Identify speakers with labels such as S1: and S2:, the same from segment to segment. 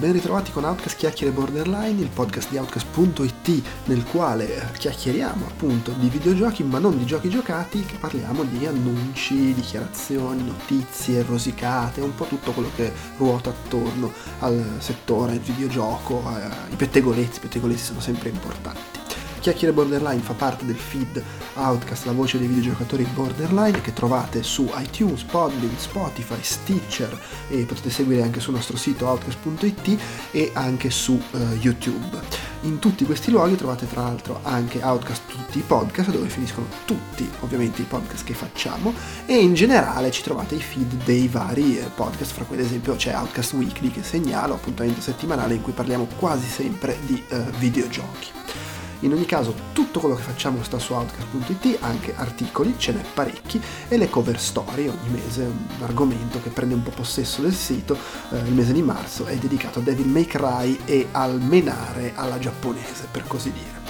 S1: ben ritrovati con Outcast Chiacchiere Borderline, il podcast di Outcast.it nel quale chiacchieriamo appunto di videogiochi ma non di giochi giocati, che parliamo di annunci, dichiarazioni, notizie, rosicate, un po' tutto quello che ruota attorno al settore videogioco, eh, i pettegolezzi, i pettegolezzi sono sempre importanti. Chiacchiere Borderline fa parte del feed Outcast, la voce dei videogiocatori Borderline che trovate su iTunes, Podbean, Spotify, Stitcher e potete seguire anche sul nostro sito outcast.it e anche su uh, YouTube. In tutti questi luoghi trovate tra l'altro anche Outcast tutti i podcast dove finiscono tutti ovviamente i podcast che facciamo e in generale ci trovate i feed dei vari eh, podcast, fra cui ad esempio c'è Outcast Weekly che segnalo, appuntamento settimanale in cui parliamo quasi sempre di uh, videogiochi. In ogni caso tutto quello che facciamo sta su outcast.it, anche articoli, ce n'è parecchi, e le cover story ogni mese, un argomento che prende un po' possesso del sito, eh, il mese di marzo è dedicato a Devil May Cry e al menare alla giapponese, per così dire.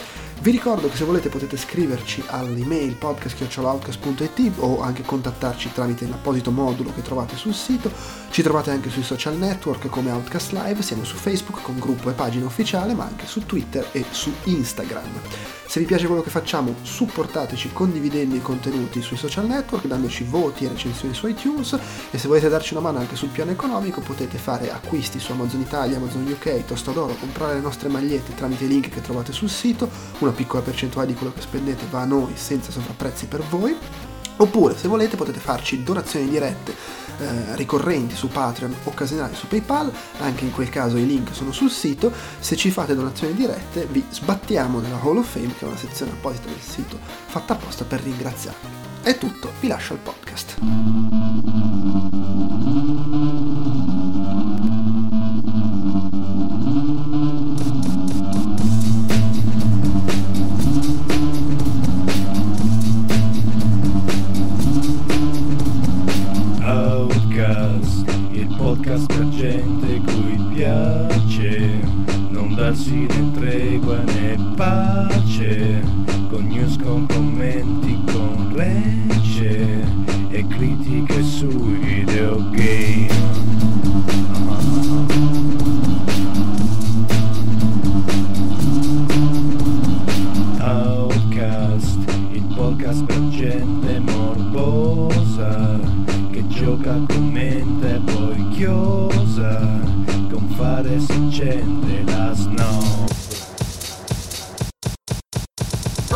S1: Vi ricordo che se volete potete scriverci all'email podcast.outcast.it o anche contattarci tramite l'apposito modulo che trovate sul sito. Ci trovate anche sui social network come Outcast Live, siamo su Facebook con gruppo e pagina ufficiale, ma anche su Twitter e su Instagram. Se vi piace quello che facciamo, supportateci condividendo i contenuti sui social network, dandoci voti e recensioni su iTunes e se volete darci una mano anche sul piano economico potete fare acquisti su Amazon Italia, Amazon UK, Tostadoro, comprare le nostre magliette tramite i link che trovate sul sito, una piccola percentuale di quello che spendete va a noi senza sovrapprezzi per voi. Oppure, se volete, potete farci donazioni dirette eh, ricorrenti su Patreon, occasionali su PayPal, anche in quel caso i link sono sul sito. Se ci fate donazioni dirette, vi sbattiamo nella Hall of Fame, che è una sezione apposita del sito fatta apposta per ringraziarvi. È tutto, vi lascio al podcast.
S2: así de tregua en paz.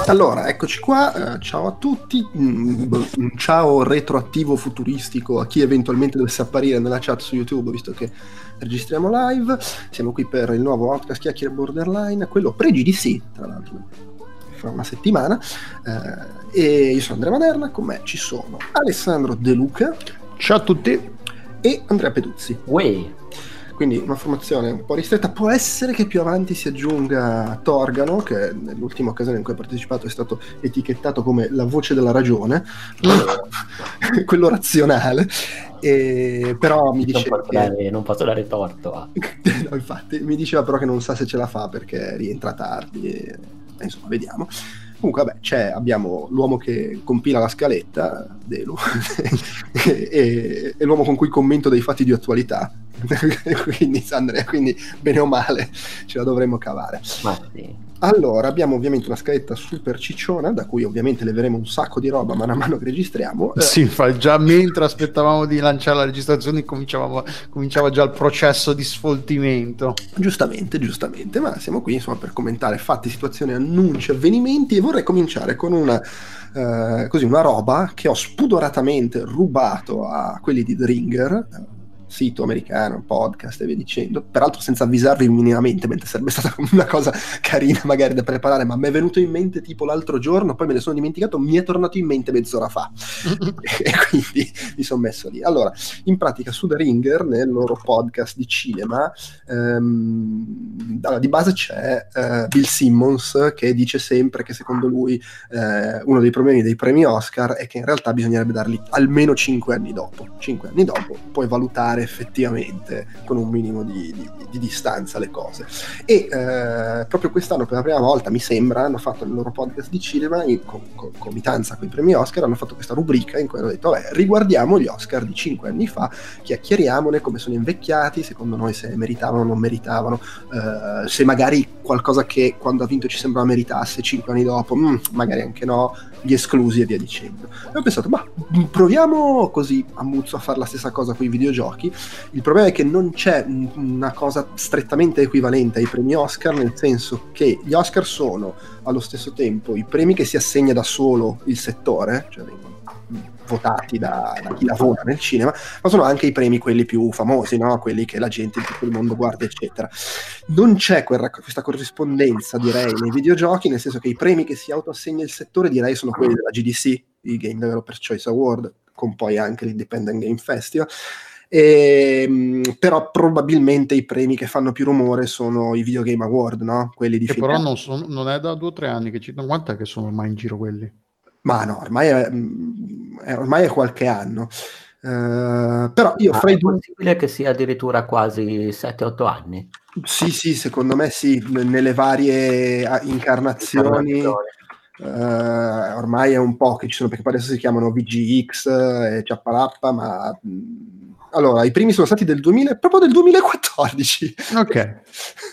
S1: Allora, eccoci qua, eh, ciao a tutti, un, ciao retroattivo futuristico a chi eventualmente dovesse apparire nella chat su YouTube, visto che registriamo live. Siamo qui per il nuovo podcast Chiacchiere Borderline, quello pre-GDC, tra l'altro, fra una settimana. Eh, e io sono Andrea Maderna, con me ci sono Alessandro De Luca.
S3: Ciao a tutti.
S1: E Andrea Peduzzi.
S4: Uè
S1: quindi una formazione un po' ristretta. Può essere che più avanti si aggiunga Torgano, che nell'ultima occasione in cui ha partecipato è stato etichettato come la voce della ragione, quello razionale. E, però mi dice
S4: non,
S1: che...
S4: dare, non posso dare torto. Ah.
S1: no, infatti, mi diceva però che non sa se ce la fa perché rientra tardi. E, insomma, vediamo. Comunque, vabbè, abbiamo l'uomo che compila la scaletta, Delu, e, e, e, l'uomo con cui commento dei fatti di attualità. quindi, Andrea, quindi bene o male ce la dovremmo cavare.
S4: Ma sì.
S1: Allora, abbiamo ovviamente una scaletta super cicciona, da cui ovviamente leveremo un sacco di roba man mano che registriamo.
S3: Sì, fa, già mentre aspettavamo di lanciare la registrazione cominciava già il processo di sfoltimento.
S1: Giustamente, giustamente, ma siamo qui insomma per commentare fatti, situazioni, annunci, avvenimenti e vorrei cominciare con una, eh, così, una roba che ho spudoratamente rubato a quelli di The Ringer, sito americano, podcast e via dicendo, peraltro senza avvisarvi minimamente, mentre sarebbe stata una cosa carina magari da preparare, ma mi è venuto in mente tipo l'altro giorno, poi me ne sono dimenticato, mi è tornato in mente mezz'ora fa e quindi mi sono messo lì. Allora, in pratica su The Ringer, nel loro podcast di cinema, ehm, di base c'è eh, Bill Simmons che dice sempre che secondo lui eh, uno dei problemi dei premi Oscar è che in realtà bisognerebbe darli almeno 5 anni dopo. 5 anni dopo puoi valutare effettivamente con un minimo di, di- di distanza le cose. E eh, proprio quest'anno per la prima volta, mi sembra, hanno fatto il loro podcast di cinema in co- co- con i premi Oscar, hanno fatto questa rubrica in cui hanno detto, vabbè, riguardiamo gli Oscar di cinque anni fa, chiacchieriamone come sono invecchiati, secondo noi se meritavano o non meritavano, eh, se magari qualcosa che quando ha vinto ci sembrava meritasse cinque anni dopo, mm, magari anche no, gli esclusi e via dicendo. E ho pensato, ma proviamo così a Muzzo a fare la stessa cosa con i videogiochi. Il problema è che non c'è una cosa strettamente equivalente ai premi Oscar, nel senso che gli Oscar sono allo stesso tempo i premi che si assegna da solo il settore, cioè vengono votati da, da chi lavora nel cinema, ma sono anche i premi quelli più famosi, no? quelli che la gente in tutto il mondo guarda, eccetera. Non c'è quella- questa corrispondenza, direi, nei videogiochi, nel senso che i premi che si autoassegna il settore, direi, sono quelli della GDC, i Game Developer Choice Award, con poi anche l'Independent Game Festival. Ehm, però probabilmente i premi che fanno più rumore sono i Video Game Award, no? Quelli di
S3: Che
S1: fine
S3: però non, sono- non è da due o tre anni che ci... Quant'è che sono ormai in giro quelli?
S1: Ma no, ormai è, mm, è- ormai è qualche anno. Eh, però io
S4: Ma
S1: fra i
S4: è
S1: due,
S4: possibile che sia addirittura quasi 7-8 anni?
S1: sì, sì, secondo me sì, nelle varie ah, incarnazioni. eh, ormai è un po' che ci sono, perché poi adesso si chiamano VGX e Ciappalappa, ma mh, allora i primi sono stati del 2000, proprio del 2014.
S3: Ok.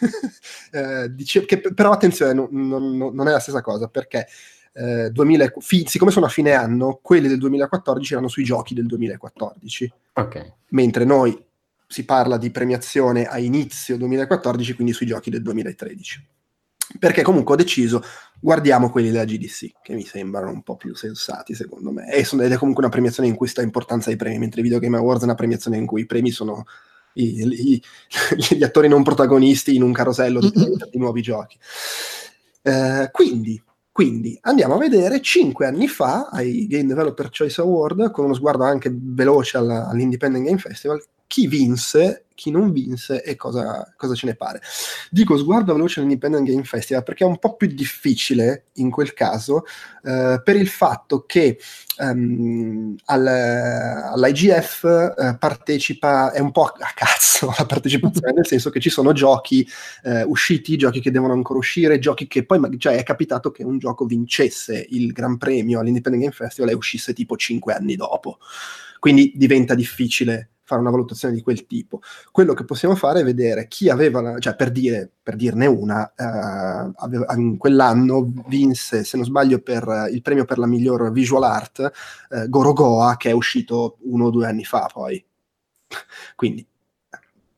S1: Eh, dice- che, però attenzione, non, non- non è la stessa cosa perché eh, 2000 fi- siccome sono a fine anno, quelli del 2014 erano sui giochi del 2014,
S4: Ok.
S1: mentre noi si parla di premiazione a inizio 2014, quindi sui giochi del 2013. Perché comunque ho deciso, guardiamo quelli della GDC, che mi sembrano un po' più sensati secondo me. E ed è comunque una premiazione in cui sta importanza ai premi, mentre i Video Game Awards è una premiazione in cui i premi sono i- i- gli attori non protagonisti in un carosello di, di nuovi giochi. Eh, quindi, quindi andiamo a vedere 5 anni fa ai Game Developer Choice Award, con uno sguardo anche veloce alla- all'Independent Game Festival, chi vinse, chi non vinse e cosa, cosa ce ne pare. Dico sguardo veloce all'Independent Game Festival perché è un po' più difficile in quel caso eh, per il fatto che ehm, al- all'IGF eh, partecipa, è un po' a cazzo la partecipazione, nel senso che ci sono giochi eh, usciti, giochi che devono ancora uscire, giochi che poi, cioè è capitato che un gioco vincesse il Gran Premio all'Independent Game Festival e uscisse tipo 5 anni dopo. Quindi diventa difficile fare una valutazione di quel tipo. Quello che possiamo fare è vedere chi aveva, la- cioè per, dire, per dirne una, eh, aveva- in quell'anno vinse, se non sbaglio, per eh, il premio per la miglior visual art eh, Gorogoa, che è uscito uno o due anni fa poi. Quindi,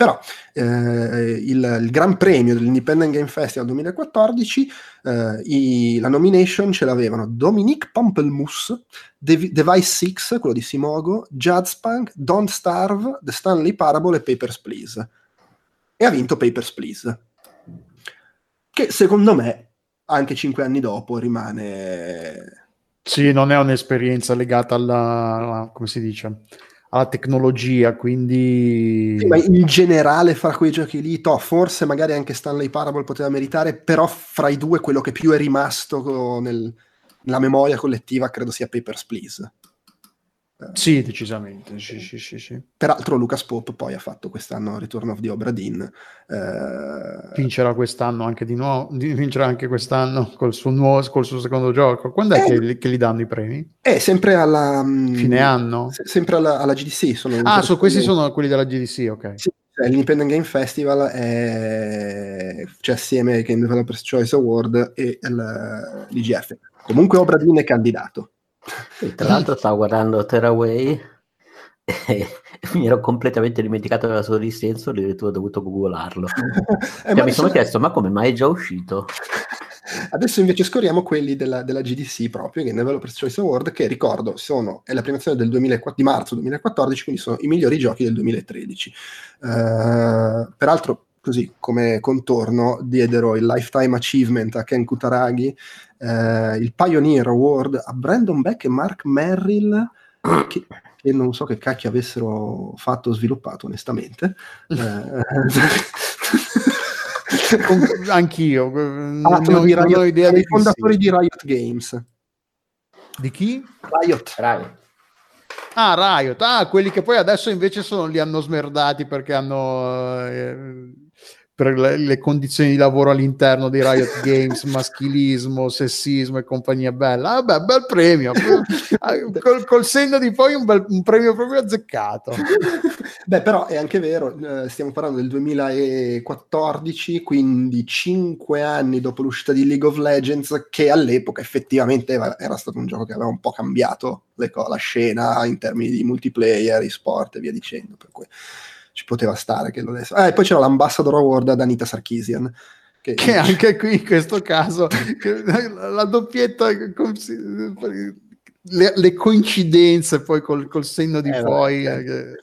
S1: però, eh, il, il Gran Premio dell'Independent Game Festival 2014, eh, i- la nomination ce l'avevano Dominique Pamplemousse, Dev- Device 6, quello di Simogo, Judspunk, Don't Starve, The Stanley Parable e Papers, Please. E ha vinto Papers, Please. Che secondo me, anche cinque anni dopo, rimane...
S3: Sì, non è un'esperienza legata alla- come si dice, alla tecnologia, quindi...
S1: Sì, ma in generale fra quei giochi lì, toh, forse magari anche Stanley Parable poteva meritare, però fra i due quello che più è rimasto nel- nella memoria collettiva credo sia Papers, Please.
S3: Sì, decisamente, sì, sì, sì, sì.
S1: Peraltro Lucas Pope poi ha fatto quest'anno Return of the Obra Dinn. eh,
S3: Vincerà quest'anno anche di nuovo, vincerà anche quest'anno col suo, nuovo, col suo secondo gioco. Quando è
S1: Eh.
S3: che, che gli danno i premi?
S1: È sempre alla... mm,
S3: Fine anno?
S1: se- sempre alla, alla GDC. Sono
S3: Ah, so, questi sono quelli della GDC, ok.
S1: Sì, cioè, l'Independent Game Festival è c'è assieme ai Game Developers Choice Award e il- l'IGF. Comunque Obra Dinn è candidato.
S4: Sì, tra l'altro stavo guardando Terraway e mi ero completamente dimenticato della sua esistenza, ho addirittura dovuto googolarlo.
S1: Eh,
S4: Cioè, mi sono chiesto, ma come mai è già uscito?
S1: adesso invece scorriamo quelli della, della GDC proprio, Game Developers Choice Award, che ricordo sono, è la premiazione del 2004 di marzo 2014, quindi sono i migliori giochi del 2013. Eh, peraltro, così come contorno, diedero il Lifetime Achievement a Ken Kutaragi, eh, il Pioneer Award a Brandon Beck e Mark Merrill, che, che non so che cacchio avessero fatto o sviluppato, onestamente. Eh,
S3: Anch'io. eh,
S1: Ah,
S3: non,
S1: di
S3: non
S1: Riot-
S3: ho idea
S1: sono
S3: di
S1: i
S3: chi
S1: fondatori di Riot Games.
S3: Di chi?
S1: Riot.
S4: Bravi.
S3: Ah, Riot, ah, quelli che poi adesso invece sono, li hanno smerdati perché hanno eh, per le, le, condizioni di lavoro all'interno dei Riot Games, maschilismo, sessismo e compagnia bella. Ah, beh, bel premio, ah, col, col, senno di poi un, bel, un premio proprio azzeccato.
S1: beh, però è anche vero, eh, stiamo parlando del 2014, quindi cinque anni dopo l'uscita di League of Legends, che all'epoca effettivamente era, stato un gioco che aveva un po' cambiato la scena in termini di multiplayer, e sport e via dicendo. Per cui ci poteva stare che lo desse. Ah, e poi c'era l'ambassador award ad Anita Sarkisian.
S3: Che, che anche qui in questo caso la doppietta le, le, coincidenze poi col, col senno di eh, poi eh, che...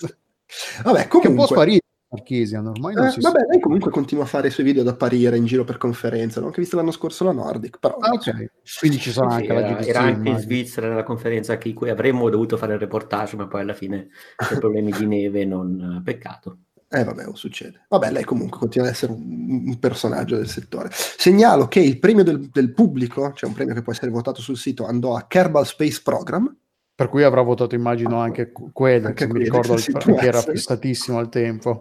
S1: vabbè comunque che
S3: può sparire Marchesian ormai non
S1: eh,
S3: si
S1: vabbè lei comunque continua a fare i suoi video ad apparire in giro per conferenze l'ho anche visto l'anno scorso la Nordic però
S3: ah, okay. quindi ci sarà anche
S4: era,
S3: la
S4: GDC, era anche in Svizzera nella conferenza in cui avremmo dovuto fare il reportage ma poi alla fine per problemi di neve non peccato
S1: eh vabbè, oh, succede. Vabbè, lei comunque continua ad essere un, un personaggio del settore. Segnalo che il premio del, del, pubblico, cioè un premio che può essere votato sul sito, andò a Kerbal Space Program,
S3: per cui avrà votato, immagino, anche quello, anche che mi ricordo che era fissatissimo al tempo.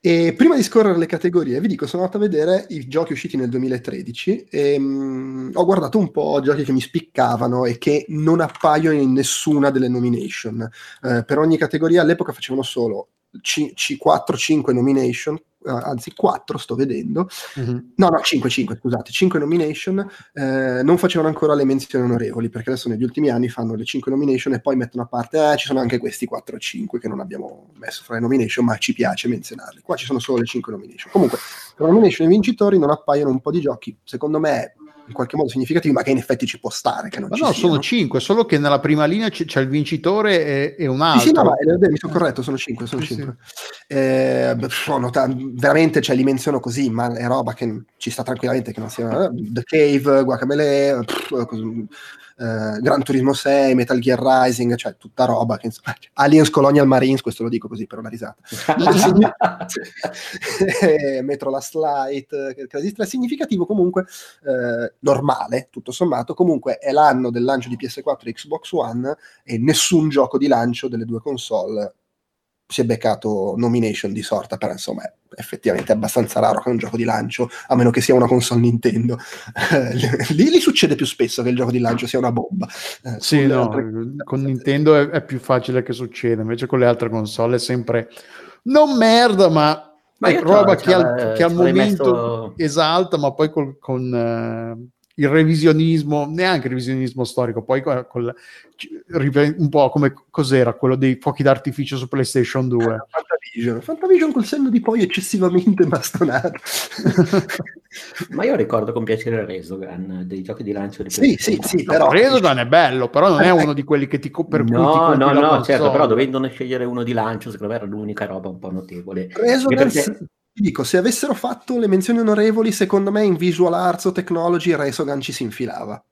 S1: E prima di scorrere le categorie, vi dico, sono andato a vedere i giochi usciti nel 2013 e um, ho guardato un po' giochi che mi spiccavano e che non appaiono in nessuna delle nomination. Uh, per ogni categoria all'epoca facevano solo c- c- 4-5 nomination, anzi 4 sto vedendo, mm-hmm. no no 5, 5 scusate, 5 nomination, eh, non facevano ancora le menzioni onorevoli perché adesso negli ultimi anni fanno le 5 nomination e poi mettono a parte, eh, ci sono anche questi 4 o 5 che non abbiamo messo fra le nomination ma ci piace menzionarli, qua ci sono solo le 5 nomination, comunque tra nomination e vincitori non appaiono un po' di giochi, secondo me in qualche modo significativi, ma che in effetti ci può stare. Che non
S3: ma
S1: ci
S3: no,
S1: siano.
S3: sono cinque, solo che nella prima linea c- c'è il vincitore e, e un altro.
S1: Sì, sì, no, ma mi sono corretto, sono cinque, sono sì, cinque. Sì. Eh, sono t- veramente, cioè, li menziono così, ma è roba che ci sta tranquillamente, che non sia eh, The Cave, Guacamele, pff, eh, Gran Turismo 6, Metal Gear Rising, cioè tutta roba che insomma, Aliens Colonial Marines, questo lo dico così per una risata. Metro Last Light, Crazy Stress, significativo comunque, eh, normale, tutto sommato, comunque è l'anno del lancio di PS4 e Xbox One e nessun gioco di lancio delle due console si è beccato nomination di sorta, però insomma è effettivamente abbastanza raro che un gioco di lancio, a meno che sia una console Nintendo, lì, lì, succede più spesso che il gioco di lancio sia una bomba.
S3: Eh, sì, no, altre... con Nintendo è, è, più facile che succeda, invece con le altre console è sempre non merda, ma, ma è roba che, al, che al momento messo... esalta, ma poi col, con... Uh, il revisionismo, neanche il revisionismo storico, poi con, con, un po' come cos'era quello dei fuochi d'artificio su PlayStation 2. Eh,
S1: Fantavision, Fantavision col senno di poi eccessivamente bastonato.
S4: Ma io ricordo con piacere Resogan dei giochi di lancio di
S1: Sì, sì, sì, però
S3: Resogan è bello, però non è uno di quelli che ti per
S4: No, no, no, certo, però dovendone scegliere uno di lancio, secondo me era l'unica roba un po' notevole.
S1: Resogan perché... Ti dico, se avessero fatto le menzioni onorevoli, secondo me in Visual Arts o Technology Resogan ci si infilava.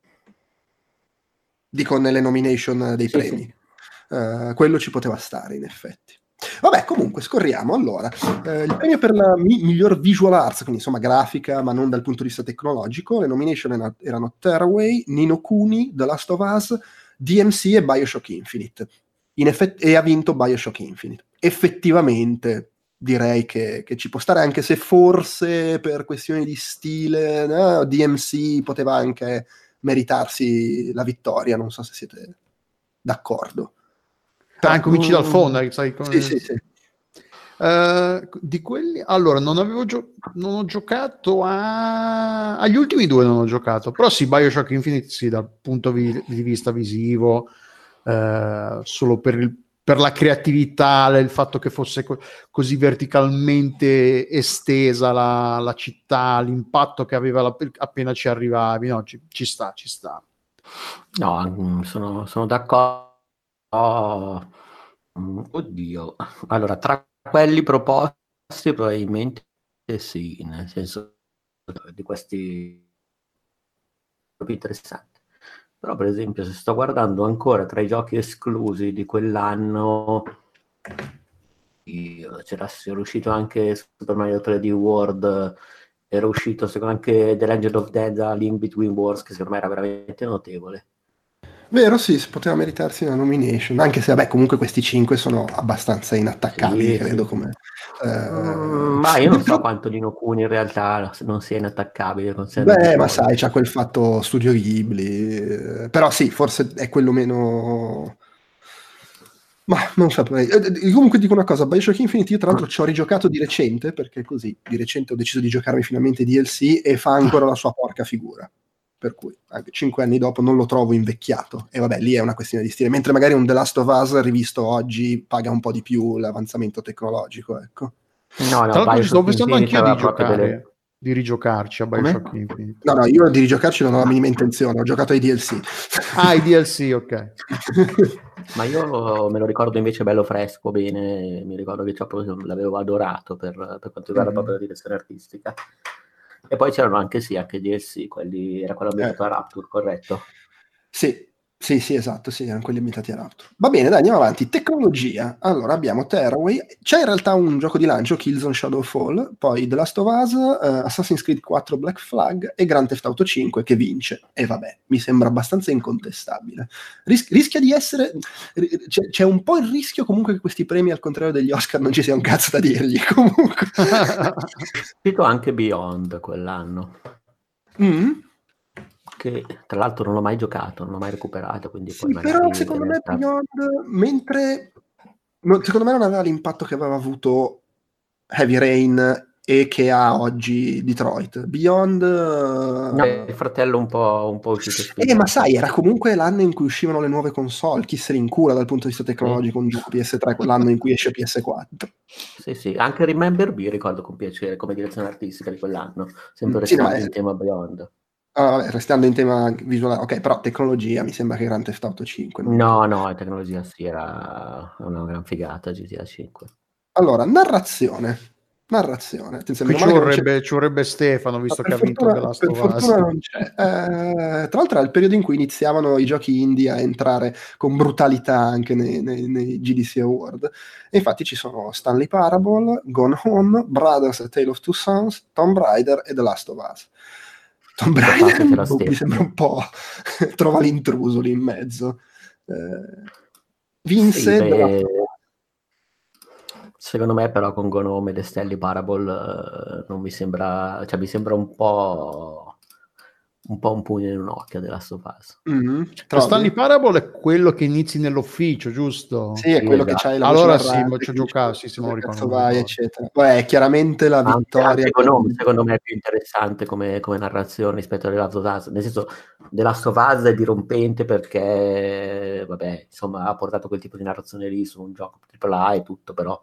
S1: Dico nelle nomination dei sì, premi. Sì. Uh, quello ci poteva stare, in effetti. Vabbè, comunque, scorriamo. Allora, eh, il premio per la mi- miglior visual arts, quindi insomma grafica, ma non dal punto di vista tecnologico, le nomination erano, erano Terraway, Nino Kuni, The Last of Us, DMC e Bioshock Infinite. In effetti, e ha vinto Bioshock Infinite. Effettivamente, direi che, che, ci può stare, anche se forse per questioni di stile no, DMC poteva anche meritarsi la vittoria, non so se siete d'accordo.
S3: Ah, cominci dal fondo, sai
S1: come... Sì, sì, sì.
S3: Uh, di quelli allora non avevo gio- non ho giocato a... agli ultimi due non ho giocato però sì Bioshock Infinite sì dal punto vi- di vista visivo uh, solo per il per la creatività, il fatto che fosse co- così verticalmente estesa la, la, città, l'impatto che aveva la, appena ci arrivavi, no, ci, ci, sta, ci sta.
S4: No, mm, sono, sono d'accordo. Oh, oddio, allora tra quelli proposti probabilmente sì, nel senso di questi interessanti. Però, per esempio, se sto guardando ancora tra i giochi esclusi di quell'anno, c'era, era uscito anche Super Mario 3D World, era uscito anche The Legend of Dead Link Between Wars, che secondo me era veramente notevole.
S1: Vero, sì, si poteva meritarsi una nomination, anche se vabbè, comunque questi cinque sono abbastanza inattaccabili,
S4: Sì,
S1: credo come... eh,
S4: Mm, ma io non so quanto Nino Kuni in realtà non sia inattaccabile. con sé
S1: Beh, ma sai, c'ha quel fatto studio Ghibli, eh, però sì, forse è quello meno... Ma non saprei. Eh, eh, comunque dico una cosa, Bioshock Infinite io tra l'altro ci ho rigiocato di recente, perché così, di recente ho deciso di giocarmi finalmente DLC e fa ancora la sua porca figura. Per cui, anche cinque anni dopo, non lo trovo invecchiato. E vabbè, lì è una questione di stile. Mentre magari un The Last of Us rivisto oggi paga un po' di più l'avanzamento tecnologico, ecco.
S4: No, no,
S3: Tra l'altro stavo pensando anch'io di giocare,
S4: delle-
S3: di rigiocarci a
S1: Come?
S3: Bioshock Infinite.
S1: No, no, io di rigiocarci non ho la minima intenzione, ho giocato ai DLC.
S3: Ah, i DLC, ok.
S4: Ma io me lo ricordo invece bello fresco, bene, mi ricordo che proprio l'avevo adorato per, per quanto riguarda
S1: Mhm.
S4: proprio la direzione artistica. E poi c'erano anche sì, anche DLC, quelli, era quello ambientato
S1: Eh.
S4: a Rapture, corretto?
S1: Sì, sì, sì, esatto, sì, erano quelli imitati a Rapture. Va bene, dai, andiamo avanti. Tecnologia. Allora, abbiamo Terraway. C'è in realtà un gioco di lancio, Killzone Shadowfall, poi The Last of Us, eh, Assassin's Creed 4 Black Flag e Grand Theft Auto 5 che vince. E vabbè, mi sembra abbastanza incontestabile. Ris- rischia di essere... C'è, c'è un po' il rischio comunque che questi premi, al contrario degli Oscar, non ci sia un cazzo da dirgli. Comunque...
S4: È uscito anche Beyond quell'anno,
S1: Mm?
S4: Che tra l'altro non l'ho mai giocato, non l'ho mai recuperato, quindi
S1: Sì,
S4: poi
S1: però secondo me
S4: realtà-
S1: Beyond, mentre no, secondo me non aveva l'impatto che aveva avuto Heavy Rain e che ha oggi Detroit. Beyond...
S4: No, il fratello un po', un po' uscito
S1: Eh, ma sai, era comunque l'anno in cui uscivano le nuove console, chi se ne incula dal punto di vista tecnologico un gioco PS3, l'anno in cui esce PS4.
S4: Sì, sì, anche Remember Me ricordo con piacere come direzione artistica di quell'anno, sempre
S1: Sì, no,
S4: restando
S1: eh.
S4: in tema Beyond.
S1: Ah, vabbè, restando in tema visuale, ok, però tecnologia mi sembra che Grand Theft Auto 5. non-
S4: No, no, la tecnologia sì, era una gran figata GTA 5.
S1: Allora, narrazione. Narrazione. Attenzione,
S3: ci vorrebbe, ci vorrebbe Stefano, visto che ha vinto Last
S1: per
S3: of Us.
S1: fortuna non c'è. Eh, tra l'altro era il periodo in cui iniziavano i giochi indie a entrare con brutalità anche nei, nei- nei GDC Award. E infatti ci sono Stanley Parable, Gone Home, Brothers A Tale of Two Sons, Tomb Raider e The Last of Us. Raider boh, mi sembra un po' trova l'intruso lì in mezzo. Eh, vinse
S4: Sì,
S1: Us.
S4: secondo me però con Gonome e Stanley Parable eh, non mi sembra, cioè mi sembra un po' un po' un pugno in un occhio della Last of Us.
S1: Mhm,
S3: Lo
S1: trovi?
S3: Stanley Parable è quello che inizi nell'ufficio, giusto?
S1: Sì, è
S4: Sì,
S1: quello che
S4: esatto.
S1: c'hai la
S3: Allora sì, ma ci ho
S1: che
S3: giocato, sì, sì, me lo ricordo, me
S1: vai, eccetera. Poi è chiaramente la
S4: Anche,
S1: vittoria.
S4: anche Gonome, secondo me è più interessante come, come narrazione rispetto a The Last of Us. Nel senso, The Last of Us è dirompente perché, vabbè, insomma, ha portato quel tipo di narrazione lì su un gioco AAA e tutto, però,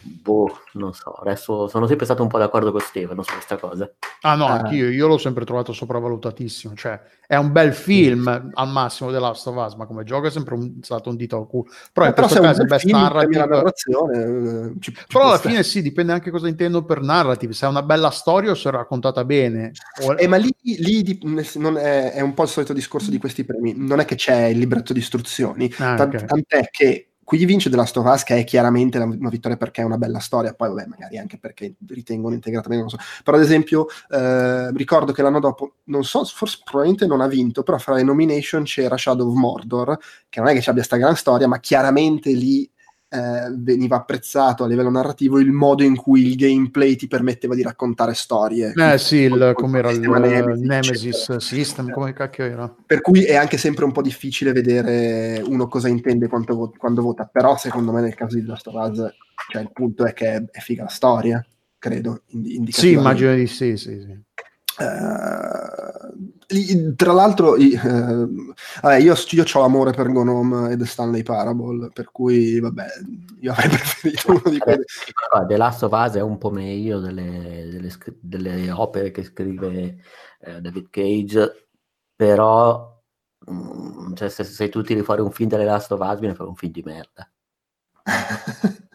S4: boh, non so. Adesso sono sempre stato un po' d'accordo con Stefano su questa cosa.
S3: Ah no,
S1: Ah.
S3: anch'io, io l'ho sempre trovato sopravvalutatissimo, cioè è un bel film al massimo The Last of Us, ma come gioco è sempre un- stato un dito al culo. Però in
S1: Eh, però
S3: questo caso è best narrative,
S1: narrazione, eh, ci- ci
S3: però alla
S1: stare.
S3: fine sì, dipende anche cosa intendo per narrative, se è una bella storia o se è raccontata bene. O-
S1: Eh, ma lì, lì di- non è, è un po' il solito discorso di questi premi. Non è che c'è il libretto di istruzioni,
S3: Ah,
S1: tant-
S3: ok.
S1: tant'è che qui vince of Us, che è chiaramente una vittoria perché è una bella storia, poi vabbè, magari anche perché ritengono integrata bene, non so. Però ad esempio, eh, ricordo che l'anno dopo, non so, forse probabilmente non ha vinto, però fra le nomination c'era Shadow of Mordor, che non è che ci abbia sta gran storia, ma chiaramente lì eh, veniva apprezzato a livello narrativo il modo in cui il gameplay ti permetteva di raccontare storie.
S3: Eh sì,
S1: col
S3: com'era il
S1: Nemesis,
S3: Nemesis. System, come cacchio era?
S1: Per cui è anche sempre un po' difficile vedere uno cosa intende quanto vo- quando vota, però secondo me nel caso di Last of Us, cioè il punto è che è, figa la storia, credo.
S3: Sì, immagino di sì, sì, sì.
S1: Li- tra l'altro, eh, vabbè, io, io ho amore per Gnome e The Stanley Parable, per cui vabbè, io avrei preferito uno di quelli.
S4: The Last of Us è un po' meglio delle, delle delle opere che scrive eh, David Cage, però mm, cioè, se, se tu tiri fuori un film delle Last of Us viene fuori un film di merda.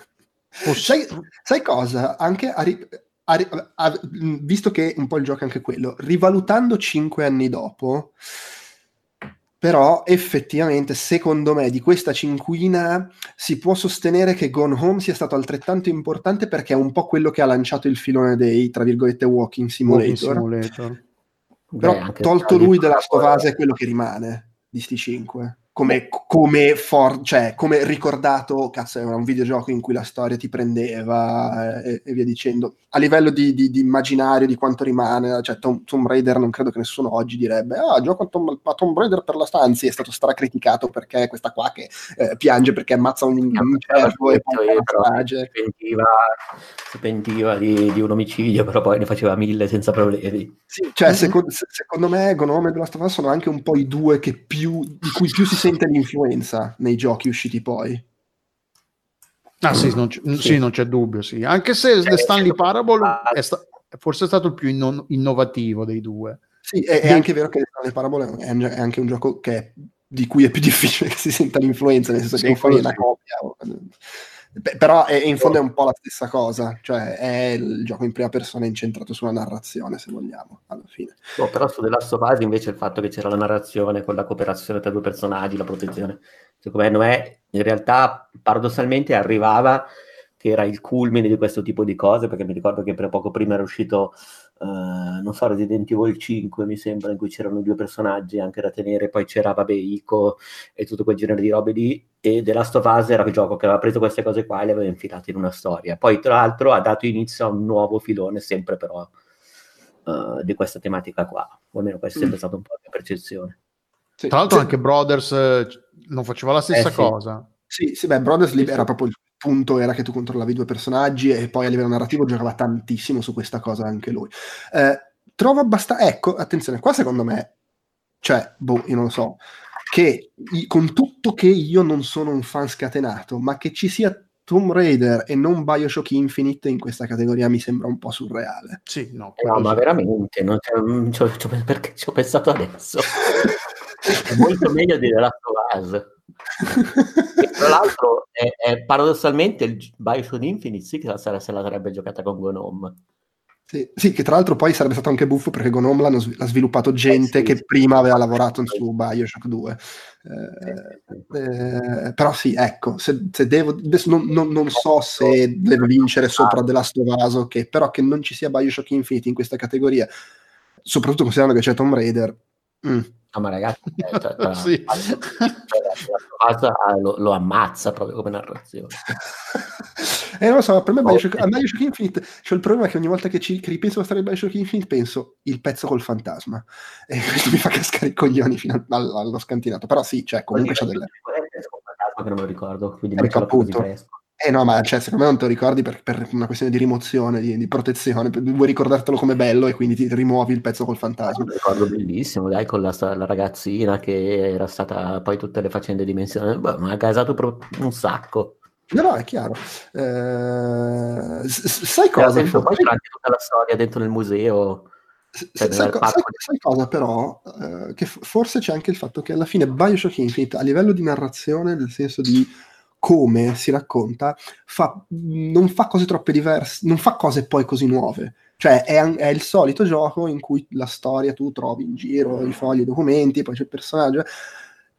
S1: sai, sai cosa? Anche a ri- a a- visto che un po' il gioco è anche quello, rivalutando cinque anni dopo, però effettivamente, secondo me, di questa cinquina si può sostenere che Gone Home sia stato altrettanto importante perché è un po' quello che ha lanciato il filone dei, tra virgolette, walking simulator.
S3: Walking Simulator.
S1: Però
S4: Beh,
S1: tolto lui della
S4: Parable-
S1: Us è quello che rimane di sti 5 come, come, for, cioè, come ricordato, cazzo, era un videogioco in cui la storia ti prendeva eh, e, e, via dicendo. A livello di, di, di, immaginario, di quanto rimane, cioè Tom, Tomb Raider, non credo che nessuno oggi direbbe, ah, gioco a Tom, a Tomb Raider per la stanza, è stato stracriticato perché è questa qua che eh, piange perché ammazza un, un cervo e poi
S4: si pentiva, si pentiva di, di, un omicidio, però poi ne faceva mille senza problemi.
S1: Sì, cioè, mm-hmm. secondo, secondo me Gnome e The Last of Us sono anche un po' i due che più, di cui più si sente l'influenza nei giochi usciti poi.
S3: Ah sì, non c- sì. sì non c'è dubbio, sì. Anche se The Stanley Parable è sta- forse è stato il più inno- innovativo dei due.
S1: Sì, è, è, anche vero che The Stanley Parable è, è, anche un gioco che, di cui è più difficile che si senta l'influenza, nel senso sì, che non fai una copia. Però è, in fondo è un po' la stessa cosa, cioè è il gioco in prima persona incentrato sulla narrazione, se vogliamo, alla fine.
S4: No, però su The Last of Us invece il fatto che c'era la narrazione con la cooperazione tra due personaggi, la protezione, secondo me in realtà paradossalmente arrivava che era il culmine di questo tipo di cose, perché mi ricordo che per poco prima era uscito Uh, non so, Resident Evil 5 mi sembra, in cui c'erano due personaggi anche da tenere, poi c'era, vabbè, Ico e tutto quel genere di robe lì, e The Last of Us era il gioco che aveva preso queste cose qua e le aveva infilate in una storia. Poi, tra l'altro, ha dato inizio a un nuovo filone, sempre però uh, di questa tematica qua, o almeno questa è sempre mm. stata un po' la mia percezione.
S3: Sì. Tra l'altro anche Brothers eh, non faceva la stessa
S1: eh,
S3: cosa.
S1: Sì, sì, beh, Brothers sì, era proprio il punto era che tu controllavi due personaggi e poi a livello narrativo giocava tantissimo su questa cosa anche lui. Eh, trovo abbastanza... Ecco, attenzione, qua secondo me, cioè, boh, io non lo so, che con tutto che io non sono un fan scatenato, ma che ci sia Tomb Raider e non Bioshock Infinite in questa categoria mi sembra un po' surreale.
S3: Sì, no,
S4: no ma veramente, non c'è, c'ho, c'ho, perché ci ho pensato adesso. è molto meglio di The Last of Us tra l'altro, è, è, paradossalmente il Bioshock Infinite sì che se la, se la sarebbe giocata con Gnome.
S1: Sì, sì, che tra l'altro poi sarebbe stato anche buffo perché Gnome l'hanno, l'ha sviluppato gente eh, sì, che sì, prima aveva lavorato su Bioshock 2. Eh, eh, però sì, ecco, se, se devo, adesso non, non, non, so se deve vincere sopra The Last of Us, okay, però che non ci sia Bioshock Infinite in questa categoria, soprattutto considerando che c'è Tomb Raider,
S4: mm, No, ma ragazzi, eh, cioè, cioè, sì. cosa, lo, lo, ammazza proprio come narrazione.
S1: eh, non lo so, per me Bioshock, a Bioshock Infinite c'è il problema che ogni volta che, ci, che ripenso alla storia di Bioshock Infinite penso il pezzo col fantasma e questo mi fa cascare i coglioni fino allo, scantinato. Però sì, cioè, comunque c'è delle...
S4: Che non lo ricordo, quindi
S1: ecco, appunto. Eh no, ma cioè, secondo me non te lo ricordi per, per una questione di rimozione, di, di, protezione, vuoi ricordartelo come bello e quindi ti rimuovi il pezzo col fantasma.
S4: Un ricordo bellissimo, dai, con la, la, ragazzina che era stata poi tutte le faccende dimensionali, Beh, ma ha casato proprio un sacco.
S1: No, no, è chiaro. Eh, sai cosa?
S4: Dentro, poi c'è anche tutta la storia dentro nel museo.
S1: Cioè sai, sai, sai, cosa però? Eh, che forse c'è anche il fatto che alla fine Bioshock Infinite a livello di narrazione, nel senso di come si racconta, fa, non fa cose troppe diverse, non fa cose poi così nuove. Cioè è, è, il solito gioco in cui la storia tu trovi in giro i fogli, i documenti, poi c'è il personaggio.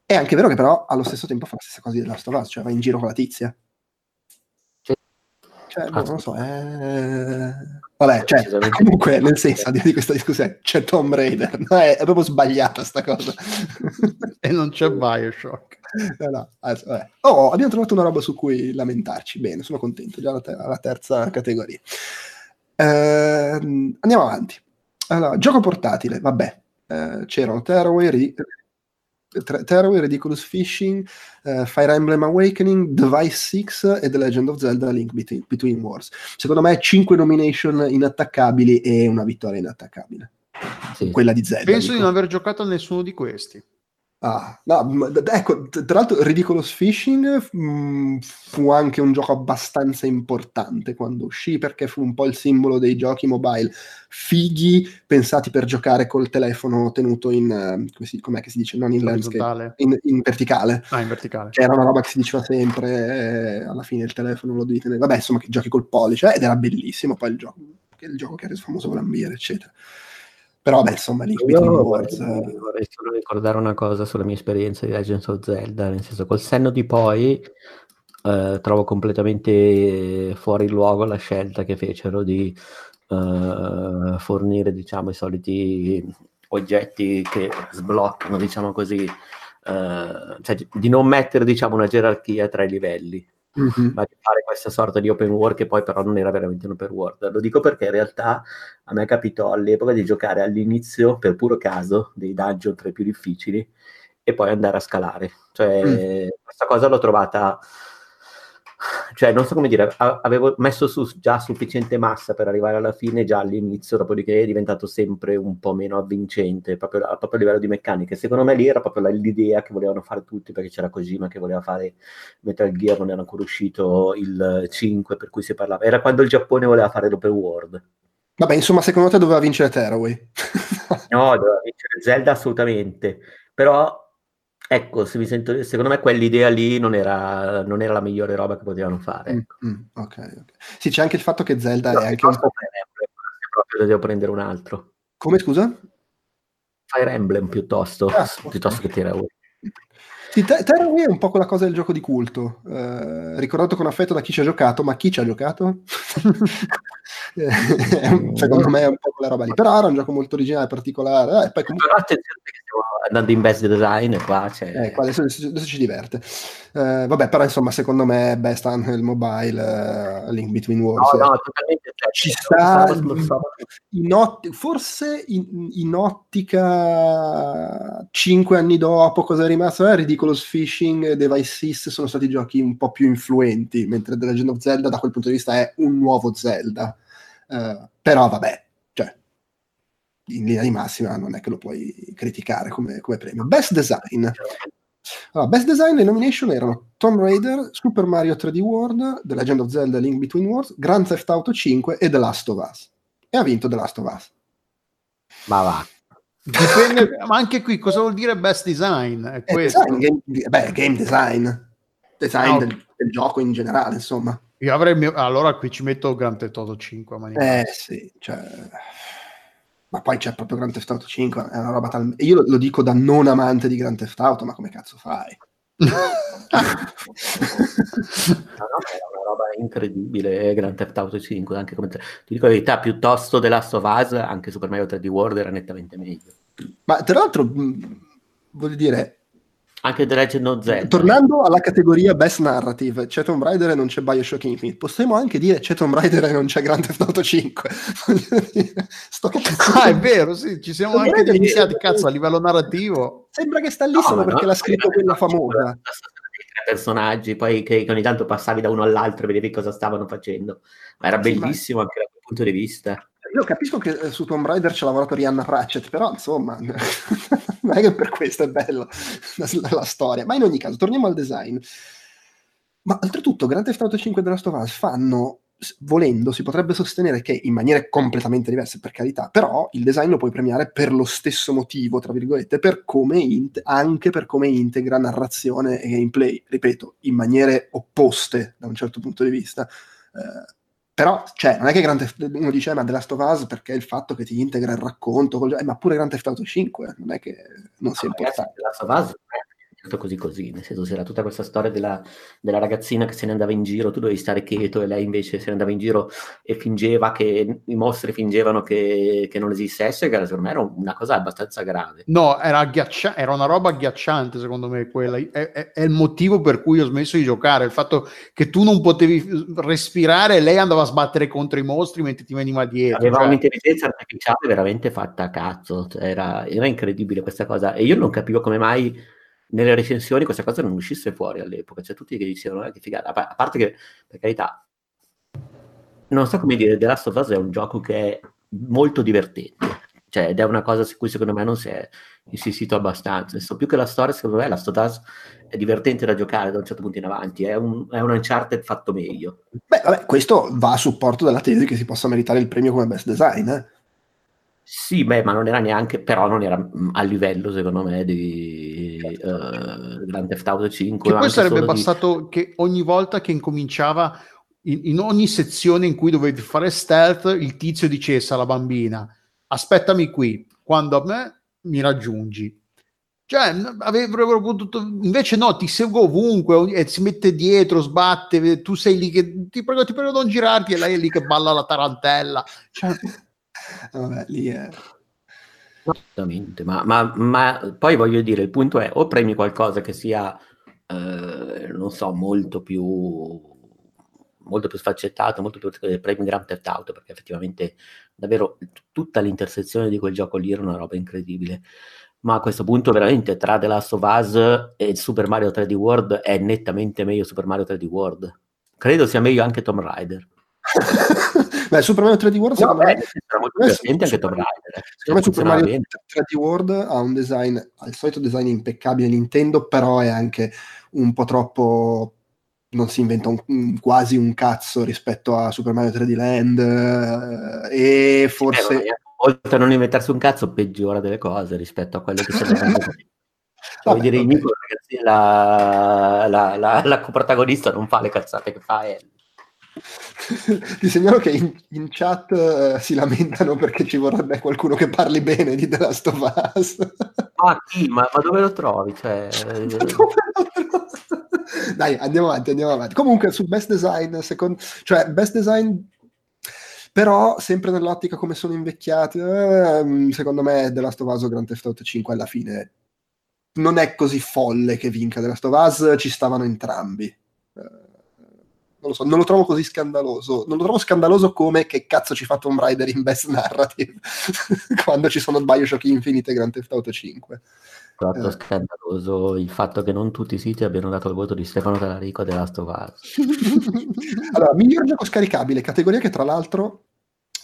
S1: È anche vero che però allo stesso tempo fa la stessa cosa di Last of Us, cioè va in giro con la tizia. Cioè, boh, non lo so, è... Vabbè, cioè, comunque, nel senso, di questa discussione, c'è Tomb Raider, no? è, è, proprio sbagliata sta cosa.
S3: e non c'è Bioshock.
S1: No, no, adesso, oh, abbiamo trovato una roba su cui lamentarci. Bene, sono contento, già alla, ter- alla terza categoria. Eh, andiamo avanti. Allora, gioco portatile, vabbè. Eh, c'erano Tearaway, Ri- Tearaway, Ridiculous Fishing, uh, Fire Emblem Awakening, Device 6 e The Legend of Zelda Link Between, Between Wars. Secondo me 5 nomination inattaccabili e una vittoria inattaccabile. Sì. Quella di Zelda.
S3: Penso dico. di non aver giocato a nessuno di questi.
S1: Ah, no, ecco, tra l'altro Ridiculous Fishing mh, mm, fu anche un gioco abbastanza importante quando uscì perché fu un po' il simbolo dei giochi mobile fighi pensati per giocare col telefono tenuto in, uh, come si, com'è che si dice, non in landscape, in, in, verticale.
S3: Ah, in verticale.
S1: Che era una roba che si diceva sempre, eh, alla fine il telefono lo devi tenere, vabbè insomma che giochi col pollice ed era bellissimo poi il gioco, il gioco che ha reso famoso Glambier eccetera. Però, beh, insomma, lì Io
S4: vorrei, vorrei solo ricordare una cosa sulla mia esperienza di Legends of Zelda, nel senso, col senno di poi eh, trovo completamente fuori luogo la scelta che fecero di eh, fornire, diciamo, i soliti oggetti che sbloccano, diciamo così, eh, cioè, di non mettere diciamo una gerarchia tra i livelli
S1: Mhm.
S4: ma di fare questa sorta di open world che poi però non era veramente un open world. Lo dico perché in realtà a me capitò all'epoca di giocare all'inizio, per puro caso, dei dungeon tra i più difficili e poi andare a scalare. Cioè, questa cosa l'ho trovata... Cioè, non so come dire, avevo messo su già sufficiente massa per arrivare alla fine già all'inizio, dopodiché è diventato sempre un po' meno avvincente, proprio, a- proprio a livello di meccanica. Secondo me lì era proprio l'idea che volevano fare tutti, perché c'era Kojima che voleva fare Metal Gear, non era ancora uscito il 5, per cui si parlava. Era quando il Giappone voleva fare l'open world.
S1: Vabbè, insomma, secondo te doveva vincere Tearaway?
S4: No, doveva vincere Zelda assolutamente, però ecco, se mi sento, secondo me quell'idea lì non era, non era la migliore roba che potevano fare. ecco.
S1: Mm, mm, ok, ok. Sì, c'è anche il fatto che Zelda
S4: No,
S1: è anche un.
S4: Fire Emblem, se proprio devo prendere un altro.
S1: Come, scusa?
S4: Fire Emblem piuttosto,
S1: Ah,
S4: piuttosto che Tearaway.
S1: Sì, Te- Tearaway è un po' quella cosa del gioco di culto, eh, ricordato con affetto da chi ci ha giocato, ma chi ci ha giocato? Eh, secondo me è un po' quella roba lì, però era un gioco molto originale, particolare, eh, comunque
S4: Però attenzione andando in best design qua c'è...
S1: Eh, qua adesso, adesso ci diverte. Eh, vabbè, però insomma, secondo me Best Handheld Mobile, eh, Link Between Worlds,
S4: No, no, totalmente. cioè,
S1: ci sta in ot- forse in, in ottica 5 anni dopo cosa è rimasto? Eh, Ridiculous Fishing e Device Sys sono stati giochi un po' più influenti, mentre The Legend of Zelda da quel punto di vista è un nuovo Zelda. Eh, però vabbè, cioè, in linea di massima non è che lo puoi criticare come, come premio. Best Design. Allora, best Design le nomination erano Tomb Raider, Super Mario 3D World, The Legend of Zelda Link Between Worlds, Grand Theft Auto 5 e The Last of Us. E ha vinto The Last of Us.
S4: Ma va.
S3: Dipende, ma anche qui cosa vuol dire best design? È
S1: Eh,
S3: questo.
S1: design, game, beh, game design. Design
S3: No.
S1: del, del gioco in generale, insomma.
S3: Io avrei mio- allora qui ci metto Grand Theft Auto 5 a mani
S1: Eh sì, cioè... Ma poi c'è proprio Grand Theft Auto 5, è una roba tal... e Io lo, lo dico da non amante di Grand Theft Auto, ma come cazzo fai?
S4: No, no, era una roba incredibile, Grand Theft Auto 5, anche come te- ti dico la verità, piuttosto The Last of Us, anche Super Mario 3D World era nettamente meglio.
S1: ma tra l'altro, voglio dire,
S4: Anche The Legend of Zelda.
S1: tornando alla categoria Best Narrative, c'è Tomb Raider e non c'è Bioshock Infinite, possiamo anche dire c'è Tomb Raider e non c'è Grand Theft Auto 5. Voglio dire, Sto
S3: Ah, è vero, sì, ci siamo
S1: Tomb
S3: anche iniziati, cazzo, a livello narrativo.
S1: Sembra che sta lì
S4: No,
S1: solo
S4: ma
S1: perché
S4: no,
S1: l'ha scritto quella
S4: no,
S1: famosa.
S4: tre personaggi, poi che, che ogni tanto passavi da uno all'altro e vedevi cosa stavano facendo. Ma era
S1: Sì, ma-
S4: bellissimo anche dal quel punto di vista.
S1: Io capisco che eh, su Tomb Raider ha lavorato Rihanna Pratchett, però insomma, non è che per questo è bello la, la storia. Ma in ogni caso, torniamo al design. Ma oltretutto, Grand Theft Auto 5 e The Last of Us fanno, volendo, si potrebbe sostenere che in maniere completamente diverse, per carità, però il design lo puoi premiare per lo stesso motivo, tra virgolette, per int- anche per come integra narrazione e gameplay, ripeto, in maniere opposte da un certo punto di vista. Eh, però, cioè, non è che Grand Theft, uno dice, "Eh, ma The Last of Us perché il fatto che ti integra il racconto, col- eh, ma pure Grand Theft Auto 5, non è che non sia
S4: No, ragazzi,
S1: importante.
S4: The Last of Us così così, nel senso c'era tutta questa storia della, della ragazzina che se ne andava in giro, tu dovevi stare quieto e lei invece se ne andava in giro e fingeva che i mostri fingevano che, che non esistesse, che secondo me era una cosa abbastanza grave.
S3: No, era, agghiaccia- era una roba agghiacciante secondo me quella. È, è- è il motivo per cui ho smesso di giocare, il fatto che tu non potevi respirare e lei andava a sbattere contro i mostri mentre ti veniva dietro.
S4: Aveva
S3: cioè-
S4: un'intelligenza artificiale veramente fatta a cazzo, cioè, era, era incredibile questa cosa e io non capivo come mai nelle recensioni questa cosa non uscisse fuori all'epoca, cioè tutti che dicevano "Eh, che figata, a pa- a parte che per carità non so come dire, The Last of Us è un gioco che è molto divertente, cioè ed è una cosa su cui secondo me non si è insistito abbastanza, Adesso, più che la storia secondo me Last of Us è divertente da giocare da un certo punto in avanti, è un, è un Uncharted fatto meglio.
S1: Beh, vabbè, questo va a supporto della tesi che si possa meritare il premio come best design. eh.
S4: Sì, beh, ma non era neanche, però non era mm, a livello, secondo me, di eh, Grand Theft Auto 5.
S3: Che poi sarebbe
S4: solo di-
S3: bastato che ogni volta che incominciava, in, in ogni sezione in cui dovevi fare stealth, il tizio dicesse alla bambina: Aspettami qui, quando a me mi raggiungi. Cioè, avrebbero potuto, invece no, ti seguo ovunque e si mette dietro, sbatte, tu sei lì che ti prego, ti prego non girarti e lei è lì che balla la tarantella. Cioè,
S1: Vabbè, lì è...
S4: Assolutamente, ma, ma, ma, poi voglio dire, il punto è o premi qualcosa che sia, eh, non so, molto più, molto più sfaccettato, molto più premi Grand Theft Auto, perché effettivamente davvero tutta l'intersezione di quel gioco lì era una roba incredibile. Ma a questo punto veramente tra The Last of Us e Super Mario 3D World è nettamente meglio Super Mario 3D World. Credo sia meglio anche Tomb Raider.
S1: Beh, Super Mario 3D World
S4: secondo me sarà molto divertente anche Tomb Raider.
S1: Eh. Secondo me Super Mario bene. 3D World ha un design, ha il solito design impeccabile Nintendo, però è anche un po' troppo non si inventa un, un, quasi un cazzo rispetto a Super Mario 3D Land eh, e forse
S4: eh, oltre a non inventarsi un cazzo peggiora delle cose rispetto a quello che si è Vuol dire, vabbè. ragazzi, la, la, la, la coprotagonista non fa le cazzate che fa Ellie.
S1: Ti segnalo che in, in chat uh, si lamentano perché ci vorrebbe qualcuno che parli bene di The Last of Us.
S4: ah, chi? Ma, ma dove lo trovi? Cioè...
S1: Dai, andiamo avanti, andiamo avanti. Comunque, sul best design, secondo... cioè, best design però sempre nell'ottica come sono invecchiati eh, secondo me The Last of Us o Grand Theft Auto 5 alla fine non è così folle che vinca The Last of Us ci stavano entrambi eh, non lo so, non lo trovo così scandaloso. Non lo trovo scandaloso come che cazzo ci fa Tomb Raider in Best Narrative quando ci sono Bioshock Infinite e Grand Theft Auto 5.
S4: Troppo eh. scandaloso il fatto che non tutti i siti abbiano dato il voto di Stefano Talarico The Last of Us.
S1: allora, miglior gioco scaricabile, categoria che tra l'altro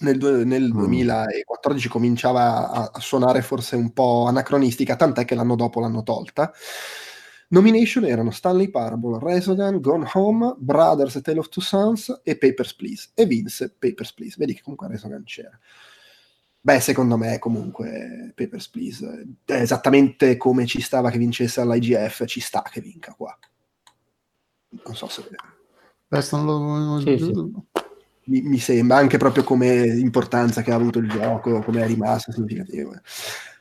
S1: nel, nel mm. 2014 cominciava a, a suonare forse un po' anacronistica, tant'è che l'anno dopo l'hanno tolta. Nomination erano Stanley Parable, Resogun, Gone Home, Brothers A Tale of Two Sons e Papers, Please. E vinse Papers, Please. Vedi che comunque Resogun c'era. Beh, secondo me comunque Papers, Please è esattamente come ci stava che vincesse all'IGF, ci sta che vinca qua. Non so se...
S3: Non lo... Sì, sì.
S1: Mi, mi, sembra, anche proprio come importanza che ha avuto il gioco, come è rimasto significativo.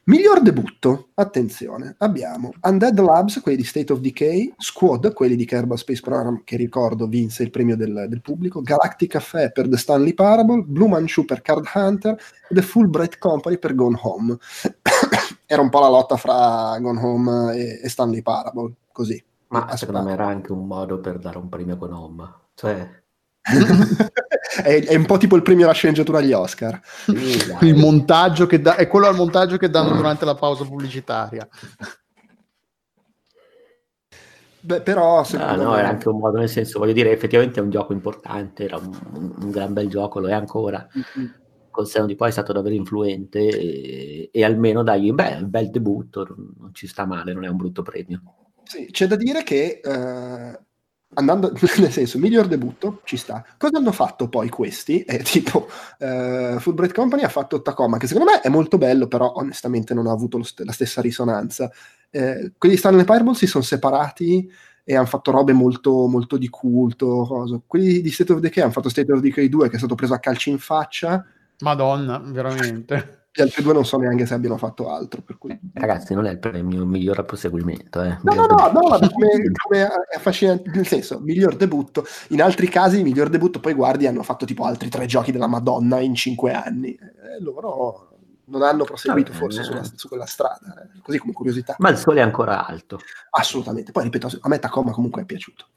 S1: Miglior debutto, attenzione, abbiamo Undead Labs, quelli di State of Decay, Squad, quelli di Kerbal Space Program, che ricordo vinse il premio del, del pubblico, Galactic Café per The Stanley Parable, Blue Manchu per Card Hunter e The Fulbright Company per Gone Home. Era un po' la lotta fra Gone Home e, e Stanley Parable, così.
S4: Ma secondo me era anche un modo per dare un premio Gone Home. Cioè,
S1: è, è, un po' tipo il premio alla sceneggiatura agli Oscar.
S3: il montaggio che da, è quello al montaggio che danno durante la pausa pubblicitaria.
S1: Beh, però
S4: ah, no, me... era anche un modo, nel senso, voglio dire, effettivamente è un gioco importante, era un, un gran bel gioco, lo è ancora. Mm-hmm. Con Seno di poi è stato davvero influente e, e almeno dai, beh, un bel debutto, non, ci sta male, non è un brutto premio.
S1: Sì, c'è da dire che uh, andando nel senso miglior debutto ci sta. Cosa hanno fatto poi questi? È tipo uh, Fulbright Company ha fatto Tacoma che secondo me è molto bello però onestamente non ha avuto st- la stessa risonanza. Eh, quelli di Stanley Parable si sono separati e hanno fatto robe molto, molto di culto cosa. quelli di State of Decay hanno fatto State of Decay 2 che è stato preso a calci in faccia.
S3: Madonna veramente
S1: gli altri due non so neanche se abbiano fatto altro. Per cui...
S4: Ragazzi, non è il premio miglior a proseguimento. Eh.
S1: No, no, no, no, come, come è affascinante, nel senso, miglior debutto. In altri casi, miglior debutto, poi guardi, hanno fatto tipo altri tre giochi della Madonna in cinque anni. E loro non hanno proseguito no, forse sulla, su quella strada, eh. così come curiosità.
S4: Ma il sole è ancora alto.
S1: Assolutamente. Poi ripeto, a me Tacoma comunque è piaciuto.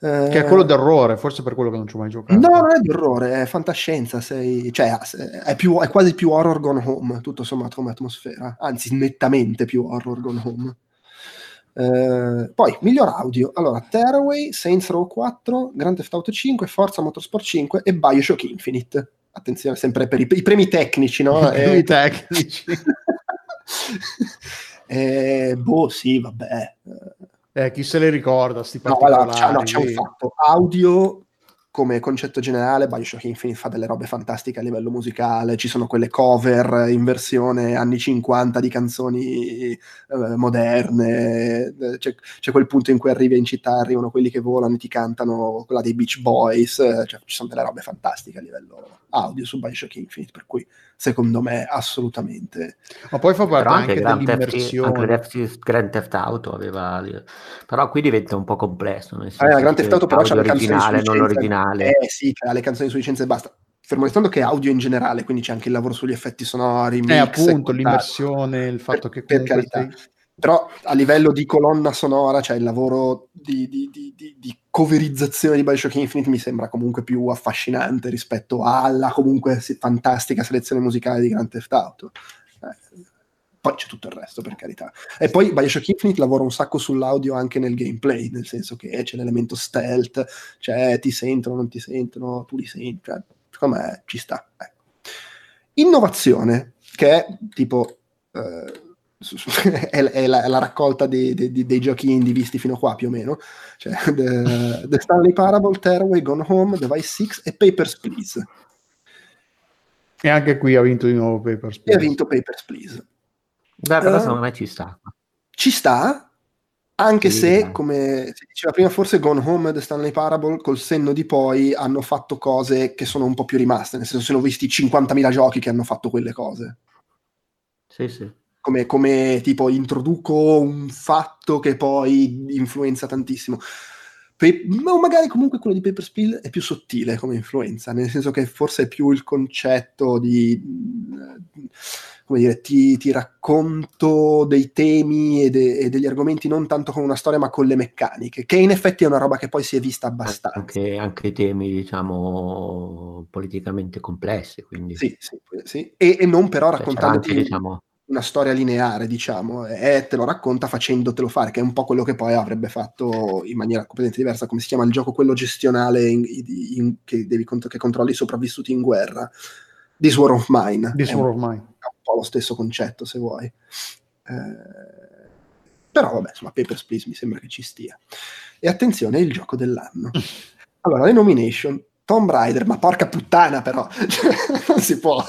S3: Che è quello d'errore, forse per quello che non ci ho mai giocato.
S1: No, non è d'errore, è fantascienza, sei... cioè è, più, è, quasi più horror gone home, tutto sommato come atmosfera, anzi nettamente più horror gone home. Eh, poi, miglior audio, allora, Tearaway, Saints Row 4, Grand Theft Auto 5, Forza Motorsport 5 e Bioshock Infinite. Attenzione sempre per i, i premi tecnici, no?
S3: I premi eh, tecnici.
S1: eh, boh, sì, vabbè.
S3: Eh, chi se le ricorda, sti no,
S1: allora, c'è, no, c'è un fatto. Audio come concetto generale, Bioshock Infinite fa delle robe fantastiche a livello musicale, ci sono quelle cover in versione anni 50 di canzoni eh, moderne, c'è, c'è, quel punto in cui arrivi in città, arrivano quelli che volano e ti cantano quella dei Beach Boys, cioè, ci sono delle robe fantastiche a livello audio su Bioshock Infinite, per cui secondo me assolutamente.
S3: Ma poi fa parte anche, anche Grand dell'immersione.
S4: Theft, anche Grand Theft Auto aveva... Però qui diventa un po' complesso. Nel
S1: senso eh, Grand Theft Auto però c'è
S4: l'originale, non l'originale.
S1: Eh sì, ha le canzoni su licenza e basta. fermo restando che è audio in generale, quindi c'è anche il lavoro sugli effetti sonori,
S3: Eh,
S1: mix e
S3: appunto, l'immersione, il fatto
S1: Per-
S3: che
S1: per carità.
S3: sei-
S1: Però a livello di colonna sonora, cioè il lavoro di, di- di- di- di coverizzazione di Bioshock Infinite mi sembra comunque più affascinante rispetto alla comunque fantastica selezione musicale di Grand Theft Auto. Eh, poi c'è tutto il resto, per carità. E poi Bioshock Infinite lavora un sacco sull'audio anche nel gameplay, nel senso che c'è l'elemento stealth, cioè ti sentono, non ti sentono, tu li senti, cioè, secondo ci sta. ecco. Innovazione, che è tipo... eh, è, è la, è la raccolta dei, dei- dei- dei giochi indie visti fino a qua più o meno cioè, the, The Stanley Parable, Tearaway, Gone Home, Device 6 e Papers, Please
S3: E anche qui ha vinto di nuovo Papers,
S1: e ha
S3: Please.
S1: vinto Papers, Please
S4: Beh, però
S1: Eh.
S4: secondo me ci sta.
S1: ci sta anche
S4: Sì,
S1: se
S4: dai.
S1: come si diceva prima forse Gone Home e The Stanley Parable col senno di poi hanno fatto cose che sono un po' più rimaste nel senso se ne ho visti 50.000 giochi che hanno fatto quelle cose
S4: Sì, sì.
S1: Come, come tipo introduco un fatto che poi influenza tantissimo. Pe- ma magari comunque quello di Papers, Please è più sottile come influenza, nel senso che forse è più il concetto di, eh, come dire, ti, ti racconto dei temi e, de- e degli argomenti non tanto con una storia ma con le meccaniche, che in effetti è una roba che poi si è vista abbastanza.
S4: Anche, anche temi, diciamo, politicamente complessi, quindi
S1: Sì, sì, sì. E, e non però
S4: Cioè,
S1: raccontandoti
S4: anche, diciamo,
S1: una storia lineare, diciamo, e te lo racconta facendotelo fare, che è un po' quello che poi avrebbe fatto in maniera completamente diversa, come si chiama il gioco quello gestionale in- in- che, devi che controlli i sopravvissuti in guerra, This War of Mine.
S3: This War of Mine.
S1: è un po' lo stesso concetto, se vuoi. Eh, però vabbè, insomma, Papers, Please mi sembra che ci stia. E attenzione, è il gioco dell'anno. Allora, le nomination, Tomb Raider, ma porca puttana però, non si può.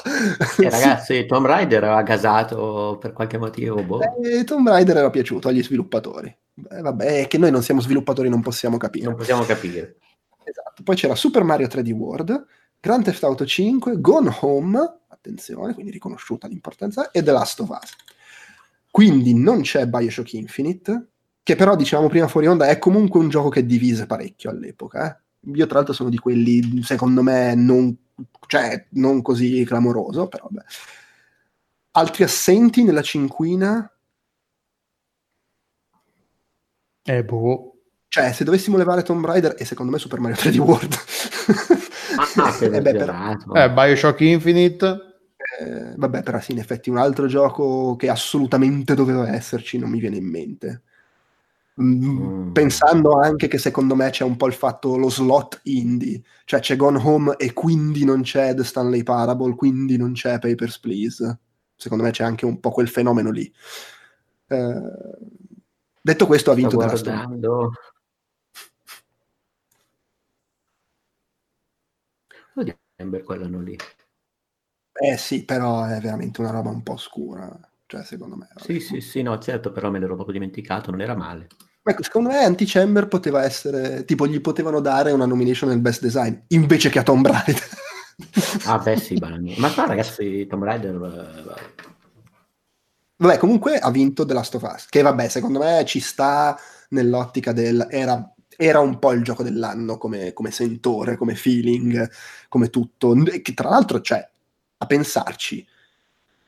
S4: eh, ragazzi, Tomb Raider aveva gasato per qualche motivo, boh.
S1: Eh, Tomb Raider era piaciuto agli sviluppatori. Eh, vabbè, è che noi non siamo sviluppatori, non possiamo capire.
S4: non possiamo capire.
S1: Esatto. Poi c'era Super Mario 3D World, Grand Theft Auto 5, Gone Home, attenzione, quindi riconosciuta l'importanza, e The Last of Us. Quindi non c'è Bioshock Infinite, che però, dicevamo prima fuori onda, è comunque un gioco che divise parecchio all'epoca. eh. Io tra l'altro sono di quelli, secondo me, non, cioè, non così clamoroso, però vabbè. Altri assenti nella cinquina?
S3: Eh, boh.
S1: Cioè, se dovessimo levare Tomb Raider e secondo me Super Mario 3D World.
S4: Ah, che
S1: Eh beh, però-.
S3: Eh, Bioshock Infinite.
S1: Eh, vabbè, però sì, in effetti un altro gioco che assolutamente doveva esserci non mi viene in mente. Mm,
S4: Mm.
S1: Pensando anche che secondo me c'è un po' il fatto lo slot indie, cioè c'è Gone Home e quindi non c'è The Stanley Parable, quindi non c'è Papers, Please. Secondo me c'è anche un po' quel fenomeno lì. Eh, detto questo, ha vinto Us.
S4: guardando. Oddio, Ember quell'anno lì.
S1: Eh sì, però è veramente una roba un po' scura, cioè secondo me.
S4: Sì, sì, sì, no, certo, però me l'ero proprio dimenticato, non era male.
S1: Ma ecco, secondo me Antichamber poteva essere, tipo gli potevano dare una nomination nel best design invece che a Tomb Raider.
S4: Ah, beh, sì, banalmente. Ma qua, ragazzi, Tomb Raider... eh,
S1: Vabbè, comunque ha vinto The Last of Us, che vabbè, secondo me ci sta nell'ottica del... Era, era un po' il gioco dell'anno come, come sentore, come feeling, come tutto. Che tra l'altro, cioè, a pensarci,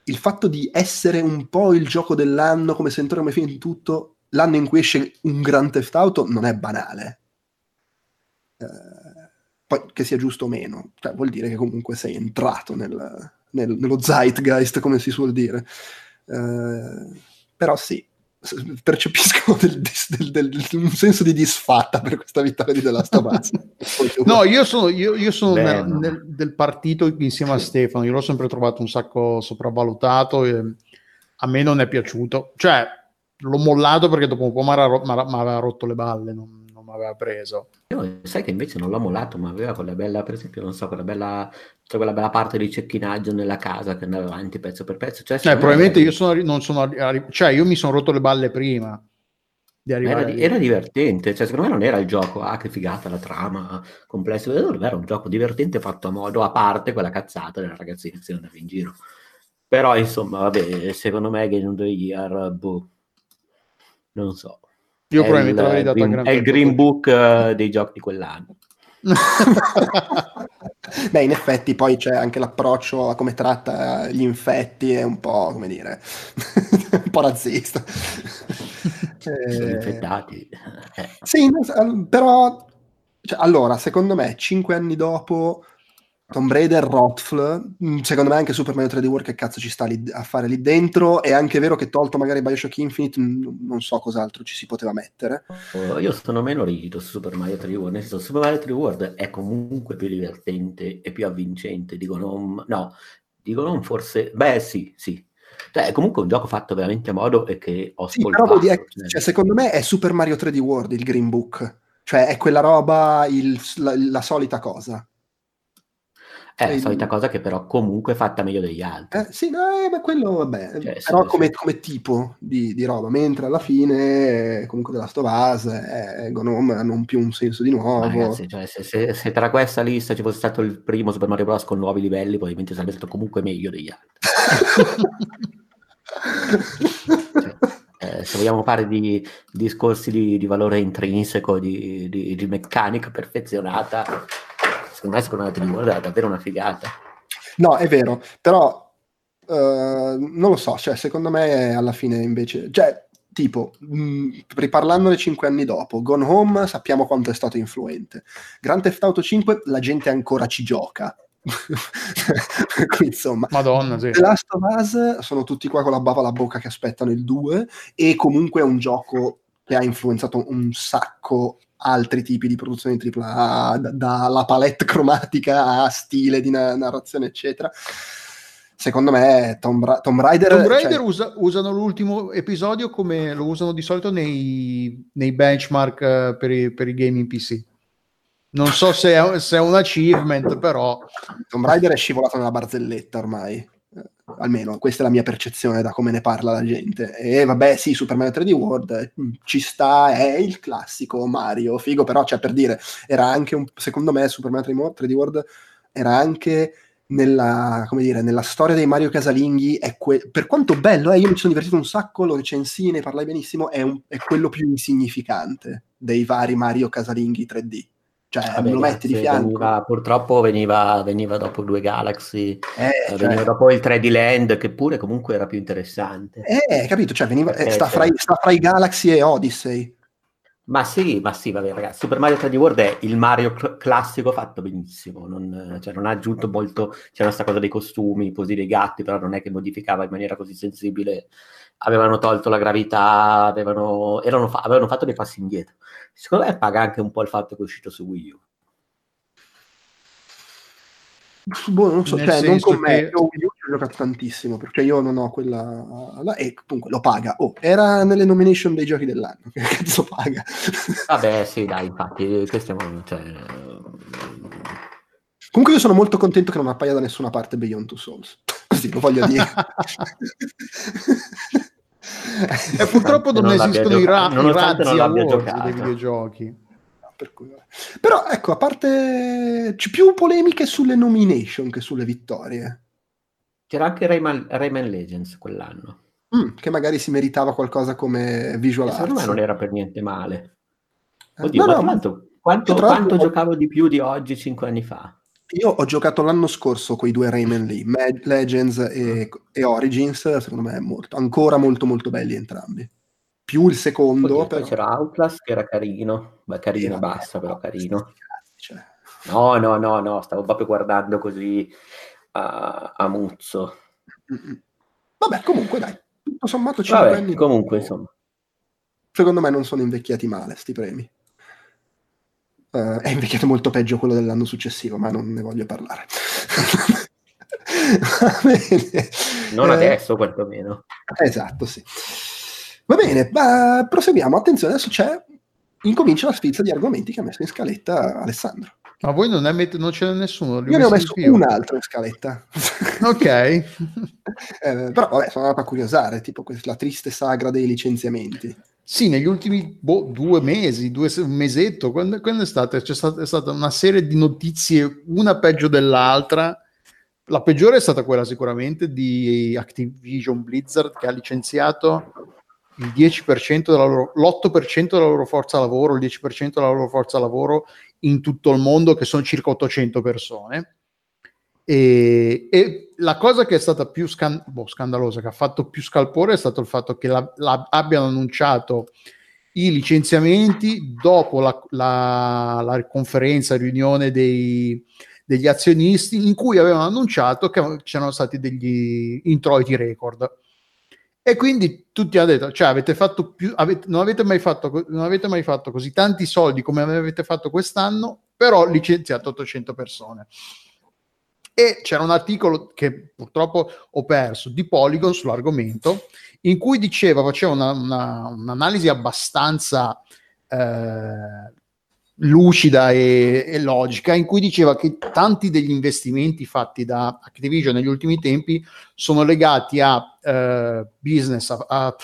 S1: il fatto di essere un po' il gioco dell'anno come sentore, come feeling, tutto, l'anno in cui esce un Grand Theft Auto non è banale. Eh, poi che sia giusto o meno, cioè, vuol dire che comunque sei entrato nel- nel- nello zeitgeist, come si suol dire. Eh, però sì, s- percepisco del del- del- un senso di disfatta per questa vittoria di The Last of Us.
S3: No, io sono, io, io sono nel- nel- del partito insieme a Stefano. Io l'ho sempre trovato un sacco sopravvalutato e a me non è piaciuto. Cioè, l'ho mollato perché dopo un po' mi aveva rotto le balle, non mi aveva preso.
S4: Io sai che invece non l'ho mollato, ma aveva quella bella, per esempio, non so, quella bella, cioè quella bella parte di cecchinaggio nella casa che andava avanti pezzo per pezzo. Cioè,
S3: Eh, probabilmente
S4: era-
S3: io sono, non sono cioè io mi sono rotto le balle prima di
S4: Era, era divertente, cioè secondo me non era il gioco, ah che figata la trama complessa, era un gioco divertente fatto a modo, a parte quella cazzata della ragazzina che si andava in giro. Però insomma, vabbè, secondo me Game of the Year, boh, non so.
S3: Io
S4: È
S3: probabilmente
S4: il,
S3: l'avrei dato a
S4: green,
S3: Grand
S4: è il green book eh, dei giochi di quell'anno.
S1: Beh, in effetti poi c'è anche l'approccio a come tratta gli infetti, è un po', come dire, un po' razzista.
S4: Sono
S1: Eh,
S4: infettati.
S1: Sì, però, cioè, allora, secondo me, cinque anni dopo Tomb Raider, Rothfl, mh, secondo me anche Super Mario 3D World che cazzo ci sta lì- a fare lì dentro, è anche vero che tolto magari Bioshock Infinite, mh, non so cos'altro ci si poteva mettere.
S4: Oh, Io sono meno rigido su Super Mario 3D World, nel senso Super Mario 3D World è comunque più divertente e più avvincente, dico non, no, dico non forse, beh sì, sì, cioè è comunque un gioco fatto veramente a modo e che ho
S1: Sì, vuol dire-
S4: cioè,
S1: cioè, secondo me è Super Mario 3D World il Green Book, cioè è quella roba, il- la, la solita cosa.
S4: È la solita cosa che però comunque è fatta meglio degli altri.
S1: Eh, sì, no, eh, ma quello vabbè,
S4: Cioè, sì,
S1: però
S4: sì.
S1: come, come tipo di, di roba, mentre alla fine eh, comunque della Stovaz, eh, Gnome hanno un più un senso di nuovo.
S4: Ragazzi, cioè, se, se- se tra questa lista ci fosse stato il primo Super Mario Bros. con nuovi livelli, probabilmente sarebbe stato comunque meglio degli altri. Cioè, eh, se vogliamo fare di discorsi di, di valore intrinseco, di, di- di meccanica perfezionata, secondo me secondo me 3D World è davvero una figata.
S1: No, è vero, però eh, non lo so, cioè, secondo me alla fine invece, cioè, tipo, mh, riparlandone cinque anni dopo, Gone Home sappiamo quanto è stato influente. Grand Theft Auto 5 la gente ancora ci gioca. Qui, insomma,
S3: Madonna, sì.
S1: The Last of Us sono tutti qua con la bava alla bocca che aspettano il 2 e comunque è un gioco che ha influenzato un sacco altri tipi di produzioni AAA, da- dalla palette cromatica a stile di na- narrazione, eccetera. Secondo me Tomb, Ra- Tomb Raider...
S3: Tomb
S1: cioè,
S3: Raider usa- usano l'ultimo episodio come lo usano di solito nei, nei benchmark eh, per, i, per i gaming PC. Non so se è, se è un achievement, però
S1: Tomb Raider è scivolato nella barzelletta ormai. Eh, almeno questa è la mia percezione da come ne parla la gente. E vabbè, sì, Super Mario 3D World eh, ci sta, è il classico Mario, figo, però cioè per dire, era anche un, secondo me Super Mario 3D World era anche nella, dire, nella storia dei Mario casalinghi, que- per quanto bello è, io mi sono divertito un sacco, lo recensì, ne parlai benissimo, è, un- è quello più insignificante dei vari Mario casalinghi 3D. Cioè,
S4: Vabbè,
S1: lo metti di fianco.
S4: veniva- purtroppo veniva, veniva dopo due Galaxy,
S1: Eh,
S4: eh,
S1: cioè-
S4: veniva dopo il 3D Land, che pure comunque era più interessante.
S1: Eh, capito, cioè veniva,
S4: Perché
S1: eh, sta, fra i, sta fra i Galaxy e Odyssey.
S4: Ma sì, ma sì, vabbè, ragazzi, Super Mario 3D World è il Mario cl- classico fatto benissimo, non, cioè, non ha aggiunto molto, c'era questa cosa dei costumi, così dei gatti, però non è che modificava in maniera così sensibile, avevano tolto la gravità, avevano, erano fa- avevano fatto dei passi indietro. Secondo me paga anche un po' il fatto che è uscito su Wii U.
S1: Boh, non so,
S3: Nel
S1: cioè, non con me,
S3: che-
S1: io Wii U ci ho giocato tantissimo, perché io non ho quella... là, e comunque lo paga. Oh, era nelle nomination dei giochi dell'anno, che cazzo paga?
S4: Vabbè, sì, dai, infatti, questo è cioè,
S1: Comunque io sono molto contento che non appaia da nessuna parte Beyond Two Souls. Così lo voglio dire.
S3: E purtroppo non,
S4: Non
S3: esistono i, ra- i razzi awards dei videogiochi.
S1: Per cui. Però ecco, a parte... C'è più polemiche sulle nomination che sulle vittorie.
S4: c'era anche Rayman, Rayman Legends quell'anno.
S1: Mm, che magari si meritava qualcosa come visual
S4: E secondo me
S1: arts.
S4: non era per niente male.
S1: Eh,
S4: Oddio,
S1: no, no,
S4: quanto,
S1: l'altro-
S4: quanto giocavo di più di oggi, cinque anni fa?
S1: Io ho giocato l'anno scorso quei due Rayman lì, Mag- Legends e, e Origins, secondo me è molto, ancora molto molto belli entrambi. Più il secondo,
S4: Oddio,
S1: però...
S4: poi c'era Outlast che era carino, beh carino basta, però
S1: no,
S4: carino.
S1: cioè.
S4: No, no, no, no, stavo proprio guardando così a, a muzzo.
S1: Mm-mm. Vabbè, comunque dai, tutto sommato 5
S4: Vabbè,
S1: anni
S4: comunque,
S1: dopo,
S4: insomma.
S1: secondo me non sono invecchiati male sti premi. Eh, è invecchiato molto peggio quello dell'anno successivo, ma non ne voglio parlare. Va bene.
S4: Non
S1: Eh,
S4: adesso, quantomeno.
S1: Esatto, sì. Va bene, ma proseguiamo. Attenzione, adesso c'è. Incomincia la sfilza di argomenti che ha messo in scaletta Alessandro.
S3: Ma voi non, met- non ce n'è nessuno? li
S1: Io ne ho messo
S3: più?
S1: un altro in scaletta.
S3: Ok.
S1: Eh, però vabbè, sono andato a curiosare, tipo questa- la triste sagra dei licenziamenti.
S3: Sì, negli ultimi boh, due mesi, due, un mesetto, quando, quando è stata? C'è stata, è stata una serie di notizie, una peggio dell'altra. La peggiore è stata quella sicuramente di Activision Blizzard che ha licenziato il 10% della loro, l'8% della loro forza lavoro, il 10% della loro forza lavoro in tutto il mondo, che sono circa 800 persone. E, e la cosa che è stata più scan- boh, scandalosa, che ha fatto più scalpore, è stato il fatto che la, la, abbiano annunciato i licenziamenti dopo la, la conferenza, riunione dei, degli azionisti, in cui avevano annunciato che c'erano stati degli introiti record. E quindi tutti hanno detto, cioè avete fatto più, avete, non, avete mai fatto, non avete mai fatto così tanti soldi come avete fatto quest'anno, però licenziato 800 persone. E c'era un articolo che purtroppo ho perso di Polygon sull'argomento, in cui diceva, faceva una, una, un'analisi abbastanza eh, lucida e, e, logica, in cui diceva che tanti degli investimenti fatti da Activision negli ultimi tempi sono legati a eh, business, a, a,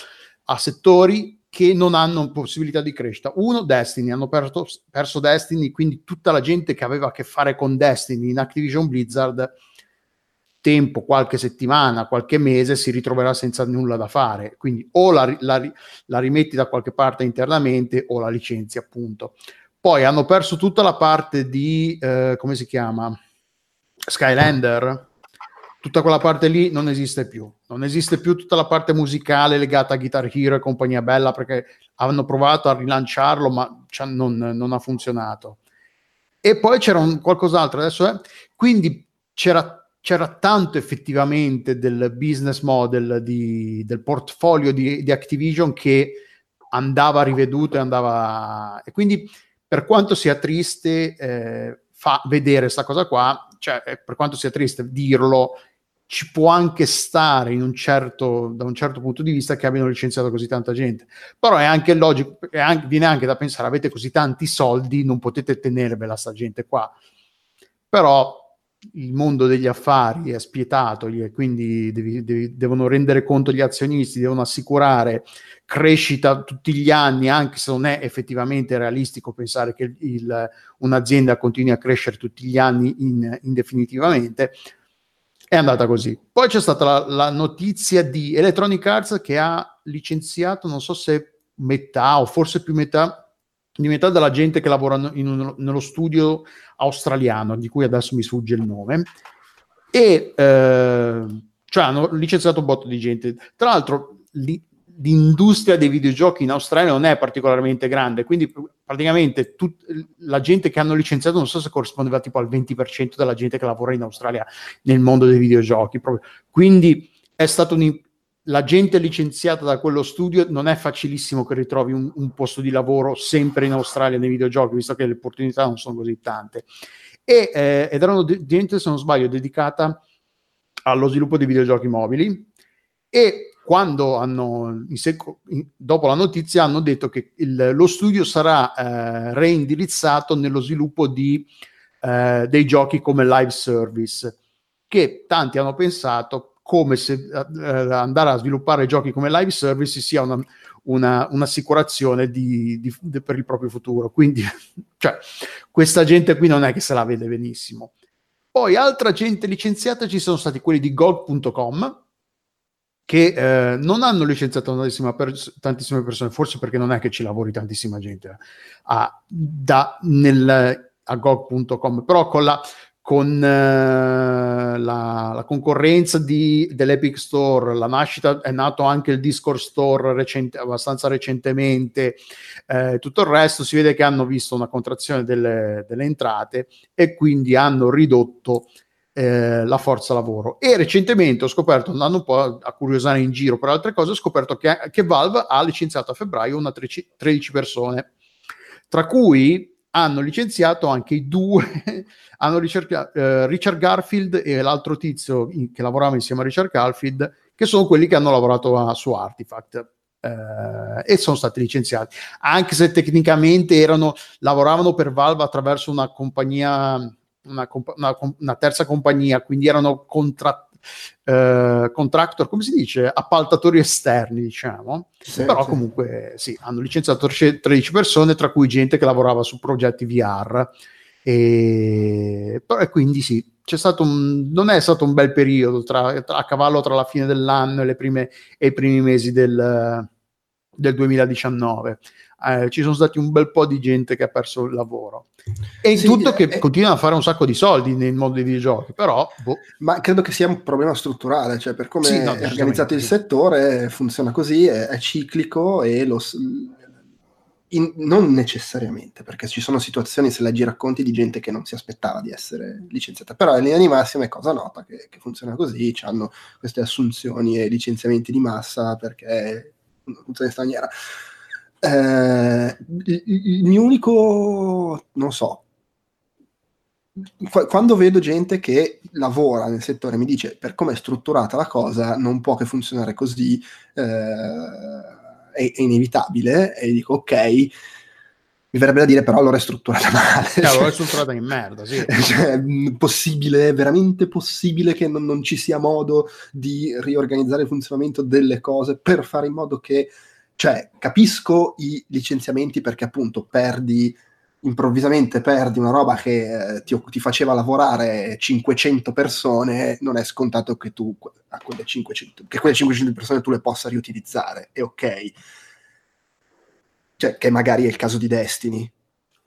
S3: a settori che non hanno possibilità di crescita. Uno, Destiny, hanno perso, perso, Destiny, quindi tutta la gente che aveva a che fare con Destiny in Activision Blizzard, tempo, qualche settimana, qualche mese, si ritroverà senza nulla da fare. Quindi o la, la, la rimetti da qualche parte internamente o la licenzi, appunto. Poi hanno perso tutta la parte di, eh, come si chiama? Skylander, tutta quella parte lì non esiste più. Non esiste più tutta la parte musicale legata a Guitar Hero e compagnia bella perché hanno provato a rilanciarlo, ma non, non ha funzionato. E poi c'era un, qualcos'altro adesso, è, quindi c'era, c'era, tanto effettivamente del business model, di, del portfolio di, di, Activision che andava riveduto e andava... E quindi per quanto sia triste eh, fa vedere questa cosa qua, cioè eh, per quanto sia triste dirlo, ci può anche stare un certo, da un certo punto di vista che abbiano licenziato così tanta gente. Però è anche logico, è anche, viene anche da pensare, avete così tanti soldi, non potete tenervela sta gente qua. Però il mondo degli affari è spietato e quindi devi, devi, devono rendere conto gli azionisti, devono assicurare crescita tutti gli anni, anche se non è effettivamente realistico pensare che il, un'azienda continui a crescere tutti gli anni in, indefinitivamente è andata così. Poi c'è stata la, la, notizia di Electronic Arts che ha licenziato, non so se metà o forse più metà di metà della gente che lavora in nello studio australiano, di cui adesso mi sfugge il nome, e eh, cioè hanno licenziato un botto di gente. Tra l'altro, li, l'industria dei videogiochi in Australia non è particolarmente grande, quindi praticamente tut- la gente che hanno licenziato non so se corrispondeva tipo al 20% della gente che lavora in Australia nel mondo dei videogiochi. Proprio. Quindi è stato un, la gente licenziata da quello studio non è facilissimo che ritrovi un, un, posto di lavoro sempre in Australia nei videogiochi, visto che le opportunità non sono così tante. E, eh, ed erano de- gente, se non sbaglio, dedicata allo sviluppo di videogiochi mobili e quando hanno, sec- dopo la notizia, hanno detto che il, lo studio sarà eh, reindirizzato nello sviluppo di, eh, dei giochi come live service, che tanti hanno pensato come se eh, andare a sviluppare giochi come live service sia una, una, un'assicurazione di, di, di, per il proprio futuro. Quindi, cioè, questa gente qui non è che se la vede benissimo. Poi, altra gente licenziata ci sono stati quelli di Gold.com, che eh, non hanno licenziato pers- tantissime, persone, forse perché non è che ci lavori tantissima gente a, da, nel, a gog.com, però con la, con eh, la, la, concorrenza di, dell'Epic Store, la nascita è nato anche il Discord Store recente, abbastanza recentemente, eh, tutto il resto si vede che hanno visto una contrazione delle, delle entrate e quindi hanno ridotto eh, la forza lavoro. E recentemente ho scoperto, andando un po' a curiosare in giro per altre cose, ho scoperto che, che Valve ha licenziato a febbraio una 13, 13 persone, tra cui hanno licenziato anche i due, hanno ricerca, eh, Richard Garfield e l'altro tizio in, che lavorava insieme a Richard Garfield, che sono quelli che hanno lavorato a, su Artifact. Eh, e sono stati licenziati anche se tecnicamente erano, lavoravano per Valve attraverso una compagnia una, comp- una, una terza compagnia, quindi erano contra- eh, contractor, come si dice, appaltatori esterni, diciamo. Sì, Però sì. comunque sì, hanno licenziato 13 persone, tra cui gente che lavorava su progetti VR. E, e quindi sì, c'è stato un, non è stato un bel periodo tra, tra, a cavallo tra la fine dell'anno e, prime, e i primi mesi del, del 2019 eh, ci sono stati un bel po' di gente che ha perso il lavoro. E in
S1: Sì,
S3: tutto che
S1: eh,
S3: continuano a fare un sacco di soldi nel mondo dei videogiochi, però boh,
S1: Ma credo che sia un problema strutturale, cioè per come
S3: Sì, no,
S1: è organizzato il settore funziona così, è, è ciclico e lo, in- non necessariamente, perché ci sono situazioni, se leggi racconti, di gente che non si aspettava di essere licenziata, però in linea di massima è cosa nota che, che funziona così, hanno queste assunzioni e licenziamenti di massa perché funziona maniera. Eh, il, mio unico, non so, Qu- quando vedo gente che lavora nel settore mi dice per come è strutturata la cosa non può che funzionare così eh, è, è inevitabile. E dico ok. Mi verrebbe da dire però allora è strutturata male. Cioè-
S3: strutturata in merda, sì.
S1: cioè, mh, possibile, veramente possibile che non, non ci sia modo di riorganizzare il funzionamento delle cose per fare in modo che, cioè, capisco i licenziamenti perché appunto perdi improvvisamente perdi una roba che eh, ti, ti faceva lavorare 500 persone, non è scontato che tu a quelle 500, che quelle 500 persone tu le possa riutilizzare, è ok. Cioè, che magari è il caso di Destiny,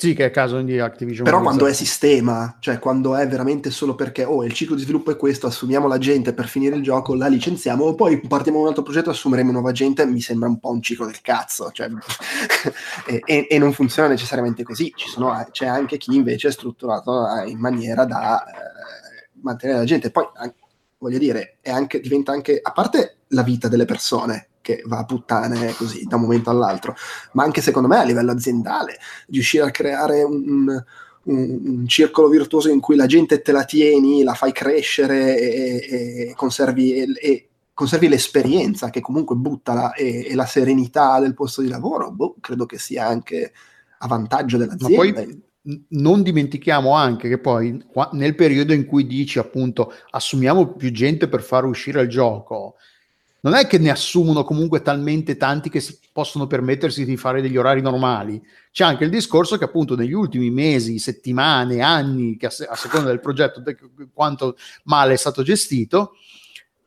S3: Sì, che è il caso di Activision.
S1: però
S3: Blizzard.
S1: quando è sistema, cioè quando è veramente solo perché oh, il ciclo di sviluppo è questo, assumiamo la gente per finire il gioco, la licenziamo, poi partiamo da un altro progetto, assumeremo nuova gente, mi sembra un po' un ciclo del cazzo. Cioè, e, e- e non funziona necessariamente così. Ci sono- c'è anche chi invece è strutturato eh, in maniera da eh, mantenere la gente. Poi, an- voglio dire, è anche, diventa anche, a parte la vita delle persone, che va a puttane così da un momento all'altro, ma anche secondo me a livello aziendale, riuscire a creare un, un- un- circolo virtuoso in cui la gente te la tieni, la fai crescere e, e conservi, e- e conservi l'esperienza che comunque butta la, e, la serenità del posto di lavoro, boh, credo che sia anche a vantaggio
S3: Ma
S1: dell'azienda.
S3: poi n- non dimentichiamo anche che poi nel periodo in cui dici appunto assumiamo più gente per far uscire il gioco, non è che ne assumono comunque talmente tanti che si possono permettersi di fare degli orari normali. C'è anche il discorso che appunto negli ultimi mesi, settimane, anni, a, se- a seconda del progetto, de- quanto male è stato gestito,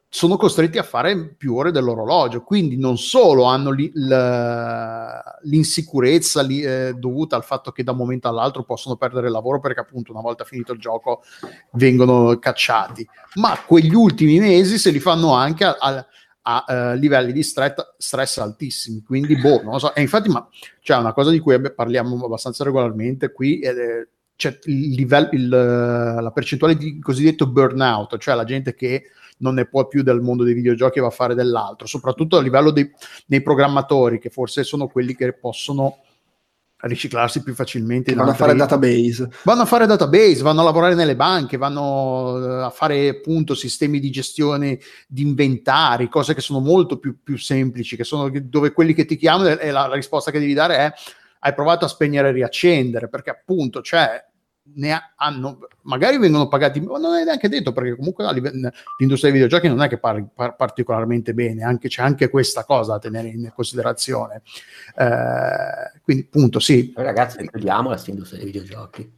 S3: sono costretti a fare più ore dell'orologio, quindi non solo hanno li- l- l'insicurezza li- eh, dovuta al fatto che da un momento all'altro possono perdere il lavoro perché appunto una volta finito il gioco vengono cacciati, ma quegli ultimi mesi se li fanno anche a, a- a, eh, livelli di stress, stress altissimi, quindi boh, non lo so, e infatti ma c'è una cosa di cui parliamo abbastanza regolarmente qui, ed c'è il livello, il, la percentuale di cosiddetto burnout, cioè la gente che non ne può più del mondo dei videogiochi e va a fare dell'altro, soprattutto a livello dei, dei programmatori, che forse sono quelli che possono riciclarsi più facilmente.
S1: vanno a fare database.
S3: Vanno a fare database, vanno a lavorare nelle banche, vanno eh, a fare appunto sistemi di gestione di inventari, cose che sono molto più, più semplici, che sono dove quelli che ti chiamano e la, la risposta che devi dare è hai provato a spegnere e riaccendere, perché appunto cioè, ne ha- hanno, magari vengono pagati, ma non è neanche detto, perché comunque l'industria dei videogiochi non è che parli par- particolarmente bene, anche, c'è anche questa cosa da tenere in considerazione. Eh, quindi appunto sì,
S4: ragazzi, chiudiamo la industria dei videogiochi.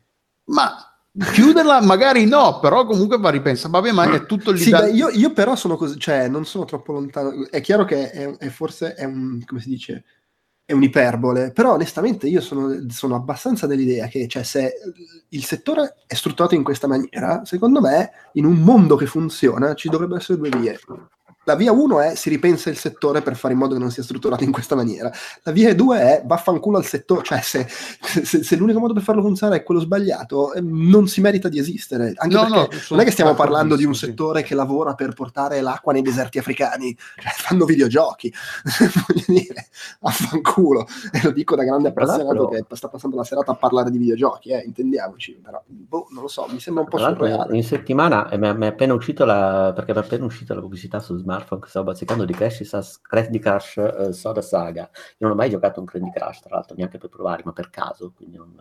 S3: ma chiuderla magari no, però comunque va ripensa. Vabbè, ma è tutto il
S1: Sì,
S3: livello.
S1: beh, io, io però sono così, cioè non sono troppo lontano. È chiaro che è, è forse è un, come si dice, è un'iperbole, però onestamente io sono, sono abbastanza dell'idea che cioè, se il settore è strutturato in questa maniera, secondo me in un mondo che funziona ci dovrebbero essere due vie. La via 1 è si ripensa il settore per fare in modo che non sia strutturato in questa maniera. La via 2 è vaffanculo al settore, cioè se, se- se l'unico modo per farlo funzionare è quello sbagliato, eh, non si merita di esistere. Anche
S3: No,
S1: perché
S3: no,
S1: non è che stiamo parlando di un
S3: sì.
S1: settore che lavora per portare l'acqua nei deserti africani, cioè fanno videogiochi. Voglio dire, affanculo. E lo dico da grande appassionato che sta passando la serata a parlare di videogiochi, eh, intendiamoci. Però, boh, non lo so, mi sembra un po' surreale.
S4: in settimana eh, mi è, appena uscito la perché mi è appena uscita la pubblicità su smartphone che stavo bazzicando di Crash, Candy Crush eh, Soda Saga. Io non ho mai giocato un Candy Crush, tra l'altro, neanche per provare, ma per caso, quindi non,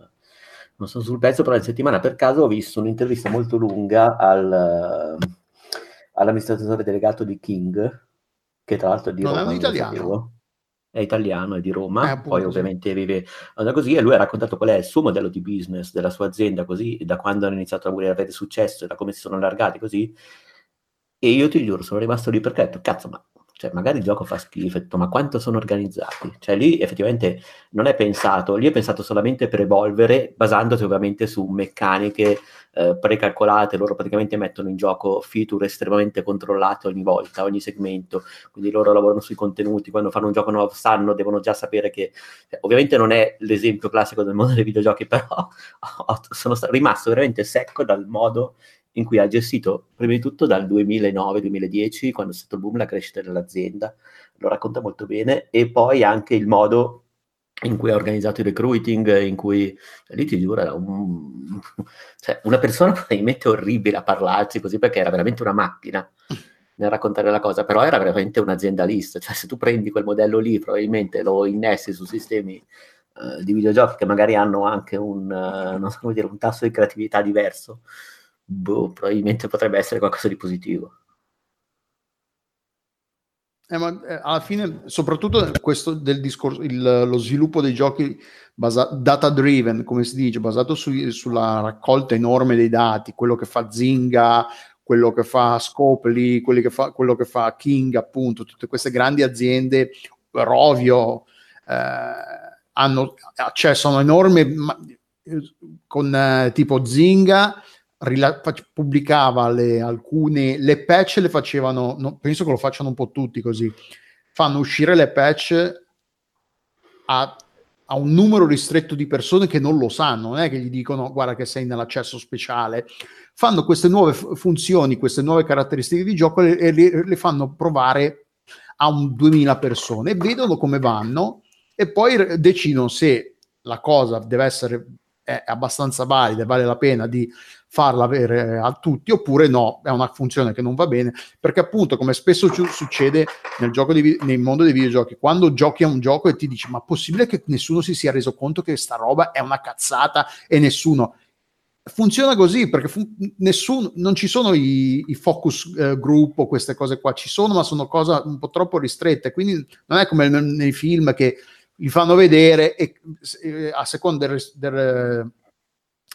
S4: non sono sul pezzo, però in settimana per caso ho visto un'intervista molto lunga al, eh, all'amministratore delegato di King, che tra l'altro è di
S3: Non è
S4: Roma, non lo
S3: italiano?
S4: È italiano, è di Roma,
S3: Eh,
S4: poi ovviamente vive andando così e lui ha raccontato qual è il suo modello di business della sua azienda così, da quando hanno iniziato a volere avere successo e da come si sono allargati così. E io ti giuro, sono rimasto lì perché ho detto, cazzo, ma cioè magari il gioco fa schifo, ma quanto sono organizzati? Cioè lì effettivamente non è pensato, lì è pensato solamente per evolvere basandosi ovviamente su meccaniche eh, precalcolate, loro praticamente mettono in gioco feature estremamente controllate ogni volta, ogni segmento, quindi loro lavorano sui contenuti, quando fanno un gioco nuovo sanno, devono già sapere che, cioè, ovviamente non è l'esempio classico del mondo dei videogiochi, però sono rimasto veramente secco dal modo in cui ha gestito prima di tutto dal 2009-2010, quando è stato il boom, la crescita dell'azienda, lo racconta molto bene, e poi anche il modo in cui ha organizzato il recruiting, in cui cioè, lì ti giuro un, cioè, una persona probabilmente orribile a parlarci così perché era veramente una macchina nel raccontare la cosa, però era veramente un aziendalista, cioè se tu prendi quel modello lì probabilmente lo innessi su sistemi uh, di videogiochi che magari hanno anche un, uh, so dire, un tasso di creatività diverso, boh, probabilmente potrebbe essere qualcosa di positivo.
S3: Eh, ma eh, alla fine, soprattutto questo del discorso, il, lo sviluppo dei giochi basa- data driven, come si dice, basato su, sulla raccolta enorme dei dati, quello che fa Zynga, quello che fa Scopely, che fa, quello che fa King, appunto, tutte queste grandi aziende, Rovio, eh, hanno accesso a un enorme, ma, con eh, tipo Zynga, rila- pubblicava le, alcune le patch le facevano no, penso che lo facciano un po' tutti così. Fanno uscire le patch a, a, un numero ristretto di persone che non lo sanno non è che gli dicono guarda che sei nell'accesso speciale. Fanno queste nuove funzioni queste nuove caratteristiche di gioco e, le, le fanno provare a un 2000 persone. Vedono come vanno e poi decidono se la cosa deve essere abbastanza valida vale la pena di farla avere a tutti oppure no, è una funzione che non va bene perché appunto come spesso ci succede nel, gioco di, nel mondo dei videogiochi quando giochi a un gioco e ti dici ma possibile che nessuno si sia reso conto che sta roba è una cazzata e nessuno? Funziona così perché fu- nessuno, non ci sono i, i focus eh, group o queste cose qua ci sono ma sono cose un po' troppo ristrette quindi non è come nei film che li fanno vedere e eh, a seconda del, del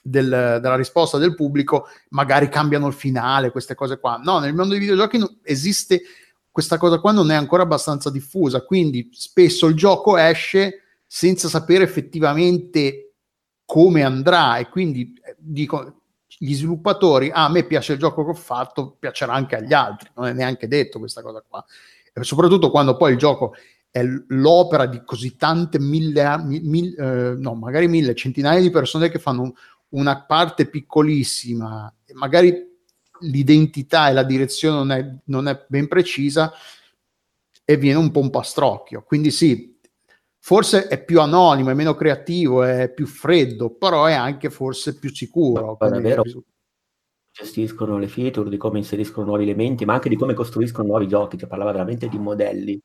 S3: del, della risposta del pubblico, magari cambiano il finale, queste cose qua. No, nel mondo dei videogiochi no, esiste questa cosa qua, non è ancora abbastanza diffusa, quindi spesso il gioco esce senza sapere effettivamente come andrà e quindi eh, dico gli sviluppatori, ah, a me piace il gioco che ho fatto, piacerà anche agli altri, non è neanche detto questa cosa qua. E soprattutto quando poi il gioco è l'opera di così tante mille, mille eh, no, magari mille, centinaia di persone che fanno una parte piccolissima, magari l'identità e la direzione non è, non è ben precisa e viene un po' un pastrocchio. Quindi sì, forse è più anonimo, è meno creativo, è più freddo, però è anche forse più sicuro.
S4: Davvero gestiscono le feature, di come inseriscono nuovi elementi, ma anche di come costruiscono nuovi giochi, cioè parlava veramente di modelli,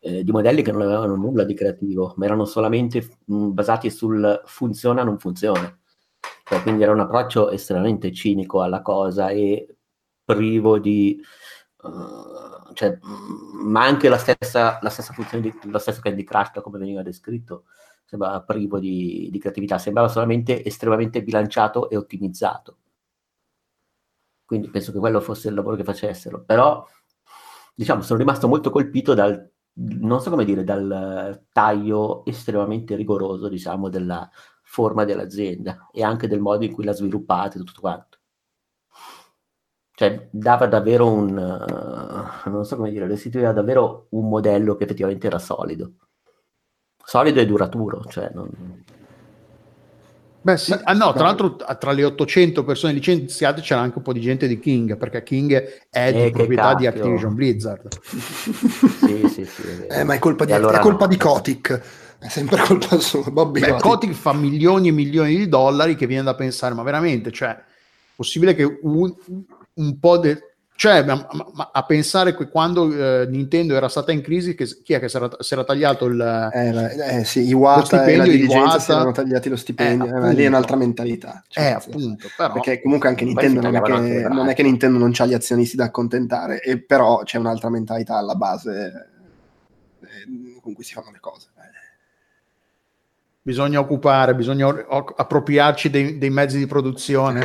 S4: eh, di modelli che non avevano nulla di creativo, ma erano solamente mh, basati sul funziona, non funziona. Cioè, quindi era un approccio estremamente cinico alla cosa e privo di... Uh, cioè, ma anche la stessa, la stessa funzione di, lo stesso Candy Crush come veniva descritto sembrava privo di, di creatività sembrava solamente estremamente bilanciato e ottimizzato. Quindi penso che quello fosse il lavoro che facessero però diciamo sono rimasto molto colpito dal non so come dire dal taglio estremamente rigoroso diciamo della, forma dell'azienda e anche del modo in cui l'ha sviluppata e tutto quanto. Cioè, dava davvero un, uh, non so come dire, restituiva davvero un modello che effettivamente era solido. Solido e duraturo, cioè non...
S3: Beh, sì. ah, no, tra l'altro tra le 800 persone licenziate c'era anche un po' di gente di King, perché King è di eh, proprietà di Activision Blizzard.
S4: sì, sì, sì.
S1: È eh, ma è colpa di, allora è colpa no. di Kotick è sempre colpa sua. Bobby
S3: Beh, Kotick fa milioni e milioni di dollari che viene da pensare, ma veramente, cioè, possibile che un, un po' del... Cioè, ma, ma, a pensare che quando eh, Nintendo era stata in crisi, che, chi è che si era, si era tagliato il
S1: eh, eh, sì, Iwata e la dirigenza si erano tagliati lo stipendio, eh, eh lì è un'altra mentalità.
S3: Cioè, eh, appunto, però,
S1: perché comunque anche Nintendo non è, che, non è, che, Nintendo non ha gli azionisti da accontentare, e però c'è un'altra mentalità alla base eh, con cui si fanno le cose.
S3: Bisogna occupare, bisogna appropriarci dei, dei, mezzi di produzione.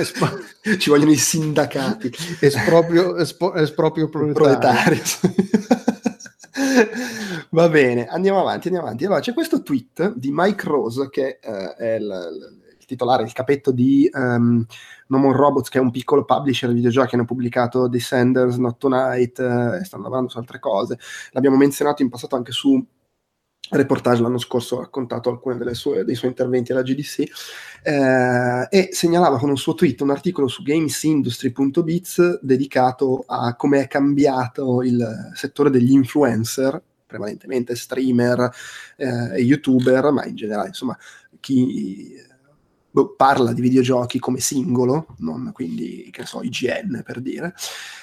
S1: Ci vogliono i sindacati.
S3: Esproprio, espo, esproprio proletario.
S1: Va bene, andiamo avanti, andiamo avanti. Allora, c'è questo tweet di Mike Rose, che uh, è il, il, titolare, il capetto di um, No More Robots, che è un piccolo publisher di videogiochi, hanno pubblicato Descenders, Not Tonight, uh, e stanno lavorando su altre cose. L'abbiamo menzionato in passato anche su reportage l'anno scorso ha raccontato alcuni dei suoi interventi alla GDC eh, e segnalava con un suo tweet un articolo su gamesindustry.biz dedicato a come è cambiato il settore degli influencer prevalentemente streamer eh, e youtuber ma in generale insomma chi parla di videogiochi come singolo, non quindi, che so, IGN per dire.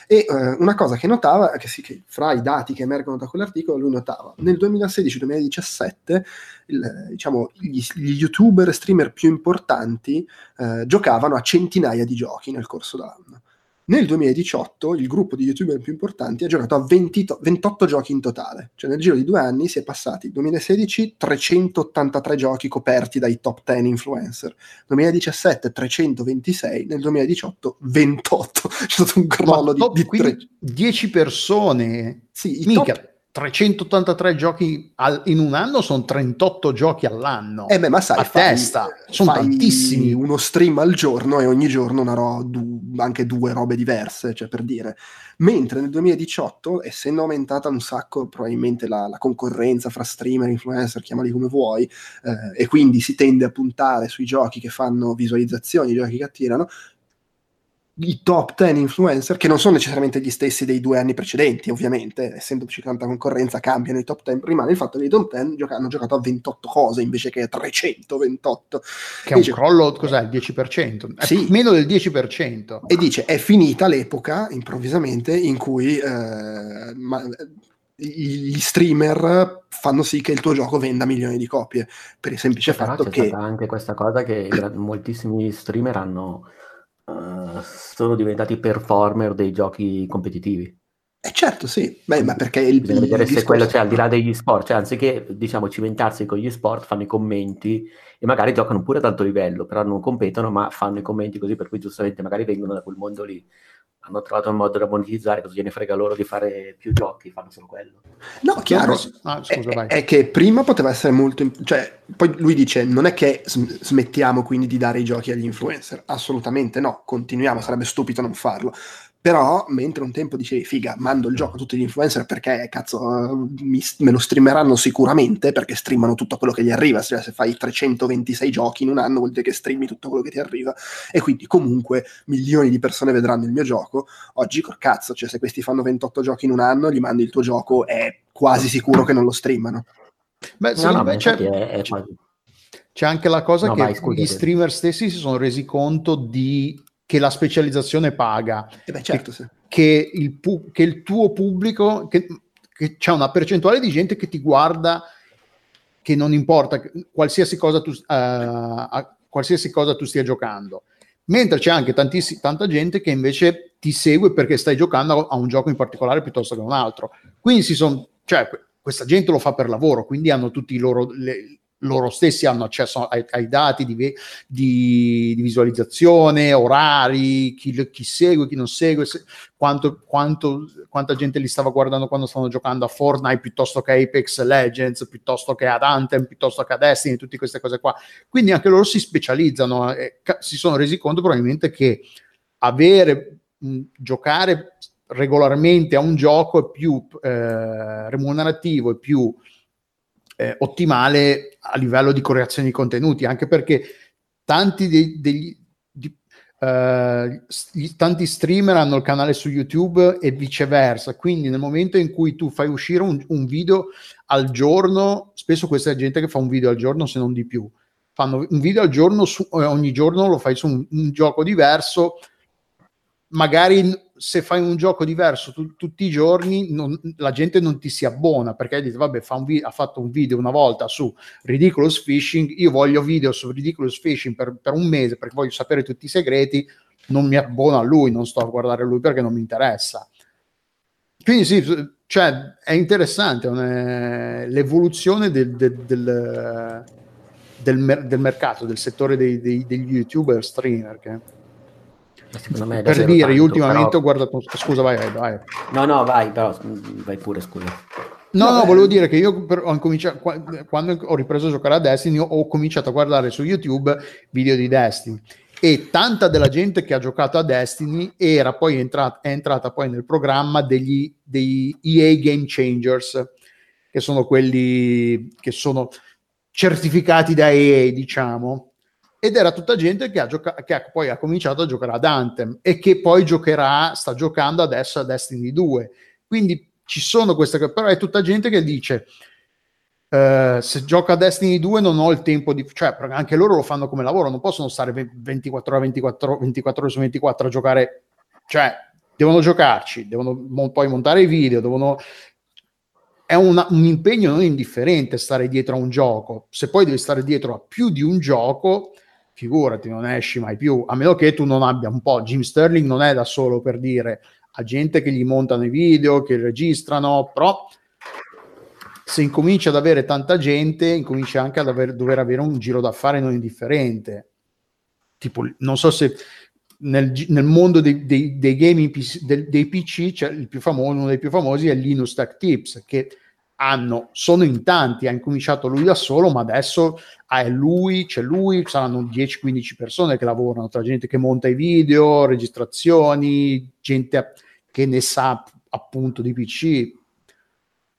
S1: E eh, una cosa che notava, che, sì, che fra i dati che emergono da quell'articolo, lui notava, nel 2016-2017, il, diciamo, gli, gli, youtuber streamer più importanti eh, giocavano a centinaia di giochi nel corso dell'anno. Nel 2018 il gruppo di youtuber più importanti ha giocato a 20, 28 giochi in totale, cioè nel giro di due anni si è passati 2016 383 giochi coperti dai top 10 influencer, 2017 326, nel 2018 28, c'è stato un crollo di, di 3...
S3: 10 persone. Sì, i Mica. top 383 giochi al, in un anno sono 38 giochi all'anno.
S1: Eh beh, ma sai,
S3: a fai, testa, sono tantissimi.
S1: Uno stream al giorno e ogni giorno una ro- du- anche due robe diverse, cioè per dire. Mentre nel 2018, essendo aumentata un sacco probabilmente la, la concorrenza fra streamer, influencer, chiamali come vuoi, eh, e quindi si tende a puntare sui giochi che fanno visualizzazioni, i giochi che attirano, i top 10 influencer, che non sono necessariamente gli stessi dei due anni precedenti, ovviamente, essendoci tanta concorrenza, cambiano i top 10, rimane il fatto che i top 10 gioca- hanno giocato a 28 cose invece che a 328.
S3: Che è un crollo, cos'è, il 10%? È sì. meno del 10%.
S1: E dice, è finita l'epoca, improvvisamente, in cui eh, ma, gli streamer fanno sì che il tuo gioco venda milioni di copie, per il semplice
S4: Però
S1: fatto
S4: c'è
S1: che...
S4: C'è anche questa cosa che moltissimi streamer hanno uh, sono diventati performer dei giochi competitivi.
S1: Eh certo, sì, Beh, ma perché il,
S4: Bisogna il vedere se quello, cioè al di là degli sport, cioè anziché diciamo cimentarsi con gli sport, fanno i commenti e magari giocano pure ad alto livello, però non competono, ma fanno i commenti così, per cui giustamente magari vengono da quel mondo lì hanno trovato un modo da monetizzare, così gliene frega loro di fare più giochi, fanno solo quello.
S1: No, chiaro, ah, scusa, è, è, che prima poteva essere molto... Cioè, poi lui dice, non è che smettiamo quindi di dare i giochi agli influencer, assolutamente no, continuiamo, sarebbe stupido non farlo. Però, mentre un tempo dicevi, figa, mando il gioco a tutti gli influencer perché, cazzo, mi, me lo streameranno sicuramente perché streamano tutto quello che gli arriva. Cioè, se fai 326 giochi in un anno vuol dire che streami tutto quello che ti arriva. E quindi, comunque, milioni di persone vedranno il mio gioco. Oggi, col cazzo, cioè, se questi fanno 28 giochi in un anno, gli mandi il tuo gioco, è quasi sicuro che non lo streamano.
S3: Beh, no, no, me c'è, è, è c'è, anche la cosa no, che vai, gli streamer stessi si sono resi conto di che la specializzazione paga,
S1: eh beh, certo, sì.
S3: che, il pu- che, il tuo pubblico, che, che c'è una percentuale di gente che ti guarda, che non importa qualsiasi cosa tu, uh, qualsiasi cosa tu stia giocando. Mentre c'è anche tanta gente che invece ti segue perché stai giocando a un gioco in particolare piuttosto che a un altro. Quindi si sono, cioè, questa gente lo fa per lavoro, quindi hanno tutti i loro, le, loro stessi hanno accesso ai, ai dati di, di, di, visualizzazione, orari, chi, chi, segue, chi non segue, se, quanto, quanto, quanta gente li stava guardando quando stavano giocando a Fortnite piuttosto che a Apex Legends, piuttosto che ad Anthem, piuttosto che a Destiny, tutte queste cose qua. Quindi anche loro si specializzano e ca- si sono resi conto probabilmente che avere, mh, giocare regolarmente a un gioco è più eh, remunerativo e più eh, ottimale a livello di creazione di contenuti, anche perché tanti dei, degli, di, uh, tanti streamer hanno il canale su YouTube e viceversa, quindi nel momento in cui tu fai uscire un, un video al giorno, spesso questa è gente che fa un video al giorno se non di più, fanno un video al giorno, su, eh, ogni giorno lo fai su un, un gioco diverso, magari se fai un gioco diverso tu, tutti i giorni, non, la gente non ti si abbona perché dice, vabbè, fa vi- ha fatto un video una volta su Ridiculous Fishing, io voglio video su Ridiculous Fishing per, per un mese perché voglio sapere tutti i segreti, non mi abbono a lui, non sto a guardare lui perché non mi interessa. Quindi sì, cioè, è interessante è l'evoluzione del, del, del del mercato, del settore dei, dei, degli youtuber streamer. Che...
S4: Me
S3: per dire, tanto, io ultimamente però... ho guardato. Scusa, vai, vai, vai.
S4: No, no, vai, però vai pure, scusa.
S3: No, no, volevo dire che io per, ho quando ho ripreso a giocare a Destiny ho cominciato a guardare su YouTube video di Destiny e tanta della gente che ha giocato a Destiny era poi entrata, è entrata poi nel programma degli, degli EA Game Changers, che sono quelli che sono certificati da EA, diciamo, ed era tutta gente che, ha, gioca- che ha, poi ha cominciato a giocare ad Anthem e che poi giocherà, sta giocando adesso a Destiny 2. Quindi ci sono queste cose, però è tutta gente che dice uh, se gioco a Destiny 2 non ho il tempo di... cioè anche loro lo fanno come lavoro, non possono stare 24 ore 24, 24 ore su 24 a giocare, cioè devono giocarci, devono mo- poi montare i video, devono... È una, un impegno non indifferente stare dietro a un gioco. Se poi devi stare dietro a più di un gioco, figurati, non esci mai più, a meno che tu non abbia un po'. Jim Sterling non è da solo per dire a gente che gli montano i video, che registrano, però se incomincia ad avere tanta gente, incomincia anche ad aver, dover avere un giro d'affari non indifferente. Tipo, non so se nel, nel mondo dei, dei, dei gaming del, dei PC, cioè il più famoso, uno dei più famosi è Linus Tech Tips, che hanno, sono in tanti, ha incominciato lui da solo, ma adesso è lui, c'è lui, saranno 10-15 persone che lavorano, tra gente che monta i video, registrazioni, gente che ne sa appunto di PC.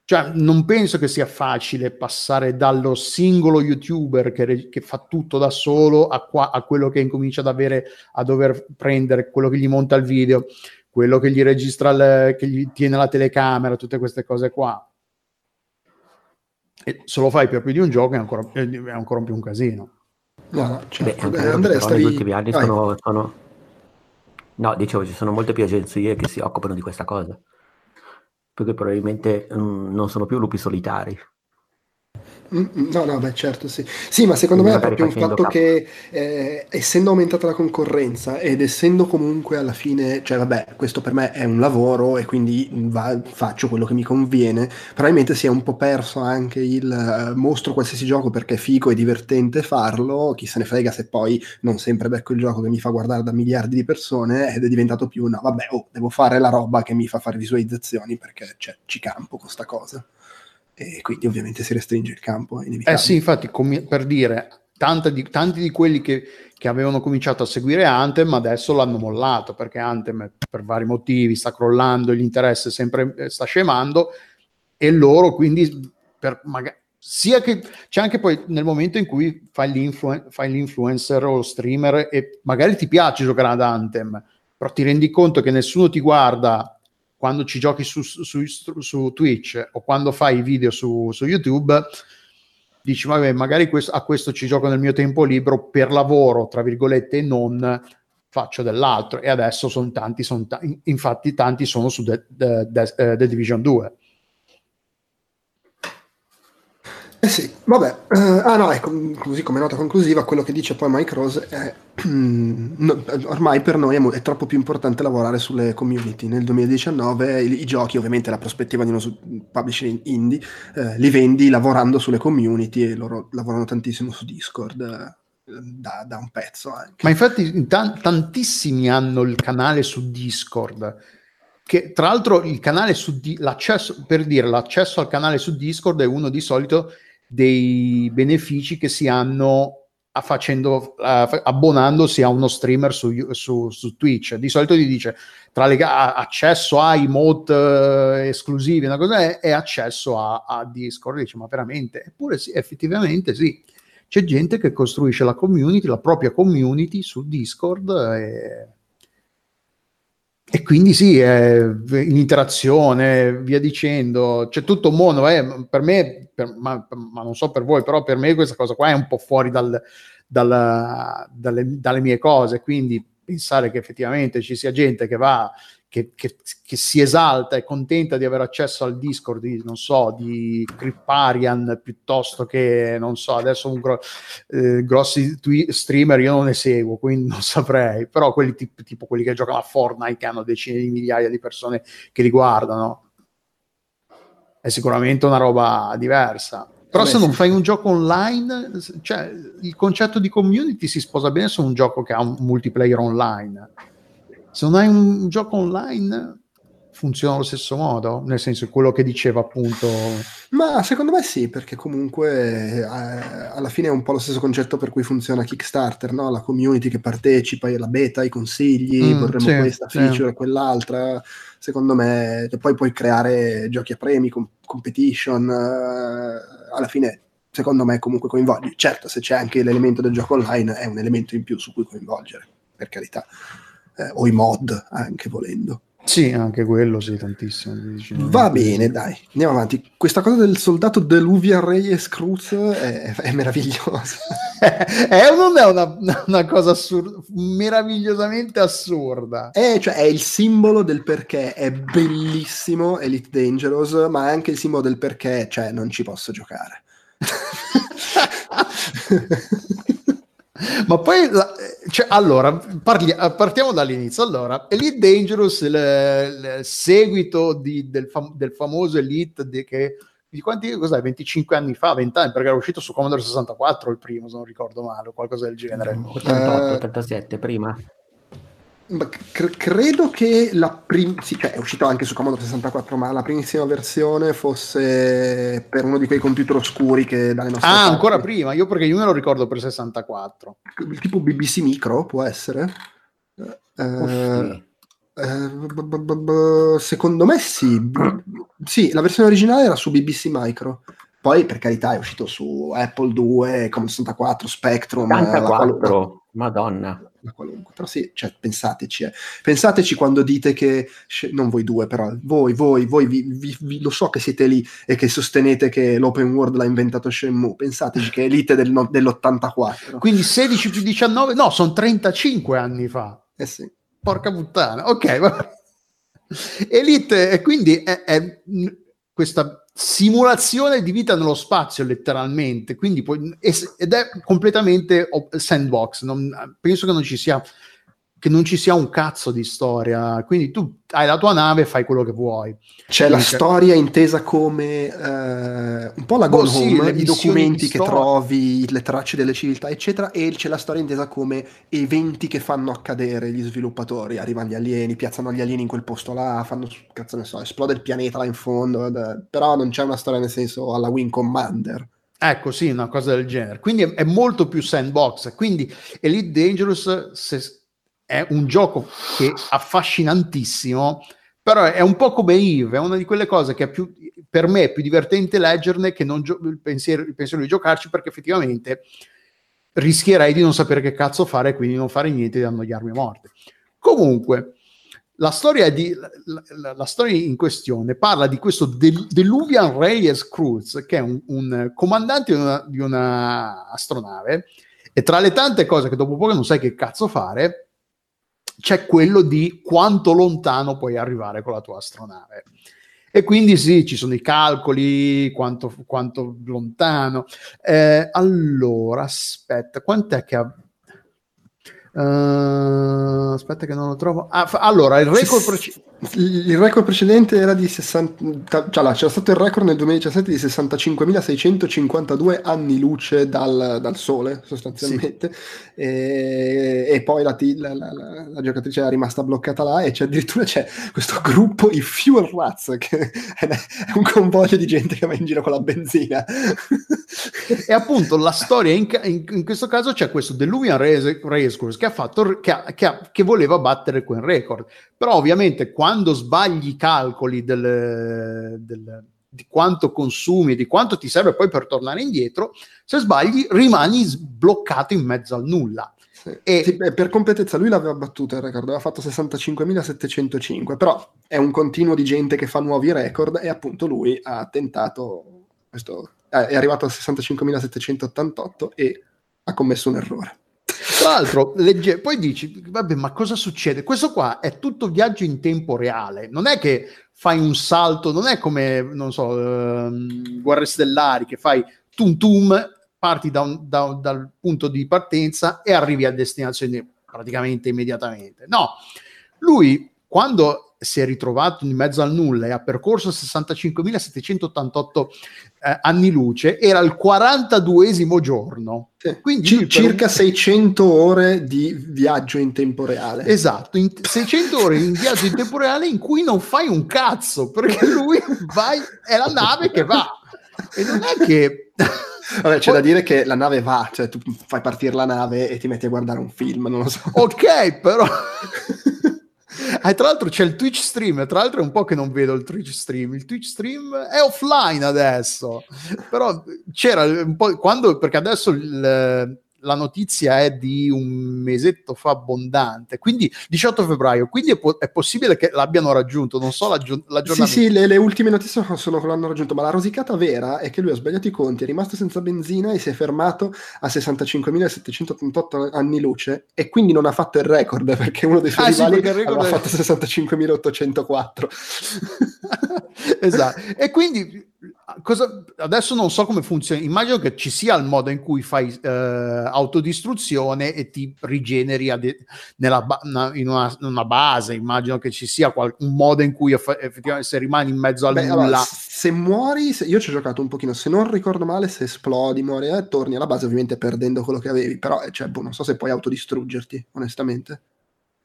S3: Cioè, non penso che sia facile passare dallo singolo youtuber che, che fa tutto da solo a, qua, a quello che incomincia ad avere a dover prendere quello che gli monta il video, quello che gli registra, il, che gli tiene la telecamera, tutte queste cose qua e se lo fai per più di un gioco è ancora, è ancora più un casino.
S4: No, no, certo. Beh, Andrea, stavi... negli ultimi anni sono, sono, No, dicevo, ci sono molte più agenzie che si occupano di questa cosa. Perché probabilmente mh, non sono più lupi solitari.
S1: Mm, mm, no, no, beh, certo, sì. Sì, ma secondo Quindi me è proprio un fatto capo. che eh, essendo aumentata la concorrenza ed essendo comunque alla fine, cioè vabbè, questo per me è un lavoro e quindi va, faccio quello che mi conviene, probabilmente si è un po' perso anche il uh, mostro qualsiasi gioco perché è figo e divertente farlo, chi se ne frega se poi non sempre becco il gioco che mi fa guardare da miliardi di persone ed è diventato più, no, vabbè, oh, devo fare la roba che mi fa fare visualizzazioni perché cioè, ci campo con sta cosa e quindi ovviamente si restringe il campo.
S3: Eh sì, infatti, com- per dire, di, tanti di quelli che, che, avevano cominciato a seguire Anthem adesso l'hanno mollato perché Anthem per vari motivi sta crollando, l'interesse sempre eh, sta scemando e loro quindi per magari sia che c'è anche poi nel momento in cui fai, l'influ- fai l'influencer o lo streamer e magari ti piace giocare ad Anthem, però ti rendi conto che nessuno ti guarda quando ci giochi su, su, su Twitch o quando fai video su, su YouTube, dici, vabbè, magari questo, a questo ci gioco nel mio tempo libero per lavoro, tra virgolette, e non faccio dell'altro. E adesso sono tanti, son ta- infatti tanti sono su The, The, The, uh, The Division 2
S1: Eh sì, vabbè, uh, ah no, ecco, così come nota conclusiva, quello che dice poi Mike Rose è no, ormai per noi è, è, troppo più importante lavorare sulle community. Nel 2019 i, i giochi, ovviamente la prospettiva di uno publisher indie, eh, li vendi lavorando sulle community e loro lavorano tantissimo su Discord. Eh, da, da, un pezzo anche.
S3: Ma infatti t- tantissimi hanno il canale su Discord che tra l'altro il canale su di- l'accesso per dire l'accesso al canale su Discord è uno di solito dei benefici che si hanno facendo, abbonandosi a uno streamer su, su, su, Twitch. Di solito ti dice tra le accesso ai mod uh, esclusivi, una cosa è accesso a, a, Discord. Dice, ma veramente? Eppure sì, effettivamente sì. C'è gente che costruisce la community, la propria community su Discord e e quindi sì, eh, in interazione, via dicendo, c'è tutto un mondo, eh, per me, per, ma, ma, non so per voi, però per me questa cosa qua è un po' fuori dal, dal, dalle, dalle mie cose, quindi pensare che effettivamente ci sia gente che va che, che, che, si esalta e contenta di avere accesso al Discord di, non so, di Criparian piuttosto che, non so, adesso un gro- eh, grossi twi- streamer io non ne seguo, quindi non saprei, però quelli tipo, tipo quelli che giocano a Fortnite che hanno decine di migliaia di persone che li guardano, è sicuramente una roba diversa. Però se non fai un gioco online, cioè il concetto di community si sposa bene su un gioco che ha un multiplayer online. Se non hai un gioco online, funziona allo stesso modo, nel senso quello che diceva appunto
S1: Ma secondo me sì, perché comunque eh, alla fine è un po' lo stesso concetto per cui funziona Kickstarter, no? La community che partecipa, la beta, i consigli,
S3: Mm,
S1: vorremmo
S3: sì,
S1: questa
S3: sì.
S1: feature, quell'altra. Secondo me, e poi puoi creare giochi a premi, com- competition. eh, alla fine, secondo me, comunque coinvolgi. Certo, se c'è anche l'elemento del gioco online, è un elemento in più su cui coinvolgere, per carità. Eh, o i mod, anche volendo.
S3: Sì, anche quello, sì, tantissimo.
S1: Va bene, dai, andiamo avanti. Questa cosa del soldato Deluvia Reyes Cruz è, è meravigliosa.
S3: è non è una, una cosa assurda, meravigliosamente assurda?
S1: È, cioè, è il simbolo del perché è bellissimo Elite Dangerous, ma è anche il simbolo del perché, cioè, non ci posso giocare.
S3: Ma poi, la- cioè, allora, parli- partiamo dall'inizio. Allora, Elite Dangerous, il, il seguito di- del, fam- del famoso Elite di, che, di quanti, cos'è, 25 anni fa, 20 anni, perché era uscito su Commodore 64 il primo, se non ricordo male, o qualcosa del genere.
S4: 88,
S1: Eh,
S4: 87 prima.
S1: Cre- credo che la prima, sì, cioè, è uscito anche su Commodore 64, ma la primissima versione fosse per uno di quei computer oscuri che dalle nostre
S3: Ah,
S1: parti-
S3: ancora prima, io perché io me lo ricordo per 64.
S1: Il tipo BBC Micro può essere? Eh, eh, b- b- b- b- secondo me sì. Sì, la versione originale era su BBC Micro. Poi, per carità, è uscito su Apple 2, Commodore 64, Spectrum, eh, la qual-
S4: 84, madonna.
S1: La qualunque. Però sì, cioè, pensateci. eh. Pensateci quando dite che, non voi due, però voi, voi, voi, vi, vi- vi- lo so che siete lì e che sostenete che l'open world l'ha inventato Shenmue. Pensateci che è Elite del no- dell'84.
S3: Quindi 16 più 19, no, sono 35 anni fa.
S1: Eh sì.
S3: Porca puttana, ok. va- Elite, e quindi è, è questa simulazione di vita nello spazio, letteralmente. Quindi es- ed è completamente sandbox. non- penso che non ci sia che non ci sia un cazzo di storia. Quindi tu hai la tua nave e fai quello che vuoi.
S1: C'è la
S3: c'è-
S1: storia intesa come eh, un po' la Gone
S3: sì,
S1: Home,
S3: le
S1: i documenti che trovi, le tracce delle civiltà, eccetera, e c'è la storia intesa come eventi che fanno accadere gli sviluppatori. Arrivano gli alieni, piazzano gli alieni in quel posto là, fanno, cazzo ne so, esplode il pianeta là in fondo, ed- però non c'è una storia nel senso alla Wing Commander.
S3: Ecco, sì, una cosa del genere. Quindi è, è molto più sandbox. Quindi Elite Dangerous se- è un gioco che affascinantissimo, però è un po' come Eve, è una di quelle cose che più, per me è più divertente leggerne che non gio- il, pensiero, il pensiero di giocarci, perché effettivamente rischierei di non sapere che cazzo fare e quindi non fare niente e annoiarmi a morte. Comunque, la storia, di, la, la- la storia in questione parla di questo Del- Deluvian Reyes Cruz, che è un, un comandante di una, di una astronave, e tra le tante cose che dopo poco non sai che cazzo fare, c'è quello di quanto lontano puoi arrivare con la tua astronave. E quindi sì, ci sono i calcoli, quanto, quanto lontano. Eh, allora, aspetta, quant'è che ha... Eh, aspetta che non lo trovo. Ah, fa- allora, il record
S1: Sì,
S3: preci-
S1: Il record precedente era di 60, cioè là, c'era stato il record nel 2017 di 65.652 anni luce dal, dal sole, sostanzialmente, e, e poi la, la- la- la- giocatrice era rimasta bloccata là e c'è addirittura c'è questo gruppo, i Fuel Rats, che è, un convoglio di gente che va in giro con la benzina.
S3: E appunto la storia in, ca- in- in questo caso c'è questo Deluvian Reyes Reyes Cruz che ha fatto che, ha- che ha- che voleva battere quel record. Però ovviamente quando sbagli i calcoli del, del- di quanto consumi di quanto ti serve poi per tornare indietro, se sbagli rimani sbloccato in mezzo al nulla. E-
S1: Sì, beh, per completezza, lui l'aveva battuto il record, aveva fatto 65.705, però è un continuo di gente che fa nuovi record e appunto lui ha tentato, questo, è arrivato a 65.788 e ha commesso un errore.
S3: Tra l'altro, legge- poi dici, vabbè, ma cosa succede? Questo qua è tutto viaggio in tempo reale, non è che fai un salto, non è come, non so, ehm, Guerre Stellari, che fai tum tum, parti da un- da- dal punto di partenza e arrivi a destinazione praticamente immediatamente. No, lui quando si è ritrovato in mezzo al nulla e ha percorso 65.788 eh, anni luce, era il 42esimo giorno.
S1: Sì.
S3: Quindi per
S1: circa
S3: un-
S1: 600 ore di viaggio in tempo reale.
S3: Esatto, in 600 ore in viaggio in tempo reale in cui non fai un cazzo, perché lui vai, è la nave che va. E non è che...
S1: Vabbè, c'è
S3: Poi-
S1: da dire che la nave va, cioè tu fai partire la nave e ti metti a guardare un film, non lo so.
S3: Ok, però... E tra l'altro c'è il Twitch stream, tra l'altro è un po' che non vedo il Twitch stream, il Twitch stream è offline adesso, però c'era un po' quando, perché adesso il- la notizia è di un mesetto fa abbondante, quindi 18 febbraio, quindi è, po- è possibile che l'abbiano raggiunto, non so
S1: Sì,
S3: l'aggiornamento.
S1: sì, le, le ultime notizie sono che l'hanno raggiunto, ma la rosicata vera è che lui ha sbagliato i conti, è rimasto senza benzina e si è fermato a 65.788 anni luce e quindi non ha fatto il record perché uno dei suoi
S3: Ah, sì,
S1: rivali
S3: record
S1: aveva
S3: è-
S1: fatto 65.804.
S3: esatto. E quindi cosa, adesso non so come funziona. Immagino che ci sia il modo in cui fai eh, autodistruzione e ti rigeneri de- nella ba- na- in una, una base. Immagino che ci sia qual- un modo in cui eff- effettivamente se rimani in mezzo al
S1: Beh,
S3: nulla.
S1: allora, se muori, se- io ci ho giocato un pochino, se non ricordo male, se esplodi, muori, eh, torni alla base ovviamente perdendo quello che avevi, però eh, cioè, boh, non so se puoi autodistruggerti, onestamente.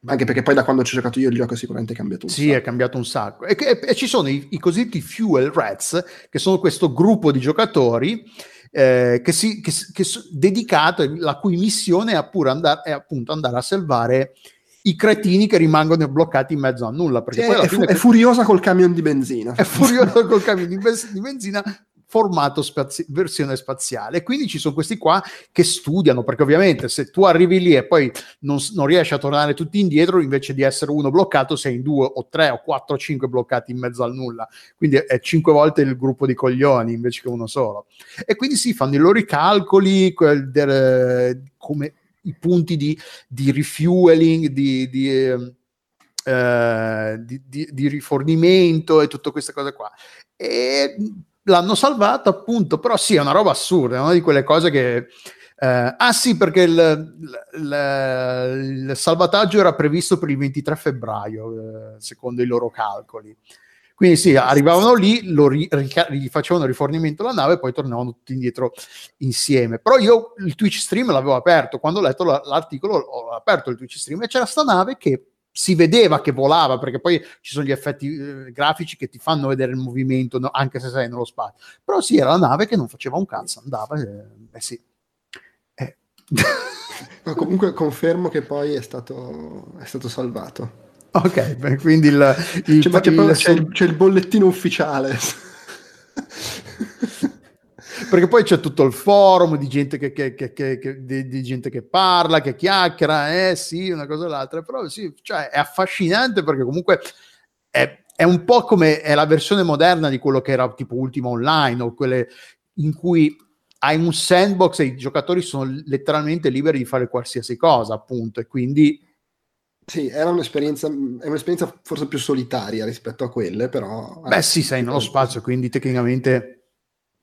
S1: Anche perché poi da quando ci ho giocato io il gioco è sicuramente cambiato un
S3: Sì,
S1: sacco.
S3: è cambiato un sacco. E, che- e ci sono i, i cosiddetti Fuel Rats, che sono questo gruppo di giocatori eh, che si, che, che s- dedicato, la cui missione è, andare, è appunto andare a salvare i cretini che rimangono bloccati in mezzo a nulla. Perché
S1: Sì, è, fu- è furiosa col camion di benzina.
S3: è furioso col camion di benzina formato spazi- versione spaziale. Quindi ci sono questi qua che studiano, perché ovviamente se tu arrivi lì e poi non, non riesci a tornare tutti indietro, invece di essere uno bloccato, sei in due o tre o quattro o cinque bloccati in mezzo al nulla. Quindi è, cinque volte il gruppo di coglioni invece che uno solo. E quindi si fanno i loro calcoli, quel del- come i punti di, di refueling, di... di eh, di, di- di rifornimento e tutte queste cose qua. E l'hanno salvato appunto, però sì, è una roba assurda, è una di quelle cose che... eh, ah sì, perché il, il- il salvataggio era previsto per il 23 febbraio, eh, secondo i loro calcoli. Quindi sì, arrivavano lì, lo ri- gli facevano rifornimento alla nave e poi tornavano tutti indietro insieme. Però io il Twitch stream l'avevo aperto, quando ho letto la- l'articolo ho aperto il Twitch stream e c'era sta nave che si vedeva che volava, perché poi ci sono gli effetti eh, grafici che ti fanno vedere il movimento, no? anche se sei nello spazio. Però sì, era la nave che non faceva un cazzo, andava, eh, eh sì. Eh.
S1: Ma comunque confermo che poi è stato, è stato salvato.
S3: ok, beh, quindi il... il-
S1: Cioè, ma c'è,
S3: il-
S1: c'è il, c'è il bollettino ufficiale.
S3: perché poi c'è tutto il forum di gente che, che- che- di, di gente che parla, che chiacchiera, eh sì, una cosa o l'altra, però sì, cioè, è affascinante perché comunque è, è un po' come è la versione moderna di quello che era tipo Ultima Online o quelle in cui hai un sandbox e i giocatori sono letteralmente liberi di fare qualsiasi cosa, appunto, e quindi
S1: Sì, era un'esperienza, è un'esperienza forse più solitaria rispetto a quelle, però...
S3: beh sì, sei nello spazio, quindi tecnicamente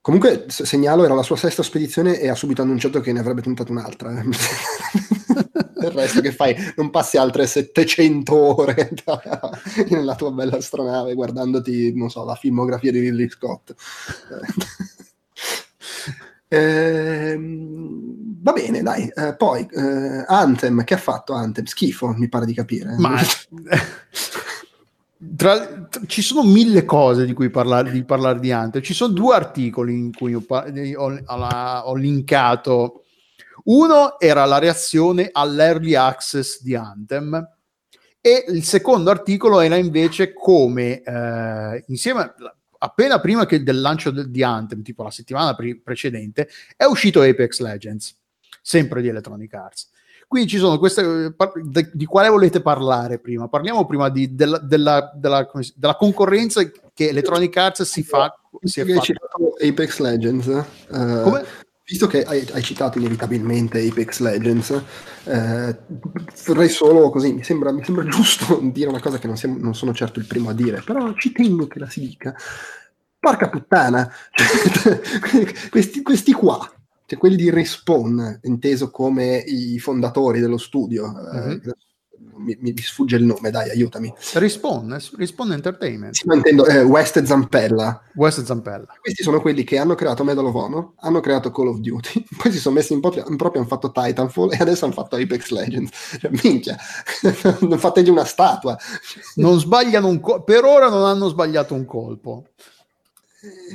S1: Comunque, se- segnalo, era la sua sesta spedizione e ha subito annunciato che ne avrebbe tentata un'altra. eh. Del resto che fai? Non passi altre 700 ore nella tua bella astronave guardandoti, non so, la filmografia di Ridley Scott. Ehm, va bene, dai. Eh, poi, eh, Anthem, che ha fatto Anthem? Schifo, mi pare di capire.
S3: Ma tra- tra- ci sono mille cose di cui parlare di, parlare di Anthem. Ci sono due articoli in cui ho, pa- ho, alla- ho linkato. Uno era la reazione all'early access di Anthem e il secondo articolo era invece come eh, insieme appena prima che del lancio del- di Anthem, tipo la settimana pre- precedente, è uscito Apex Legends, sempre di Electronic Arts. Quindi ci sono queste. de- di quale volete parlare prima? Parliamo prima di- della, della- della- della concorrenza che Electronic Arts si fa. Si è
S1: citato Apex Legends, eh,
S3: Come?
S1: visto che hai, hai citato inevitabilmente Apex Legends, eh, vorrei solo così, mi sembra, mi sembra giusto dire una cosa che non, siamo- non sono certo il primo a dire, però ci tengo che la si dica. Porca puttana, questi, questi qua, cioè quelli di Respawn, inteso come i fondatori dello studio, eh,
S3: Mhm.
S1: mi, mi sfugge il nome, dai, aiutami.
S3: Respawn, Respawn Entertainment.
S1: Sì, ma intendo eh, West Zampella.
S3: West Zampella.
S1: Questi sono quelli che hanno creato Medal of Honor, hanno creato Call of Duty, poi si sono messi in, proprio, in proprio hanno fatto Titanfall e adesso hanno fatto Apex Legends. Cioè, minchia, fategli una statua.
S3: Non sbagliano un colpo, per ora non hanno sbagliato un colpo.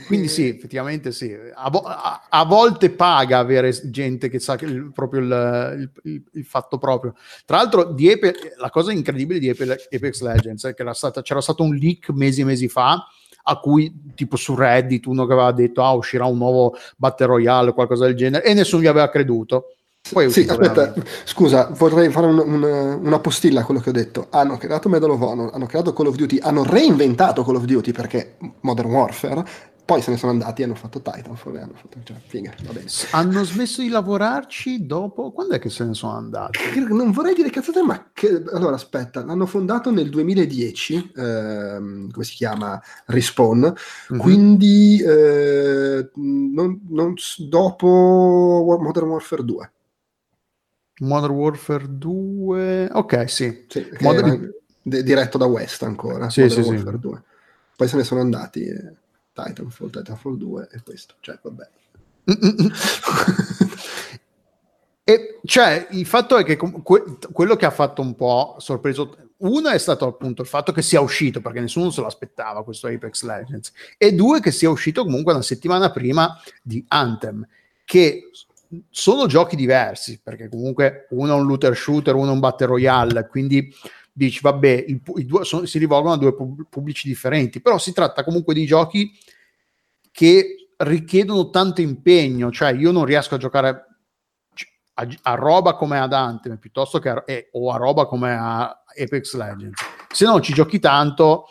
S3: Quindi sì, effettivamente sì. A, vo- a-, a, volte paga avere gente che sa che il, proprio il, il, il, fatto proprio. Tra l'altro, di Ape- la cosa incredibile di Ape- Apex Legends è che stata, c'era stato un leak mesi e mesi fa a cui tipo su Reddit uno che aveva detto ah uscirà un nuovo Battle Royale o qualcosa del genere e nessuno gli aveva creduto.
S1: Poi sì, aspetta, veramente. scusa, vorrei fare un, un, una postilla a quello che ho detto. Hanno creato Medal of Honor, hanno creato Call of Duty, hanno reinventato Call of Duty perché Modern Warfare, poi se ne sono andati e hanno fatto Titanfall, hanno fatto, cioè, figa, va bene.
S3: Hanno smesso di lavorarci dopo, quando è che se ne sono andati?
S1: Non vorrei dire cazzate, ma che, allora aspetta, l'hanno fondato nel 2010, ehm, come si chiama, Respawn, mm-hmm. quindi eh, non, non, dopo Modern Warfare 2.
S3: Modern Warfare 2, ok, sì.
S1: sì Modern... d- diretto da West ancora.
S3: Sì, Modern sì,
S1: Warfare sì. 2. Poi se ne sono andati eh, Titanfall, Titanfall 2 e questo, cioè vabbè.
S3: e cioè il fatto è che que- quello che ha fatto un po' sorpreso uno è stato appunto il fatto che sia uscito perché nessuno se lo aspettava questo Apex Legends e due che sia uscito comunque una settimana prima di Anthem che sono giochi diversi, perché comunque uno è un looter shooter, uno è un battle royale, quindi dici vabbè, il, i due sono, si rivolgono a due pubblici differenti, però si tratta comunque di giochi che richiedono tanto impegno, cioè io non riesco a giocare a, a roba come ad Anthem piuttosto che a, eh, o a roba come a Apex Legends. Se non ci giochi tanto,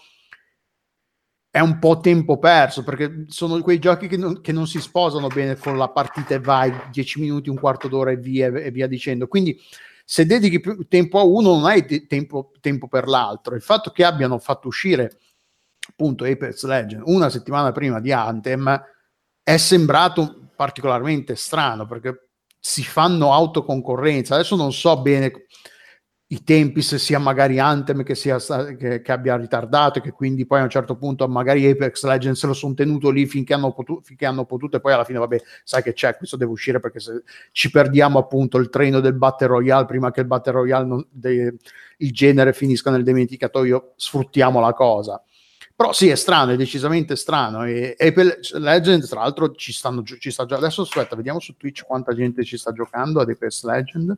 S3: è un po' tempo perso perché sono quei giochi che non, che non, si sposano bene con la partita e vai 10 minuti, un quarto d'ora e via, e via dicendo. Quindi se dedichi più tempo a uno non hai te- tempo, tempo, per l'altro. Il fatto che abbiano fatto uscire appunto Apex Legend una settimana prima di Anthem è sembrato particolarmente strano perché si fanno autoconcorrenza. Adesso non so bene i tempi, se sia magari Anthem che, sia, che, che, abbia ritardato e che quindi poi a un certo punto magari Apex Legends se lo sono tenuto lì finché hanno, potu- finché hanno potuto e poi alla fine vabbè sai che c'è, questo deve uscire perché se ci perdiamo appunto il treno del Battle Royale prima che il Battle Royale non, de- il genere finisca nel dimenticatoio sfruttiamo la cosa. Però sì è strano, è decisamente strano e Apex Legends tra l'altro ci, stanno, ci sta già adesso aspetta vediamo su Twitch quanta gente ci sta giocando ad Apex Legends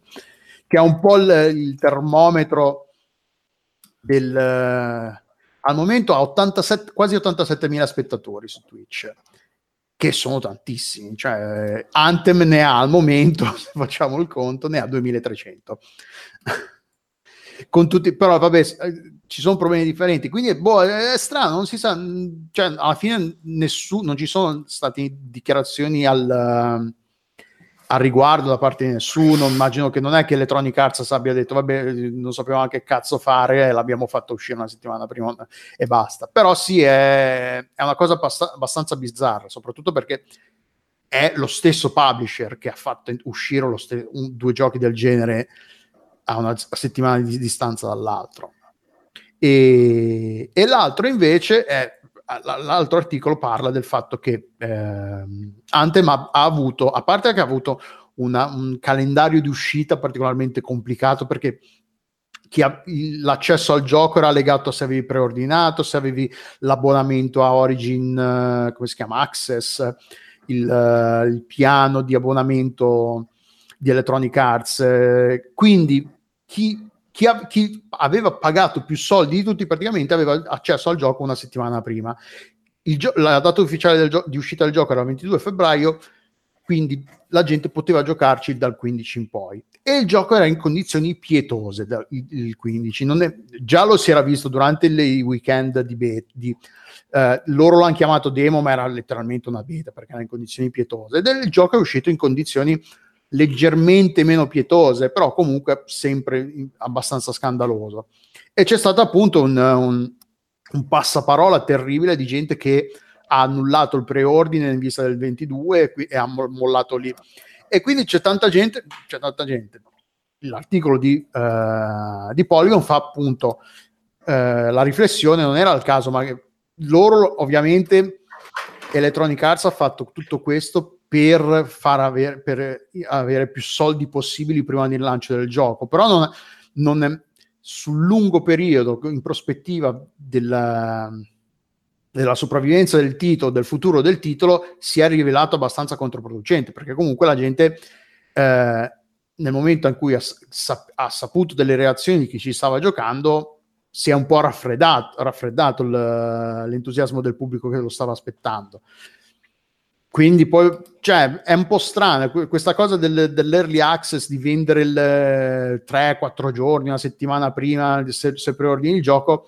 S3: che è un po' il, il termometro del... Uh, al momento ha 87, quasi 87 mila spettatori su Twitch, che sono tantissimi. Cioè, Anthem ne ha al momento, se facciamo il conto, ne ha 2300. Con tutti, però vabbè, eh, ci sono problemi differenti, quindi boh, è strano, non si sa, cioè, alla fine nessuno, non ci sono state dichiarazioni al al riguardo da parte di nessuno. Immagino che non è che Electronic Arts abbia detto vabbè, non sapevamo che cazzo fare, l'abbiamo fatto uscire una settimana prima e basta. Però sì, è, è una cosa abbast- abbastanza bizzarra, soprattutto perché è lo stesso publisher che ha fatto uscire st- un, due giochi del genere a una settimana di distanza dall'altro. E, e l'altro invece è l'altro articolo parla del fatto che eh, Anthem ha, ha, avuto, a parte che ha avuto una, un calendario di uscita particolarmente complicato perché ha, l'accesso al gioco era legato a se avevi preordinato, se avevi l'abbonamento a Origin, uh, come si chiama, Access, il, uh, il, piano di abbonamento di Electronic Arts. Uh, quindi chi chi, ha, chi, aveva pagato più soldi di tutti praticamente aveva accesso al gioco una settimana prima. Gio- la data ufficiale gio- di uscita del gioco era il 22 febbraio, quindi la gente poteva giocarci dal 15 in poi. E il gioco era in condizioni pietose dal, il, 15. È, già lo si era visto durante i weekend di, be- di eh, loro l'hanno chiamato demo, ma era letteralmente una beta perché era in condizioni pietose. Ed il gioco è uscito in condizioni leggermente meno pietose, però comunque sempre abbastanza scandaloso. E c'è stato appunto un, un, un passaparola terribile di gente che ha annullato il preordine in vista del 22 e, ha mollato lì. E quindi c'è tanta gente, c'è tanta gente. l'articolo di, uh, di Polygon fa appunto uh, la riflessione, non era il caso, ma loro ovviamente Electronic Arts ha fatto tutto questo per far avere, per avere più soldi possibili prima del lancio del gioco, però non, non è, sul lungo periodo, in prospettiva della, della sopravvivenza del titolo, del futuro del titolo, si è rivelato abbastanza controproducente, perché comunque la gente eh, nel momento in cui ha, ha, saputo delle reazioni di chi ci stava giocando, si è un po' raffreddato, raffreddato l'entusiasmo del pubblico che lo stava aspettando. Quindi poi, cioè, è un po' strana questa cosa del, dell'early access di vendere il 3-4 giorni, una settimana prima, se, se preordini il gioco,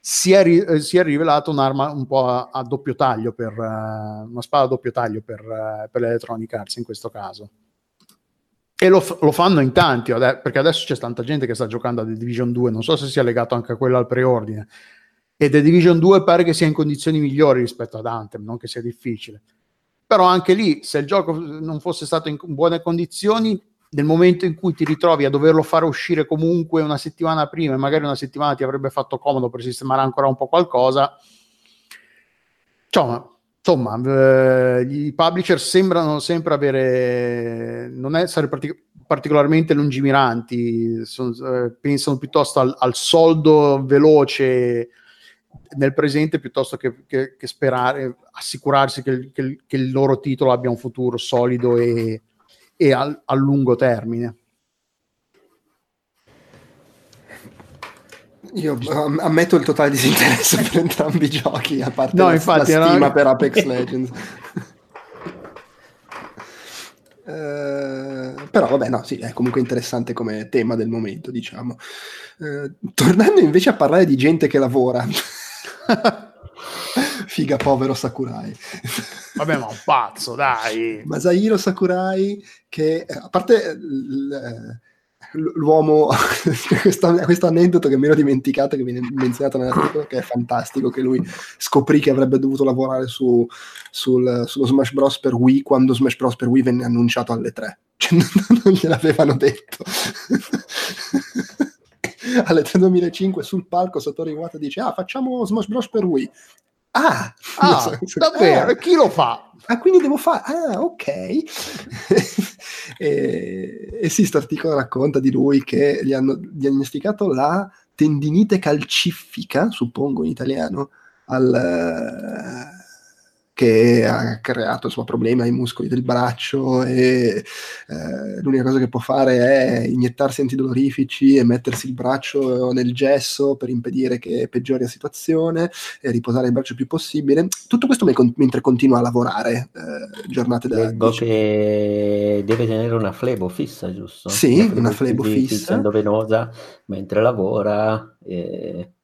S3: si è, ri, si è, rivelato un'arma un po' a, a doppio taglio, per, uh, una spada a doppio taglio per, uh, per l'Electronic Arts in questo caso. E lo, lo, fanno in tanti, perché adesso c'è tanta gente che sta giocando a The Division 2, non so se sia legato anche a quello al preordine. E The Division 2 pare che sia in condizioni migliori rispetto ad Anthem, non che sia difficile. Però anche lì, se il gioco non fosse stato in buone condizioni, nel momento in cui ti ritrovi a doverlo fare uscire comunque una settimana prima e magari una settimana ti avrebbe fatto comodo per sistemare ancora un po' qualcosa, insomma, insomma, eh, i publisher sembrano sempre avere, non essere partic- particolarmente lungimiranti, son, eh, pensano piuttosto al, al, soldo veloce nel presente piuttosto che, che, che sperare, assicurarsi che, che, il loro titolo abbia un futuro solido e, e a, a lungo termine.
S1: Io ammetto il totale disinteresse per entrambi i giochi, a parte
S3: no,
S1: la,
S3: infatti,
S1: la stima
S3: no.
S1: per Apex Legends. Uh, però vabbè, no, sì, è comunque interessante come tema del momento, diciamo. Uh, tornando invece a parlare di gente che lavora. Figa povero Sakurai.
S3: Vabbè, ma un pazzo, dai.
S1: Masahiro Sakurai, che a parte l- l'uomo, questo, questo, aneddoto che mi ero dimenticato, che viene menzionato nell'articolo, che è fantastico, che lui scoprì che avrebbe dovuto lavorare su, sul, sullo Smash Bros. per Wii quando Smash Bros. per Wii venne annunciato alle 3. Cioè, non gliel'avevano detto. alle 3 2005 sul palco Satoru Iwata dice ah facciamo Smash Bros. per Wii.
S3: Ah, ah so, davvero? Ah, chi lo fa?
S1: Ah, quindi devo fare... Ah, ok. e, e sì, questo articolo racconta di lui che gli hanno diagnosticato la tendinite calcifica, suppongo in italiano, al che ha creato insomma, problemi ai muscoli del braccio e eh, l'unica cosa che può fare è iniettarsi antidolorifici e mettersi il braccio nel gesso per impedire che peggiori la situazione e riposare il braccio il più possibile. Tutto questo mentre continua a lavorare eh, giornate da...
S4: Leggo che deve tenere una flebo fissa, giusto?
S1: Sì, una flebo, una flebo fissa.
S4: venosa mentre lavora. E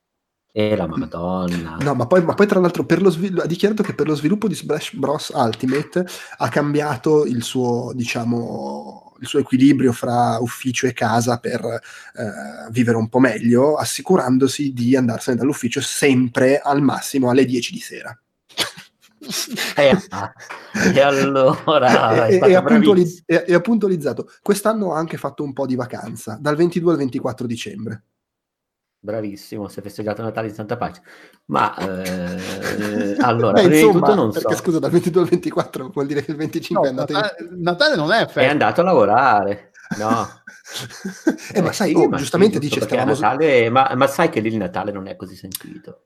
S4: e la Madonna.
S1: No, ma poi, ma poi tra l'altro svil- ha dichiarato che per lo sviluppo di Smash Bros. Ultimate ha cambiato il suo, diciamo, il suo equilibrio fra ufficio e casa per eh, vivere un po' meglio, assicurandosi di andarsene dall'ufficio sempre al massimo alle 10 di sera.
S4: Eh, e allora
S1: e, e, ha puntualiz- e, ha puntualizzato quest'anno ho anche fatto un po' di vacanza dal 22 al 24 dicembre
S4: bravissimo, si è festeggiato Natale in Santa Pace. Ma eh, allora,
S1: Beh, insomma, tutto non perché so. scusa, dal 22 al 24 vuol dire che il 25 no, è andato
S3: Natale, in... Natale non è festa.
S4: È andato a lavorare. No.
S1: eh, ma sai, oh, giustamente dice stavamo...
S4: Natale, ma, ma sai che lì il Natale non è così sentito.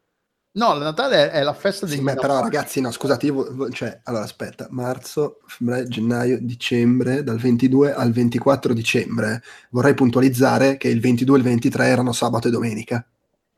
S3: No, il Natale è la festa dei
S1: sì, ma però ragazzi, no, scusate, io, cioè, allora aspetta, marzo, febbraio, gennaio, dicembre, dal 22 al 24 dicembre, vorrei puntualizzare che il 22 e il 23 erano sabato e domenica.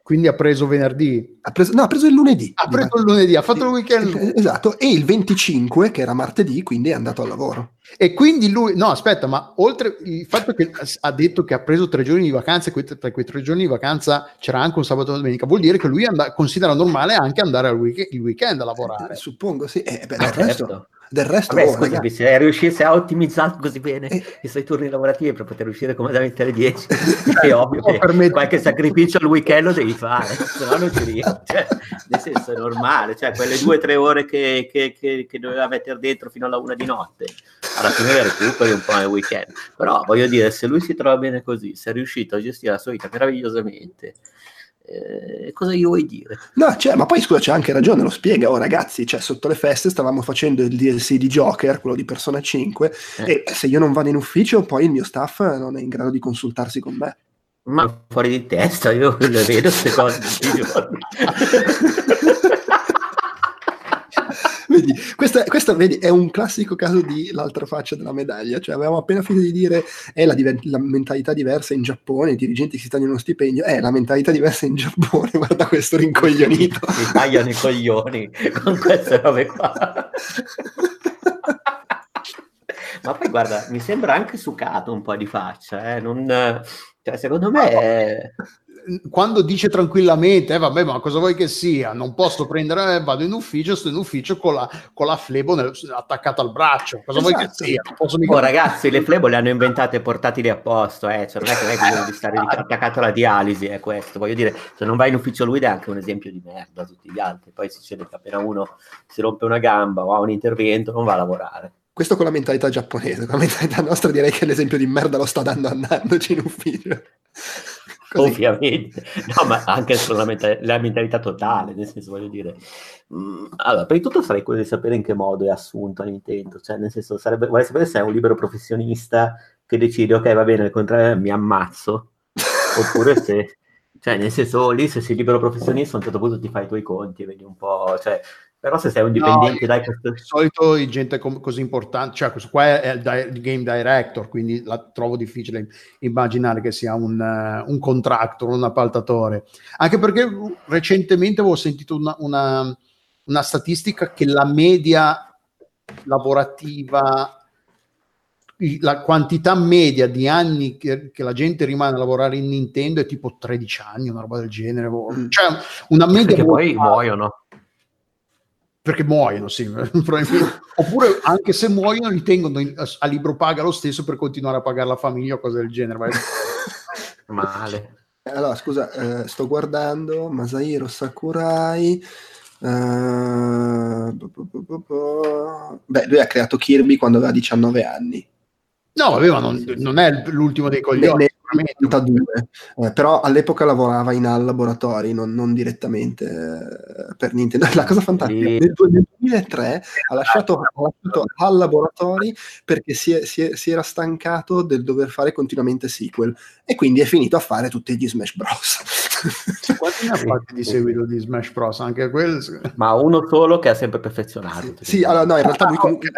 S3: Quindi ha preso venerdì?
S1: Ha preso, no, ha preso il lunedì.
S3: Ha preso il lunedì, ha fatto il weekend.
S1: Esatto, e il 25, che era martedì, quindi è andato al lavoro.
S3: E quindi lui, no, aspetta, ma oltre il fatto che ha detto che ha preso tre giorni di vacanza, e tra quei tre giorni di vacanza c'era anche un sabato e una domenica, vuol dire che lui and- considera normale anche andare al week- il weekend a lavorare.
S1: Eh, suppongo, sì. Eh, beh, del, resto, Del resto,
S4: Vabbè,
S1: oh,
S4: scusami,
S1: ragazzi,
S4: se riuscisse a ottimizzare così bene
S1: Eh.
S4: i suoi turni lavorativi per poter uscire comodamente alle 10, è ovvio
S3: No,
S4: che
S3: permetti-
S4: qualche sacrificio al weekend lo devi fare, se no non ci riesci. Cioè, nel senso è normale, cioè quelle due o tre ore che, che- che- che doveva mettere dentro fino alla una di notte, alla fine le recuperi un po' nel weekend. Però voglio dire, se lui si trova bene così, se è riuscito a gestire la sua vita meravigliosamente, eh, cosa gli vuoi dire?
S1: No, cioè, ma poi scusa, c'è anche ragione, lo spiega. Oh, ragazzi, cioè, sotto le feste stavamo facendo il DLC di Joker, quello di Persona 5,
S4: Eh.
S1: e se io non vado in ufficio, poi il mio staff non è in grado di consultarsi con me.
S4: Ma fuori di testa, io le vedo queste cose tutti i giorni.
S1: Vedi, questa, questa, vedi, è un classico caso di l'altra faccia della medaglia. Cioè, avevamo appena finito di dire è la, diven- la mentalità diversa in Giappone, i dirigenti si tagliano uno stipendio, è la mentalità diversa in Giappone, guarda questo rincoglionito.
S4: si tagliano i coglioni con queste robe qua. Ma poi guarda, mi sembra anche succato un po' di faccia, eh? non, cioè, secondo me è...
S3: quando dice tranquillamente, eh, vabbè, ma cosa vuoi che sia? Non posso prendere, eh, vado in ufficio, sto in ufficio con la, con la flebo nel- attaccata al braccio. Cosa vuoi che
S1: Esatto.
S3: sia? Posso mica-
S4: Oh, ragazzi, le flebo le hanno inventate portatili a posto, eh? cioè, non è che non hai bisogno di stare attaccato alla dialisi, è questo. Voglio dire, se non vai in ufficio lui è anche un esempio di merda a tutti gli altri. Poi succede che appena uno si rompe una gamba o ha un intervento non va a lavorare.
S1: Questo con la mentalità giapponese, con la mentalità nostra direi che l'esempio di merda lo sta dando andandoci in ufficio. Così.
S4: Ovviamente, no, ma anche sulla menta- la mentalità totale, nel senso, voglio dire, mm, allora, prima di tutto sarei curioso di sapere in che modo è assunto all'intento, cioè, nel senso, sarebbe, vorrei sapere se è un libero professionista che decide, ok, va bene, al contrario, mi ammazzo, oppure se, cioè, nel senso, lì se sei libero professionista, a un certo punto ti fai i tuoi conti vedi un po', cioè, però se sei un dipendente,
S3: No,
S4: dai, questo...
S3: Di solito i gente com- così importante, cioè questo qua è il, di- il game director, quindi la trovo difficile immaginare che sia un, eh, un contractor, un appaltatore. Anche perché recentemente avevo sentito una, una- una statistica che la media lavorativa, la quantità media di anni che, che la gente rimane a lavorare in Nintendo è tipo 13 anni, una roba del genere.
S1: Mm.
S3: Cioè una media
S4: perché poi muoiono.
S3: Perché muoiono, sì, oppure anche se muoiono li tengono in- a libro paga lo stesso per continuare a pagare la famiglia o cose del genere. vai.
S4: Male.
S1: Allora, scusa, eh, sto guardando Masahiro Sakurai. bu- bu- bu- bu- bu- Beh, lui ha creato Kirby quando aveva 19 anni.
S3: No, vabbè, ma non, non è l'ultimo dei coglioni, sicuramente.
S1: 82, eh, però all'epoca lavorava in HAL laboratori, non, non direttamente eh, per Nintendo. La cosa fantastica,
S4: Sì.
S1: nel, nel 2003 ha lasciato, ha lasciato HAL laboratori perché si, è- si è- si era stancato del dover fare continuamente sequel e quindi è finito a fare tutti gli Smash Bros.
S3: Quanti ne ha fatti di seguito di Smash Bros? Anche quello.
S4: Ma uno solo che ha sempre perfezionato.
S1: sì, allora no, in realtà lui
S3: Ah,
S1: comunque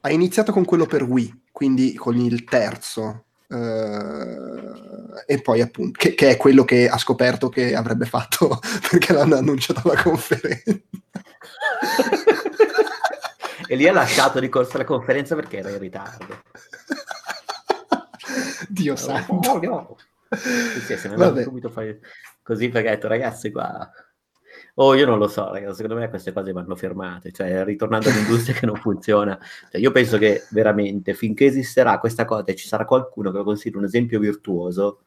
S1: ha iniziato con quello per Wii, quindi con il terzo. Eh, e poi appunto che, che è quello che ha scoperto che avrebbe fatto perché l'hanno annunciato alla conferenza
S4: e lì ha lasciato di corsa la conferenza perché era in ritardo.
S1: Dio
S4: Oh,
S1: santo
S4: no. Sì, sì, se ne
S1: Vabbè.
S4: subito fare così perché ha detto ragazzi qua oh io non lo so ragazzi secondo me queste cose vanno fermate cioè ritornando all'industria che non funziona. Cioè, io penso che veramente finché esisterà questa cosa e ci sarà qualcuno che lo consideri un esempio virtuoso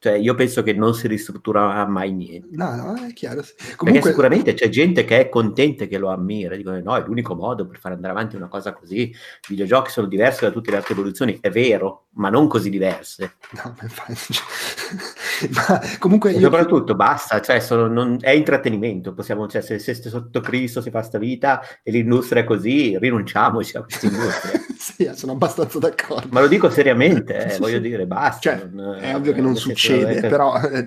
S4: cioè io penso che non si ristrutturerà mai niente
S1: no no è chiaro sì.
S4: perché
S1: comunque
S4: sicuramente c'è gente che è contenta che lo ammira, dicono no, è l'unico modo per fare andare avanti una cosa così. I videogiochi sono diversi da tutte le altre evoluzioni, è vero, ma non così diverse.
S1: no, ma infatti, ma comunque io
S4: soprattutto basta, cioè sono- non- è intrattenimento, possiamo, cioè, se, se sotto Cristo si fa sta vita e l'industria è così, rinunciamoci a questa industria.
S1: sì, sono abbastanza d'accordo
S4: ma lo dico seriamente, eh, voglio dire, basta.
S1: Cioè,
S4: non-
S1: è ovvio che non
S4: senso,
S1: succede, però eh,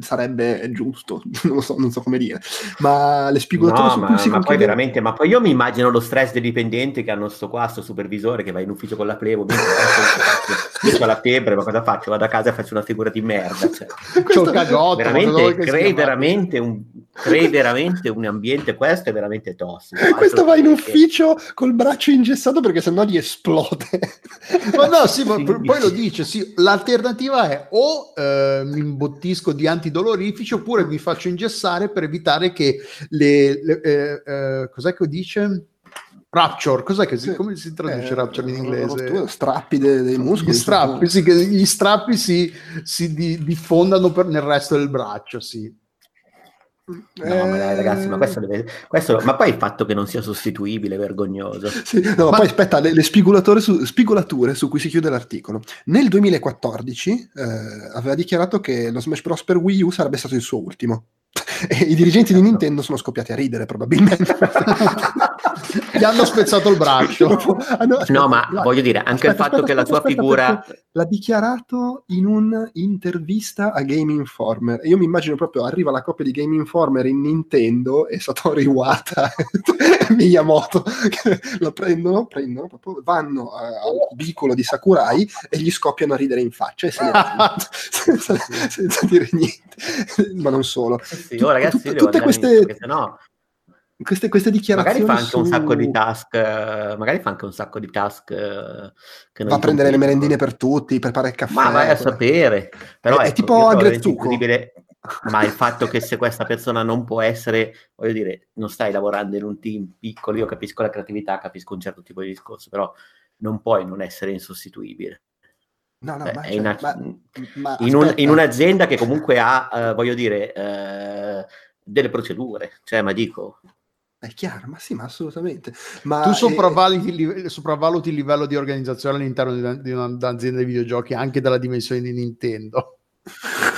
S1: sarebbe giusto, non lo so, non so come dire. Ma le spigolature
S4: No,
S1: su
S4: ma,
S1: cui si
S4: ma poi veramente, ma poi io mi immagino lo stress dei dipendenti che hanno sto qua, sto supervisore che va in ufficio con la plevo, io ho la febbre, ma cosa faccio? Vado a casa e faccio una figura di merda. Cioè,
S3: il cagotto,
S4: veramente, crei veramente, un, crei veramente un ambiente, questo è veramente tossico.
S1: Questo va in
S4: che-
S1: ufficio col braccio ingessato perché sennò gli esplode.
S3: Ma no, sì, ma
S4: Sì.
S3: poi lo dice, sì, l'alternativa è o eh, mi imbottisco di antidolorifici oppure mi faccio ingessare per evitare che le... le- eh, eh, cos'è che dice? Rapture, cos'è che si,
S1: Sì.
S3: come si traduce
S1: Eh,
S3: Rapture in inglese?
S1: rottura, strappi dei, dei muscoli.
S3: Gli strappi, sì, che gli strappi si, si di- diffondano per- nel resto del braccio, sì.
S4: No, ma dai, ragazzi, ma questo deve... questo- Ma poi il fatto che non sia sostituibile è vergognoso.
S1: Sì, no,
S3: Ma-
S1: poi aspetta, le, le spigolature su, spigolature su cui si chiude l'articolo. Nel 2014 eh, aveva dichiarato che lo Smash Bros. per Wii U sarebbe stato il suo ultimo. E i dirigenti di Nintendo sono scoppiati a ridere, probabilmente.
S3: Gli hanno spezzato il braccio.
S1: No, aspetta,
S4: No, ma
S1: no,
S4: voglio dire, anche il
S1: aspetta,
S4: fatto che la
S1: aspetta, aspetta,
S4: figura...
S1: L'ha dichiarato in un'intervista a Game Informer. Io mi immagino proprio arriva la coppia di Game Informer in Nintendo e Satoru Iwata e Miyamoto lo prendono, prendono proprio, vanno a- al vicolo di Sakurai e gli scoppiano a ridere in faccia e se ne vanno senza, senza dire niente. Ma non solo.
S4: Eh sì,
S1: Tu-
S4: oh, ragazzi,
S1: tutte-
S4: io devo
S1: tutte queste-
S4: perché sennò
S1: Queste, queste dichiarazioni
S4: magari fa anche un
S1: su-
S4: sacco di task, eh, magari fa anche un sacco di task eh, che
S1: Va a prendere le merendine per tutti, prepara il caffè.
S4: Ma vai a sapere. Però
S1: È- è
S4: ecco,
S1: tipo
S4: trovo
S1: Agrezzuko.
S4: incredibile- Ma il fatto che se questa persona non può essere, voglio dire, non stai lavorando in un team piccolo, io capisco la creatività, capisco un certo tipo di discorso, però non puoi non essere insostituibile.
S1: No, no,
S4: Cioè,
S1: ma,
S4: è
S1: cioè,
S4: una-
S1: ma- ma
S4: in, un- in un'azienda che comunque ha, eh, voglio dire, eh, delle procedure, cioè, ma dico,
S1: È chiaro, ma sì, ma assolutamente. Ma,
S3: Tu
S1: eh,
S3: sopravvaluti il, live- sopravvaluti il livello di organizzazione all'interno di, una- di un'azienda di videogiochi anche dalla dimensione di Nintendo.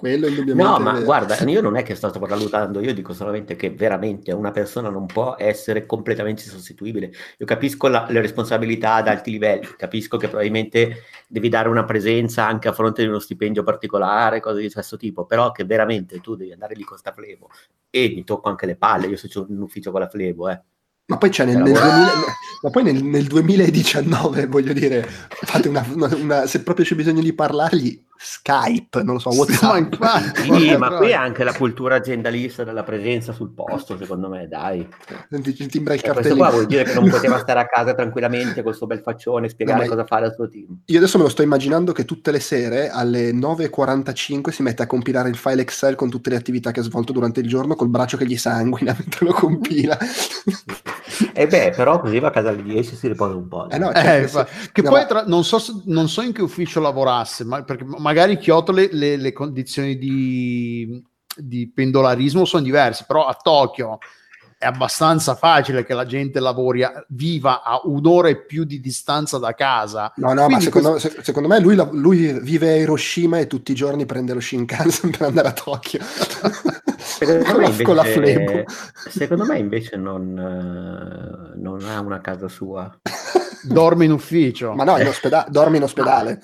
S1: quello indubbiamente
S4: No, ma
S1: vero.
S4: guarda, io non è che sto sopravvalutando, io dico solamente che veramente una persona non può essere completamente sostituibile. Io capisco la- le responsabilità ad alti livelli, capisco che probabilmente devi dare una presenza anche a fronte di uno stipendio particolare, cose di questo tipo, però che veramente tu devi andare lì con sta flebo e mi tocco anche le palle, io se c'ho un ufficio con la flebo, eh.
S1: Ma poi c'è nel, nel
S4: lavorare.
S1: 2000 ma poi nel, nel 2019, voglio dire, fate una, una- una- se proprio c'è bisogno di parlargli, Skype, non lo so, WhatsApp.
S3: infatti,
S4: Sì,
S3: porca
S4: ma qui è anche la cultura aziendalista della presenza sul posto, secondo me, dai.
S1: Ti, ti timbra il
S4: Cioè, questo
S1: cartellino.
S4: qua vuol dire che non poteva stare a casa tranquillamente col suo bel faccione e spiegare
S1: No,
S4: cosa fare al suo team.
S1: Io adesso me lo sto immaginando che tutte le sere alle 9.45 si mette a compilare il file Excel con tutte le attività che ha svolto durante il giorno col braccio che gli sanguina mentre lo compila.
S4: E beh, però così va a casa alle 10 e si riposa un po'.
S1: Eh no,
S3: Eh,
S1: cioè,
S3: fa-
S1: se-
S3: che
S1: no,
S3: poi
S1: ma-
S3: tra- non, so, se- non so in che ufficio lavorasse, ma perché magari Kyoto le, le- le condizioni di, di pendolarismo sono diverse, però a Tokyo è abbastanza facile che la gente lavori, a- viva a un'ora e più di distanza da casa.
S1: No, no, ma
S3: Quindi
S1: secondo, se- secondo me lui, la- lui vive a Hiroshima e tutti i giorni prende lo Shinkansen per andare a Tokyo.
S4: Secondo
S1: con,
S4: me,
S1: la, con la
S4: invece,
S1: flebo.
S4: secondo me invece non, eh, non ha una casa sua.
S3: Dorme in ufficio.
S1: Ma no, in ospeda- dorme in ospedale.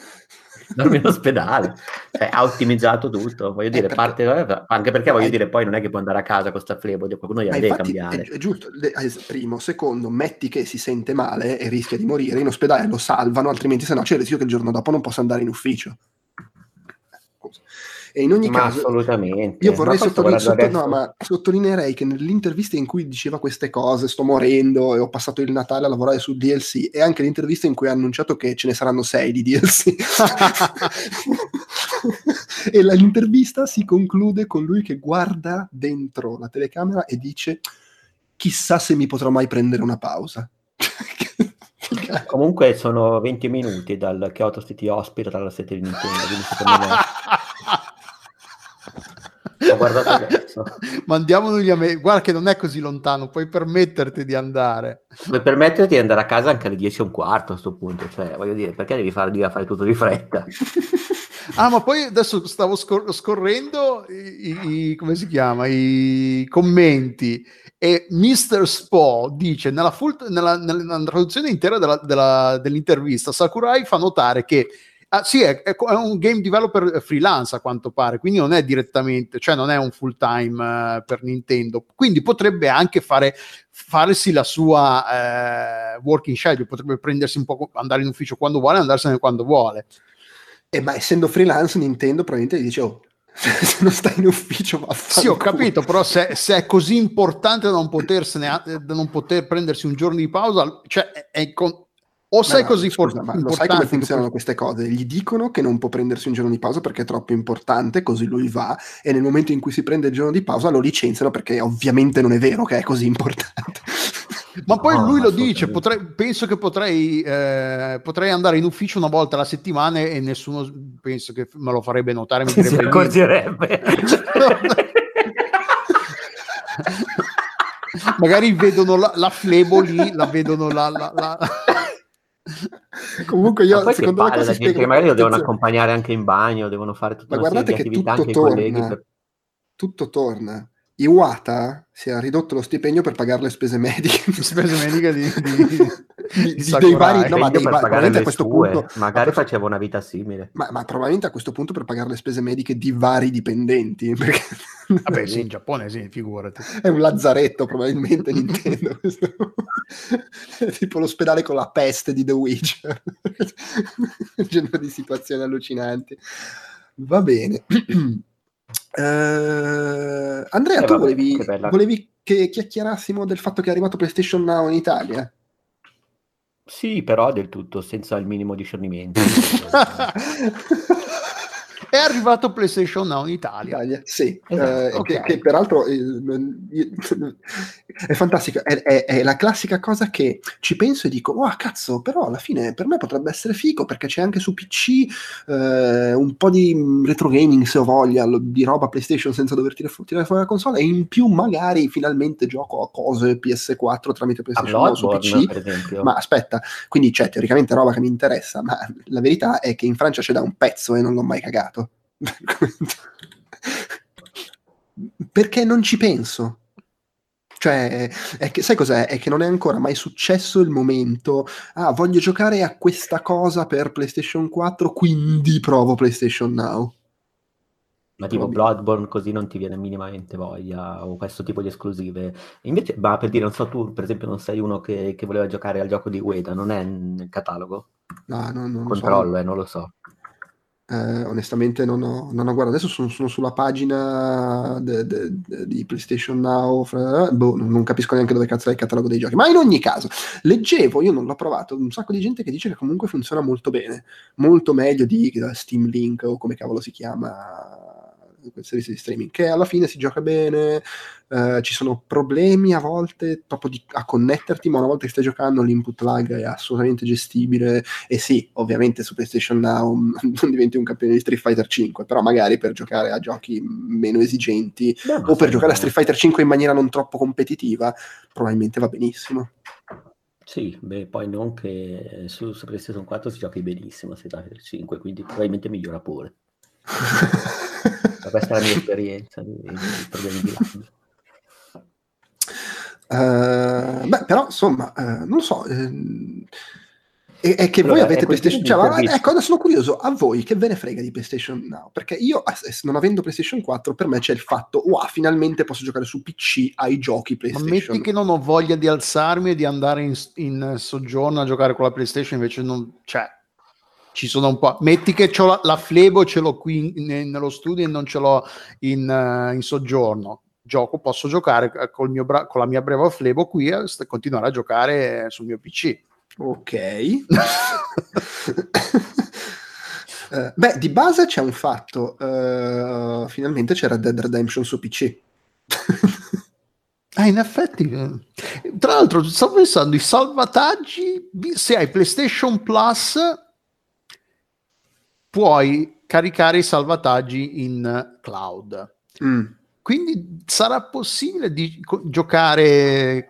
S4: Dorme in ospedale. Cioè, ha ottimizzato tutto. Voglio dire,
S1: perché-
S4: parte, anche perché voglio
S1: è-
S4: dire, poi non è che può andare a casa con sta flebo, qualcuno gliela deve
S1: infatti è,
S4: cambiare.
S1: è giusto, le- eh, primo, secondo, metti che si sente male e rischia di morire, in ospedale lo salvano, altrimenti se no c'è il rischio che il giorno dopo non possa andare in ufficio. E in ogni
S4: Ma
S1: caso,
S4: assolutamente.
S1: io vorrei
S4: Ma poi sto
S1: sottoline-
S4: guardando
S1: sotto- no, ma sottolineerei che nell'intervista in cui diceva queste cose, sto morendo e ho passato il Natale a lavorare su DLC, e anche l'intervista in cui ha annunciato che ce ne saranno sei di DLC. e la- l'intervista si conclude con lui che guarda dentro la telecamera e dice chissà se mi potrò mai prendere una pausa.
S4: Comunque sono 20 minuti dal Kyoto City Hospital alla sede di Nintendo, quindi secondo me... Ho guardato adesso.
S3: Mandiamolo gli ame- Guarda che non è così lontano, puoi permetterti di andare.
S4: Puoi permetterti di andare a casa anche alle 10 e un quarto a questo punto, cioè voglio dire, perché devi fare, devi fare tutto di fretta?
S3: Ah, ma poi adesso stavo scor- scorrendo i, i- come si chiama? I commenti e Mr. Spo dice nella, full- nella- nella traduzione intera della- della- dell'intervista Sakurai fa notare che ah, sì, è, è un game developer freelance a quanto pare, quindi non è direttamente, cioè non è un full time eh, per Nintendo, quindi potrebbe anche fare farsi la sua eh, working schedule, potrebbe prendersi un po', andare in ufficio quando vuole, andarsene quando vuole.
S1: E ma essendo freelance Nintendo probabilmente gli dice oh, se non stai in ufficio va
S3: Sì, ho capito, però se, se è così importante da non, potersene, da non poter prendersi un giorno di pausa, cioè è, è con- o sei così for-
S1: scusa, ma lo sai come funzionano queste cose? Gli dicono che non può prendersi un giorno di pausa perché è troppo importante, così lui va, e nel momento in cui si prende il giorno di pausa lo licenziano perché ovviamente non è vero che è così importante.
S3: Ma poi
S4: No,
S3: lui lo dice, potrei- penso che potrei, eh, potrei andare in ufficio una volta alla settimana e nessuno penso che me lo farebbe notare. Mi
S4: si
S3: direbbe
S4: accorgerebbe.
S3: Magari vedono la, la flebo lì, la vedono la... la- la-
S1: Comunque
S4: Ma
S1: io,
S4: poi che
S1: secondo me cosa
S4: la gente
S1: spiega
S4: che magari lo devono accompagnare anche in bagno, devono fare tutta
S1: Ma
S4: una serie di
S1: guardate che
S4: attività
S1: tutto
S4: anche i colleghi.
S1: torna.
S4: per-
S1: tutto torna. Iwata si è ridotto lo stipendio per pagare le spese mediche.
S3: spese mediche di, di-
S1: Di-
S3: di
S1: dei vari- no, ma
S4: Meglio
S1: dei
S4: per
S1: va- probabilmente a questo
S4: sue,
S1: punto
S4: magari
S1: ma
S4: faceva una vita simile.
S1: Ma, ma probabilmente a questo punto per pagare le spese mediche di vari dipendenti, perché
S3: Vabbè, sì, in Giappone sì, figurati.
S1: è un lazzaretto probabilmente Nintendo. questo. È tipo l'ospedale con la peste di The Witcher. un genere di situazioni allucinanti. Va bene. Eh, Andrea,
S4: Eh,
S1: tu
S4: vabbè,
S1: volevi,
S4: che
S1: volevi che chiacchierassimo del fatto che è arrivato PlayStation Now in Italia?
S4: Sì, però del tutto senza il minimo discernimento.
S3: È arrivato PlayStation Now in Italia.
S1: Italia, sì,
S4: Esatto,
S1: eh,
S3: ok.
S1: che, che peraltro eh, è fantastico, è, è- è la classica cosa che ci penso e dico, oh cazzo, però alla fine per me potrebbe essere figo perché c'è anche su PC eh, un po' di mm, retro gaming se ho voglia, di roba PlayStation senza dover tirare, fu- tirare fuori la console e in più magari finalmente gioco a cose PS4 tramite PlayStation Now su PC.
S4: per esempio.
S1: Ma aspetta, quindi c'è teoricamente roba che mi interessa, ma la verità è che in Francia c'è da un pezzo e non l'ho mai cagato. Perché non ci penso. Cioè, è che, sai cos'è? È che non è ancora mai successo il momento, ah, voglio giocare a questa cosa per PlayStation 4, quindi provo PlayStation Now.
S4: Ma tipo Bloodborne così non ti viene minimamente voglia o questo tipo di esclusive. Invece, ma per dire, non so, tu per esempio non sei uno che, che voleva giocare al gioco di Ueda, non è nel catalogo?
S1: No, no, non lo so.
S4: Controllo, eh, non lo so.
S1: Eh, onestamente non ho, non ho guardato, adesso sono, sono sulla pagina de- de- de- di PlayStation Now, fra- boh, non capisco neanche dove cazzo è il catalogo dei giochi, ma in ogni caso, leggevo, io non l'ho provato, un sacco di gente che dice che comunque funziona molto bene, molto meglio di eh, Steam Link o come cavolo si chiama quel servizio di streaming, che alla fine si gioca bene, eh, ci sono problemi a volte proprio di- a connetterti, ma una volta che stai giocando l'input lag è assolutamente gestibile e sì, ovviamente su PlayStation Now non diventi un campione di Street Fighter 5, però magari per giocare a giochi meno esigenti
S4: Beh,
S1: o per giocare a Street Fighter 5 in maniera non troppo competitiva, probabilmente va benissimo.
S4: Sì, beh, poi non che su, su PlayStation 4 si giochi benissimo Fighter 5, quindi probabilmente migliora pure. Ma questa è la mia esperienza di, di problemi di lag.
S1: Eh, beh, però insomma, eh, non so. ehm, è, è che voi
S4: Allora,
S1: avete
S4: è questione
S1: PlayStation. Cioè, ecco, adesso sono curioso. A voi che ve ne frega di PlayStation Now? Perché io, non avendo PlayStation 4, per me c'è il fatto, wow, finalmente posso giocare su PC ai giochi
S3: Ma
S1: PlayStation.
S3: metti che non ho voglia di alzarmi e di andare in, in soggiorno a giocare con la PlayStation, invece non cioè ci sono un po'. Metti che c'ho la, la Flebo, ce l'ho qui in- nello studio e non ce l'ho in, eh, in soggiorno. Gioco, posso giocare eh, col mio bra- con la mia breva Flebo qui e st- continuare a giocare eh, sul mio PC.
S1: Ok. Eh, beh, di base c'è un fatto. eh, finalmente c'era Dead Redemption su PC.
S3: Ah, in effetti, tra l'altro, stavo pensando i salvataggi. Se hai PlayStation Plus, puoi caricare i salvataggi in cloud.
S1: Mm.
S3: Quindi sarà possibile di co- giocare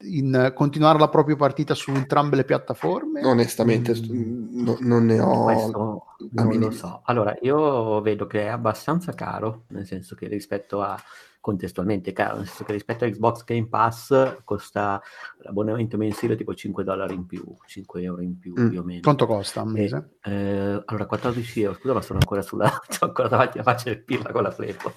S3: in continuare la propria partita su entrambe le piattaforme?
S1: Onestamente,
S3: Mm.
S1: st- no- non ne ho.
S4: Questo non lo so. Allora, io vedo che è abbastanza caro, nel senso che rispetto a contestualmente caro, nel senso che rispetto a Xbox Game Pass costa l'abbonamento mensile tipo 5 dollari in più, 5 euro in più
S1: Mm.
S4: più o meno.
S3: Quanto costa un
S4: E,
S3: mese?
S4: eh, allora 14 euro, scusa, ma sono ancora sulla sono ancora davanti a faccia del pirla con la flepo.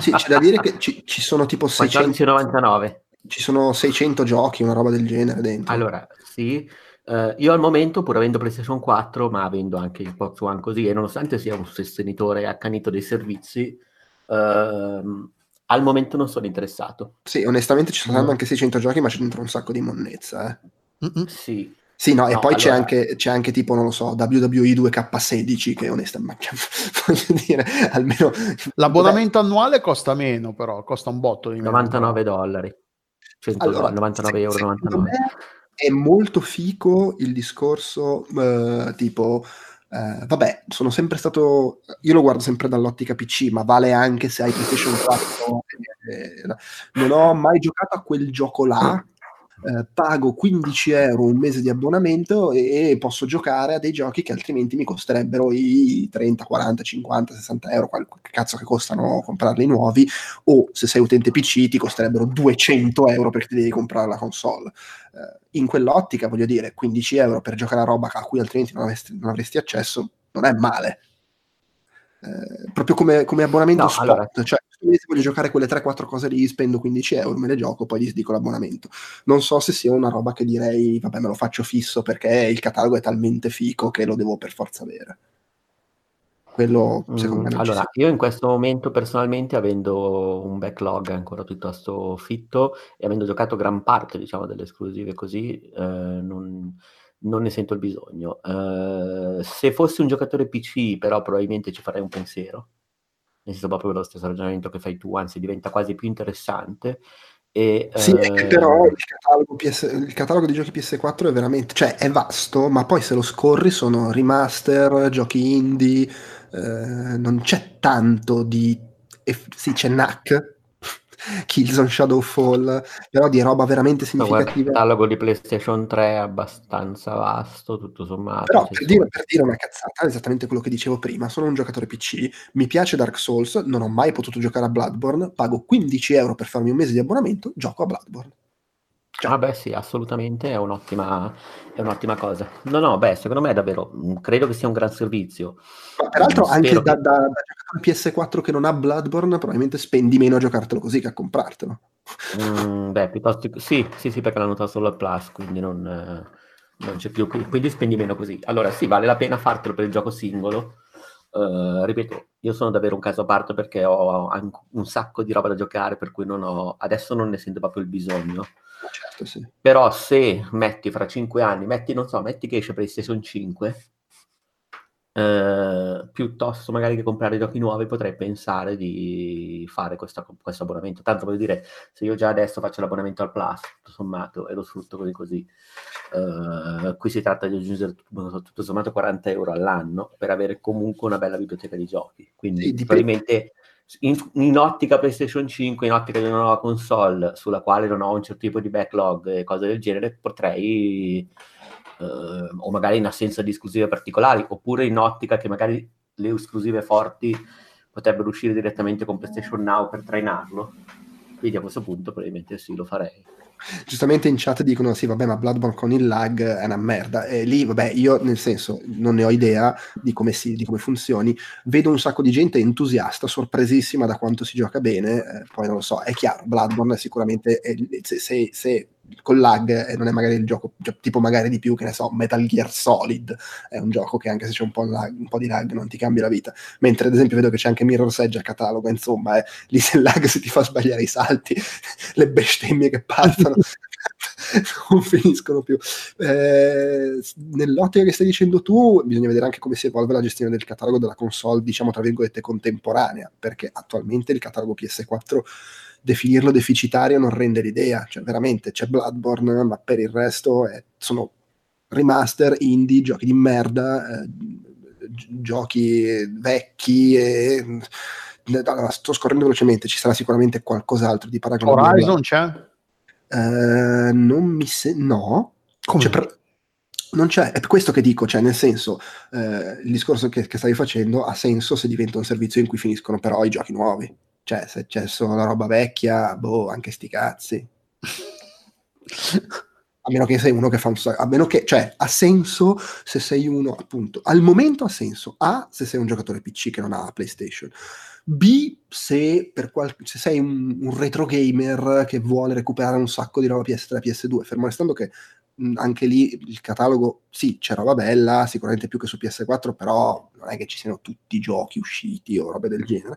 S1: Sì, c'è da dire che ci, ci sono tipo 600,
S4: 14,99.
S1: ci sono 600 giochi, una roba del genere dentro.
S4: Allora, sì, eh, io al momento, pur avendo PlayStation 4, ma avendo anche Xbox One così, e nonostante sia un sostenitore accanito dei servizi, ehm, al momento non sono interessato.
S1: Sì, onestamente ci saranno
S3: Mm.
S1: anche 600 giochi, ma c'è dentro un sacco di monnezza. eh.
S3: Mm-mm.
S4: Sì,
S1: Sì, no, e
S4: No,
S1: poi c'è,
S4: allora-
S1: anche, c'è anche tipo, non lo so, WWE 2K16, che onestamente, voglio dire, almeno...
S3: L'abbonamento annuale costa meno, però costa un botto di meno.
S4: 99 dollari. 199 allora, euro. 99.
S1: È molto fico il discorso eh, tipo Uh, vabbè, sono sempre stato. Io lo guardo sempre dall'ottica PC, ma vale anche se hai PlayStation 4. Eh, non ho mai giocato a quel gioco là. Eh, pago 15 euro un mese di abbonamento e posso giocare a dei giochi che altrimenti mi costerebbero i 30, 40, 50, 60 euro, qual cazzo che costano comprarli nuovi, o se sei utente PC ti costerebbero 200 euro perché ti devi comprare la console. Eh, in quell'ottica, voglio dire, 15 euro per giocare a roba a cui altrimenti non avresti, non avresti accesso, non è male. Eh, proprio come, come abbonamento no, spot, allora. cioè se voglio giocare quelle 3-4 cose lì, spendo 15 euro, me le gioco, poi gli dico l'abbonamento. Non so se sia una roba che direi, vabbè, me lo faccio fisso perché il catalogo è talmente fico che lo devo per forza avere. Quello, secondo mm, me,
S4: allora, io in questo momento, personalmente, avendo un backlog ancora piuttosto fitto e avendo giocato gran parte, diciamo, delle esclusive così, eh, non, non, ne sento il bisogno. Eh, se fossi un giocatore PC, però, probabilmente ci farei un pensiero nel senso proprio lo stesso ragionamento che fai tu, anzi diventa quasi più interessante. E,
S1: sì, eh... però il catalogo, PS... il catalogo, di giochi PS4 è veramente, cioè è vasto, ma poi se lo scorri sono remaster, giochi indie, eh, non c'è tanto di... sì, c'è NAC, Killzone Shadowfall, però di roba veramente significativa.
S4: Il catalogo di PlayStation 3 è abbastanza vasto, tutto sommato.
S1: Però per dire, per dire, una cazzata, è esattamente quello che dicevo prima, sono un giocatore PC, mi piace Dark Souls, non ho mai potuto giocare a Bloodborne, pago 15 euro per farmi un mese di abbonamento, gioco a Bloodborne.
S4: Cioè. Ah beh sì, assolutamente è un'ottima, è un'ottima cosa. No, no, beh, secondo me è davvero, mm, credo che sia un gran servizio.
S1: Ma peraltro Spero anche che... da, da, da PS4 che non ha Bloodborne, probabilmente spendi meno a giocartelo così che a comprartelo.
S4: Mm, beh, piuttosto sì, sì, sì, perché l'hanno dato solo al Plus, quindi non, non, c'è più, quindi spendi meno così. Allora sì, vale la pena fartelo per il gioco singolo. Uh, ripeto, io sono davvero un caso a parte perché ho un sacco di roba da giocare, per cui non ho, adesso non ne sento proprio il bisogno.
S1: Certo, sì.
S4: Però se metti fra 5 anni, metti, non so, metti che esce PlayStation 5, eh, piuttosto magari che comprare giochi nuovi potrei pensare di fare questa, questo abbonamento. Tanto voglio dire, se io già adesso faccio l'abbonamento al Plus, tutto sommato, e lo sfrutto così così, eh, qui si tratta di aggiungere tutto, tutto, sommato 40 euro all'anno per avere comunque una bella biblioteca di giochi. Quindi sì, probabilmente in, in, ottica PlayStation 5, in ottica di una nuova console sulla quale non ho un certo tipo di backlog e cose del genere, potrei eh, o magari in assenza di esclusive particolari, oppure in ottica che magari le esclusive forti potrebbero uscire direttamente con PlayStation Now per trainarlo. Quindi a questo punto probabilmente sì, lo farei.
S1: Giustamente in chat dicono sì, vabbè, ma Bloodborne con il lag è una merda. E lì, vabbè, io nel senso non ne ho idea di come, si, di come funzioni. Vedo un sacco di gente entusiasta, sorpresissima da quanto si gioca bene. Eh, poi non lo so, è chiaro, Bloodborne sicuramente è, se, se, se con lag e non è magari il gioco cioè, tipo magari di più che ne so Metal Gear Solid. È un gioco che anche se c'è un po', lag, un po', di lag non ti cambia la vita. Mentre ad esempio vedo che c'è anche Mirror's Edge a catalogo insomma eh, lì se il lag si ti fa sbagliare i salti le bestemmie che partono non finiscono più. Eh, nell'ottica che stai dicendo tu bisogna vedere anche come si evolve la gestione del catalogo della console diciamo tra virgolette contemporanea perché attualmente il catalogo PS4 definirlo deficitario non rende l'idea, cioè veramente c'è Bloodborne, ma per il resto è, sono remaster, indie, giochi di merda, eh, giochi vecchi e... Allora, sto scorrendo velocemente, ci sarà sicuramente qualcos'altro di paragonabile.
S3: Horizon c'è?
S1: Uh, non mi se... no. Cioè, per... Non c'è, è per questo che dico, cioè nel senso, eh, il discorso che, che stavi facendo ha senso se diventa un servizio in cui finiscono però i giochi nuovi. Cioè, se c'è solo la roba vecchia, boh, anche sti cazzi. a meno che sei uno che fa un sacco, a meno che, cioè, ha senso se sei uno, appunto, al momento ha senso, A, se sei un giocatore PC che non ha la PlayStation, B, se, qual- se sei un, un, retro gamer che vuole recuperare un sacco di roba PS3, PS2, fermo restando che anche lì il catalogo, sì, c'è roba bella, sicuramente più che su PS4, però non è che ci siano tutti i giochi usciti o robe del genere.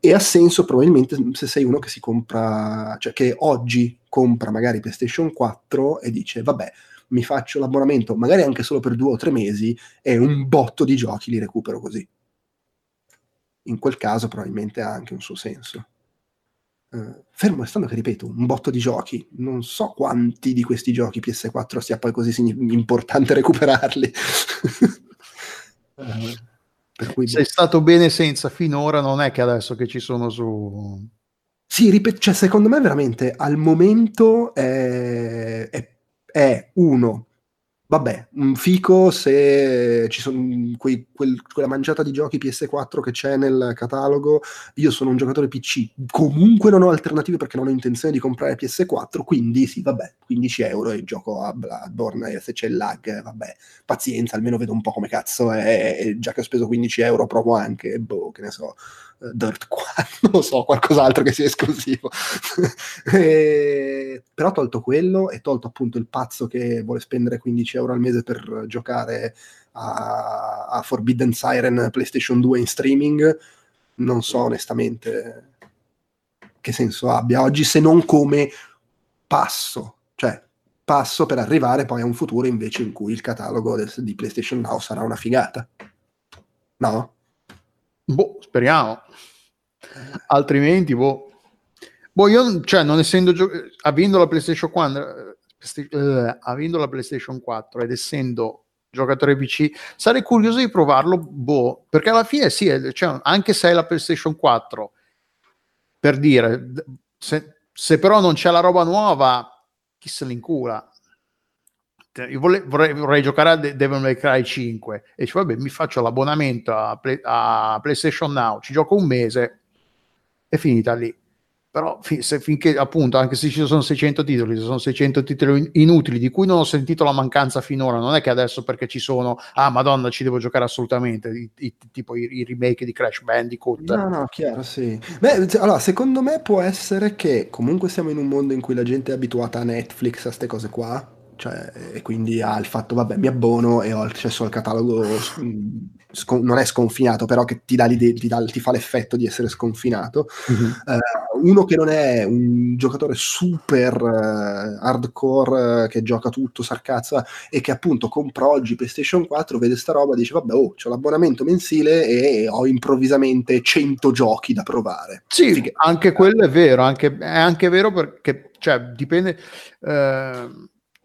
S1: E ha senso probabilmente se sei uno che si compra, cioè che oggi compra magari PlayStation 4 e dice, vabbè, mi faccio l'abbonamento magari anche solo per due o tre mesi e un botto di giochi li recupero così. In quel caso probabilmente ha anche un suo senso. Eh, fermo restando che ripeto, un botto di giochi. Non so quanti di questi giochi PS4 sia poi così importante recuperarli.
S3: Eh, per cui sei stato bene senza finora, non è che adesso che ci sono su.
S1: Sì, ripet- cioè, secondo me veramente al momento è, è, è uno Vabbè, un fico se ci sono quei, quel, quella mangiata di giochi PS4 che c'è nel catalogo. Io sono un giocatore PC, comunque non ho alternative perché non ho intenzione di comprare PS4, quindi sì, vabbè, 15 euro e gioco a Bloodborne e se c'è il lag, vabbè, pazienza, almeno vedo un po' come cazzo è, già che ho speso 15 euro provo anche, boh, che ne so, Dirt 4, non so, qualcos'altro che sia esclusivo. e, però tolto quello e tolto appunto il pazzo che vuole spendere 15 euro al mese per giocare a, a Forbidden Siren PlayStation 2 in streaming, non so onestamente che senso abbia oggi se non come passo, cioè passo per arrivare poi a un futuro invece in cui il catalogo di PlayStation Now sarà una figata. No?
S3: Boh, speriamo. Altrimenti, boh. Boh, io, cioè, non essendo gio- avendo la PlayStation 4, eh, avendo la PlayStation 4 ed essendo giocatore PC, sarei curioso di provarlo, boh, perché alla fine sì, cioè, anche se hai la PlayStation 4, per dire, se, se però non c'è la roba nuova, chi se l'incula? Io vorrei, vorrei, giocare a Devil May Cry 5 e dice vabbè mi faccio l'abbonamento a, Play, a, PlayStation Now ci gioco un mese è finita lì. Però se, finché appunto anche se ci sono 600 titoli se sono 600 titoli inutili di cui non ho sentito la mancanza finora non è che adesso perché ci sono ah madonna ci devo giocare assolutamente i, i, tipo i, i, remake di Crash Bandicoot.
S1: No no chiaro sì. Beh allora secondo me può essere che comunque siamo in un mondo in cui la gente è abituata a Netflix a queste cose qua cioè, e quindi ha il fatto, vabbè, mi abbono e ho accesso al catalogo, scon- non è sconfinato, però che ti, dà ti, dà, ti fa l'effetto di essere sconfinato. Mm-hmm. Uh, uno che non è un giocatore super uh, hardcore uh, che gioca tutto, sarcazza, e che appunto compra oggi PlayStation 4, vede sta roba e dice, vabbè, oh, ho l'abbonamento mensile e ho improvvisamente 100 giochi da provare.
S3: Sì, Fighe. anche quello è vero, anche, è anche vero perché, cioè, dipende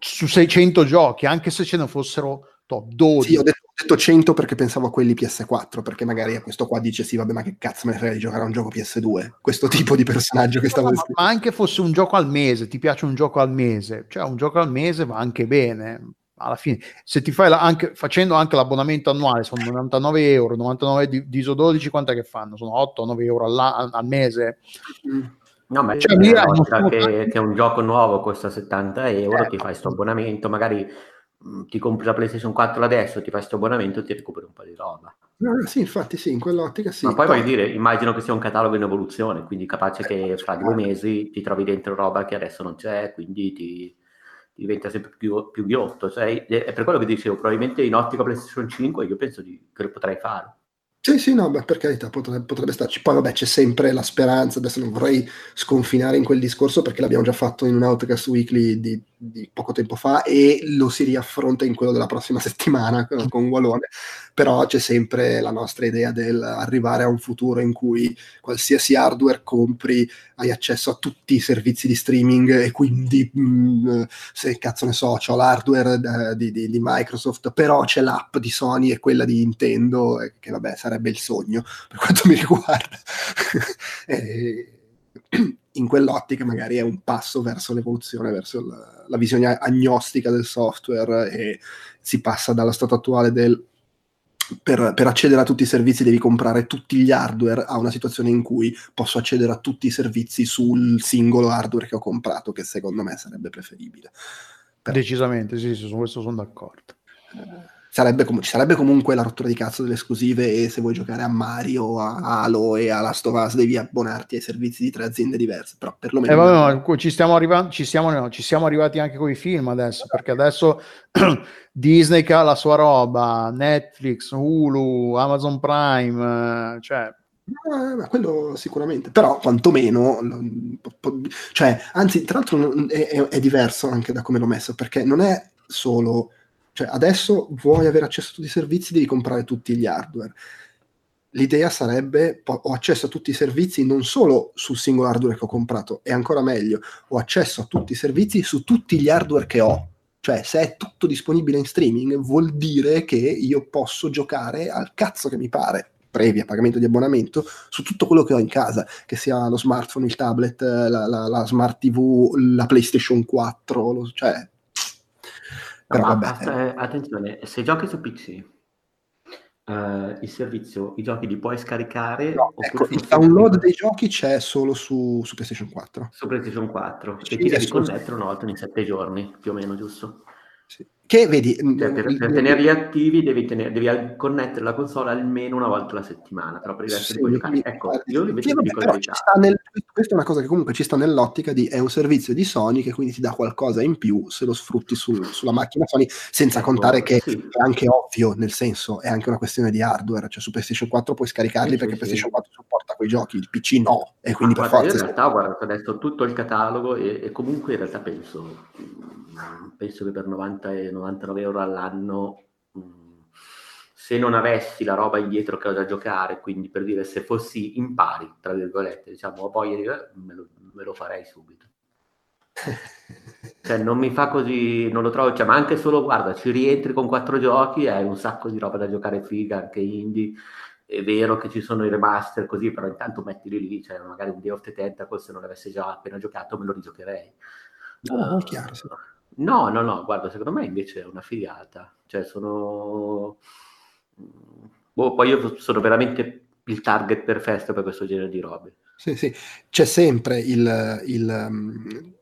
S3: su 600 giochi, anche se ce ne fossero top 12.
S1: Sì, ho detto, ho detto, 100 perché pensavo a quelli PS4, perché magari a questo qua dice sì, vabbè, ma che cazzo me ne frega di giocare a un gioco PS2? Questo tipo di personaggio che stavo
S3: no, Ma anche fosse un gioco al mese, ti piace un gioco al mese, cioè un gioco al mese va anche bene. Alla fine, se ti fai la, anche, facendo anche l'abbonamento annuale, sono 99 euro, 99 di, di ISO 12, quant'è che fanno? Sono 8-9 euro al, al mese. Mm
S4: No, ma cioè, una volta che, che, un gioco nuovo costa 70 euro, eh, ti fai questo abbonamento, magari mh, mm, ti compri la PlayStation 4 adesso, ti fai questo abbonamento e ti recuperi un po' di roba.
S1: No, sì, infatti sì, in quell'ottica sì.
S4: Ma poi voglio dire, immagino che sia un catalogo in evoluzione, quindi capace che fra due mesi ti trovi dentro roba che adesso non c'è, quindi ti, ti diventa sempre più, più ghiotto. Cioè, è per quello che dicevo, probabilmente in ottica PlayStation 5 io penso di, che lo potrei fare.
S1: Sì, sì, no, beh, per carità, potrebbe, potrebbe, starci. Poi, vabbè, c'è sempre la speranza. Adesso non vorrei sconfinare in quel discorso perché l'abbiamo già fatto in un Outcast Weekly di, di poco tempo fa e lo si riaffronta in quello della prossima settimana con, Walone però c'è sempre la nostra idea del arrivare a un futuro in cui qualsiasi hardware compri hai accesso a tutti i servizi di streaming e quindi mh, mm, se cazzo ne so, ho l'hardware uh, di, di, di, Microsoft, però c'è l'app di Sony e quella di Nintendo, che vabbè sarebbe il sogno per quanto mi riguarda. e, in quell'ottica magari è un passo verso l'evoluzione, verso la, la visione agnostica del software e si passa dallo stato attuale del per, per, accedere a tutti i servizi devi comprare tutti gli hardware a una situazione in cui posso accedere a tutti i servizi sul singolo hardware che ho comprato, che secondo me sarebbe preferibile.
S3: Però, Decisamente, sì, sì, su questo sono d'accordo.
S1: Eh, sarebbe com- ci sarebbe comunque la rottura di cazzo delle esclusive e se vuoi giocare a Mario, a Halo e a Last of Us devi abbonarti ai servizi di tre aziende diverse, però perlomeno...
S3: Eh, vabbè, no, ci, stiamo arrivando, ci, siamo, no, ci siamo arrivati anche con i film adesso, perché adesso Disney ha la sua roba, Netflix, Hulu, Amazon Prime, eh, cioè...
S1: Eh, quello sicuramente, però quantomeno, cioè, anzi, tra l'altro è, è, è diverso anche da come l'ho messo, perché non è solo cioè, adesso vuoi avere accesso a tutti i servizi, devi comprare tutti gli hardware. l'idea sarebbe ho accesso a tutti i servizi non solo sul singolo hardware che ho comprato, e ancora meglio, ho accesso a tutti i servizi su tutti gli hardware che ho. Cioè, se è tutto disponibile in streaming, vuol dire che io posso giocare al cazzo che mi pare, previa pagamento di abbonamento, su tutto quello che ho in casa, che sia lo smartphone, il tablet, la, la, la smart TV, la PlayStation 4, lo, cioè... Però
S4: Ma
S1: vabbè,
S4: eh, attenzione, se giochi su PC, eh, il servizio, i giochi li puoi scaricare
S1: no, ecco, il download dei giochi c'è solo su, su PlayStation 4.
S4: su PlayStation 4
S1: Sì,
S4: e ti devi connettere una volta ogni sette giorni, più o meno, giusto?
S1: Che vedi,
S4: Cioè, per,
S1: il-
S4: per tenerli attivi devi, tenere- devi connettere la console almeno una volta alla settimana, però per il resto
S1: Sì,
S4: giocare. Ecco, io invece
S1: sì, vabbè, però nel- questa è una cosa che comunque ci sta nell'ottica di è un servizio di Sony che quindi ti dà qualcosa in più se lo sfrutti su- sulla macchina Sony, senza
S4: Ecco,
S1: contare che
S4: sì.
S1: è anche ovvio, nel senso è anche una questione di hardware, cioè su PlayStation 4 puoi scaricarli perché PlayStation
S4: sì.
S1: 4 supporta quei giochi, il PC no, e quindi
S4: Ma
S1: per
S4: guarda, io in
S1: forza...
S4: realtà ho guardato adesso tutto il catalogo e, e comunque in realtà penso, mm, penso che per 90 e 99 euro all'anno, mm, se non avessi la roba indietro che ho da giocare, quindi per dire se fossi in pari, tra virgolette, diciamo, ho di... me lo, me lo farei subito. Cioè, non mi fa così, non lo trovo, cioè, ma anche solo, guarda, ci rientri con quattro giochi, hai un sacco di roba da giocare figa, anche indie, è vero che ci sono i remaster così, però intanto mettili lì, cioè magari un Day of the Tentacle, se non l'avessi già appena giocato me lo rigiocherei.
S1: Oh,
S4: Eh,
S1: chiaro, sì.
S4: No, no, no, guarda, secondo me invece è una figata, cioè sono... Boh, poi io sono veramente il target perfetto per questo genere di robe.
S1: Sì, sì, c'è sempre il, il,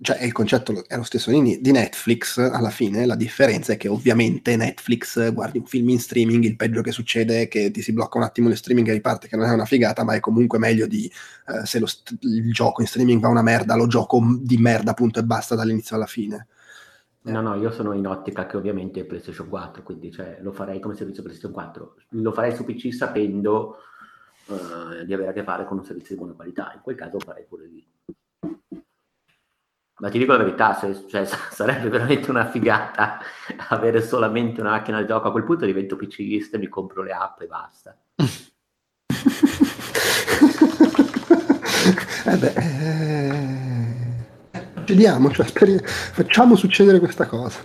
S1: cioè il concetto lo- è lo stesso di, Netflix alla fine, la differenza è che ovviamente Netflix guardi un film in streaming, il peggio che succede è che ti si blocca un attimo il streaming e riparte, che non è una figata, ma è comunque meglio di eh, se lo st- il gioco in streaming va una merda, lo gioco di merda punto e basta dall'inizio alla fine.
S4: No, no, io sono in ottica che ovviamente è PlayStation 4, quindi cioè, lo farei come servizio PlayStation 4. Lo farei su PC sapendo eh, di avere a che fare con un servizio di buona qualità. In quel caso lo farei pure lì. Ma ti dico la verità, se- cioè, sa- sarebbe veramente una figata avere solamente una macchina da gioco. A quel punto divento PCista e mi compro le app e basta.
S1: eh beh, eh, procediamo, cioè, speri- facciamo succedere questa cosa.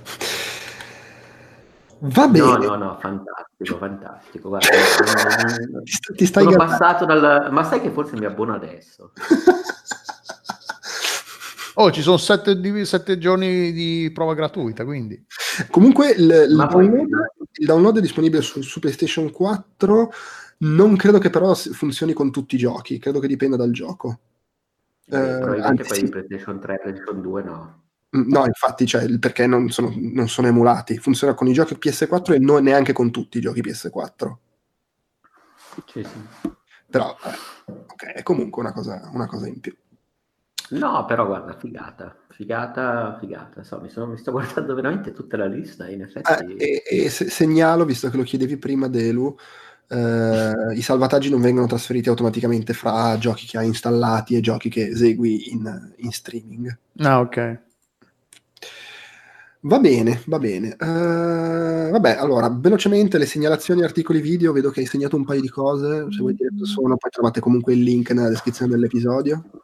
S1: Va bene.
S4: No, no, no, fantastico, fantastico. Guarda, mm,
S1: Ti ti stai
S4: sono passato dal... Ma sai che forse mi abbono adesso?
S3: Oh, ci sono sette, sette giorni di prova gratuita, quindi.
S1: Comunque il, il download, il download è disponibile su, su PlayStation 4, non credo che però funzioni con tutti i giochi, credo che dipenda dal gioco.
S4: Eh,
S1: Eh,
S4: probabilmente
S1: anzi,
S4: quelli
S1: sì.
S4: PlayStation 3, PlayStation 2 no.
S1: Mm, No, infatti, cioè, perché non sono, non sono emulati, funziona con i giochi PS4 e non neanche con tutti i giochi PS4.
S4: Sì, sì.
S1: Però, eh, ok, è comunque una cosa, una cosa in più.
S4: No, però guarda, figata, figata, figata. Insomma, mi, sono- mi sto guardando veramente tutta la lista e in effetti...
S1: Eh, e, e se- segnalo, visto che lo chiedevi prima, Delu, eh, i salvataggi non vengono trasferiti automaticamente fra giochi che hai installati e giochi che esegui in, in streaming.
S3: Ah, ok.
S1: Va bene, va bene. Eh, vabbè, allora, velocemente le segnalazioni, articoli video, vedo che hai segnato un paio di cose, se vuoi dire cosa sono, poi trovate comunque il link nella descrizione dell'episodio.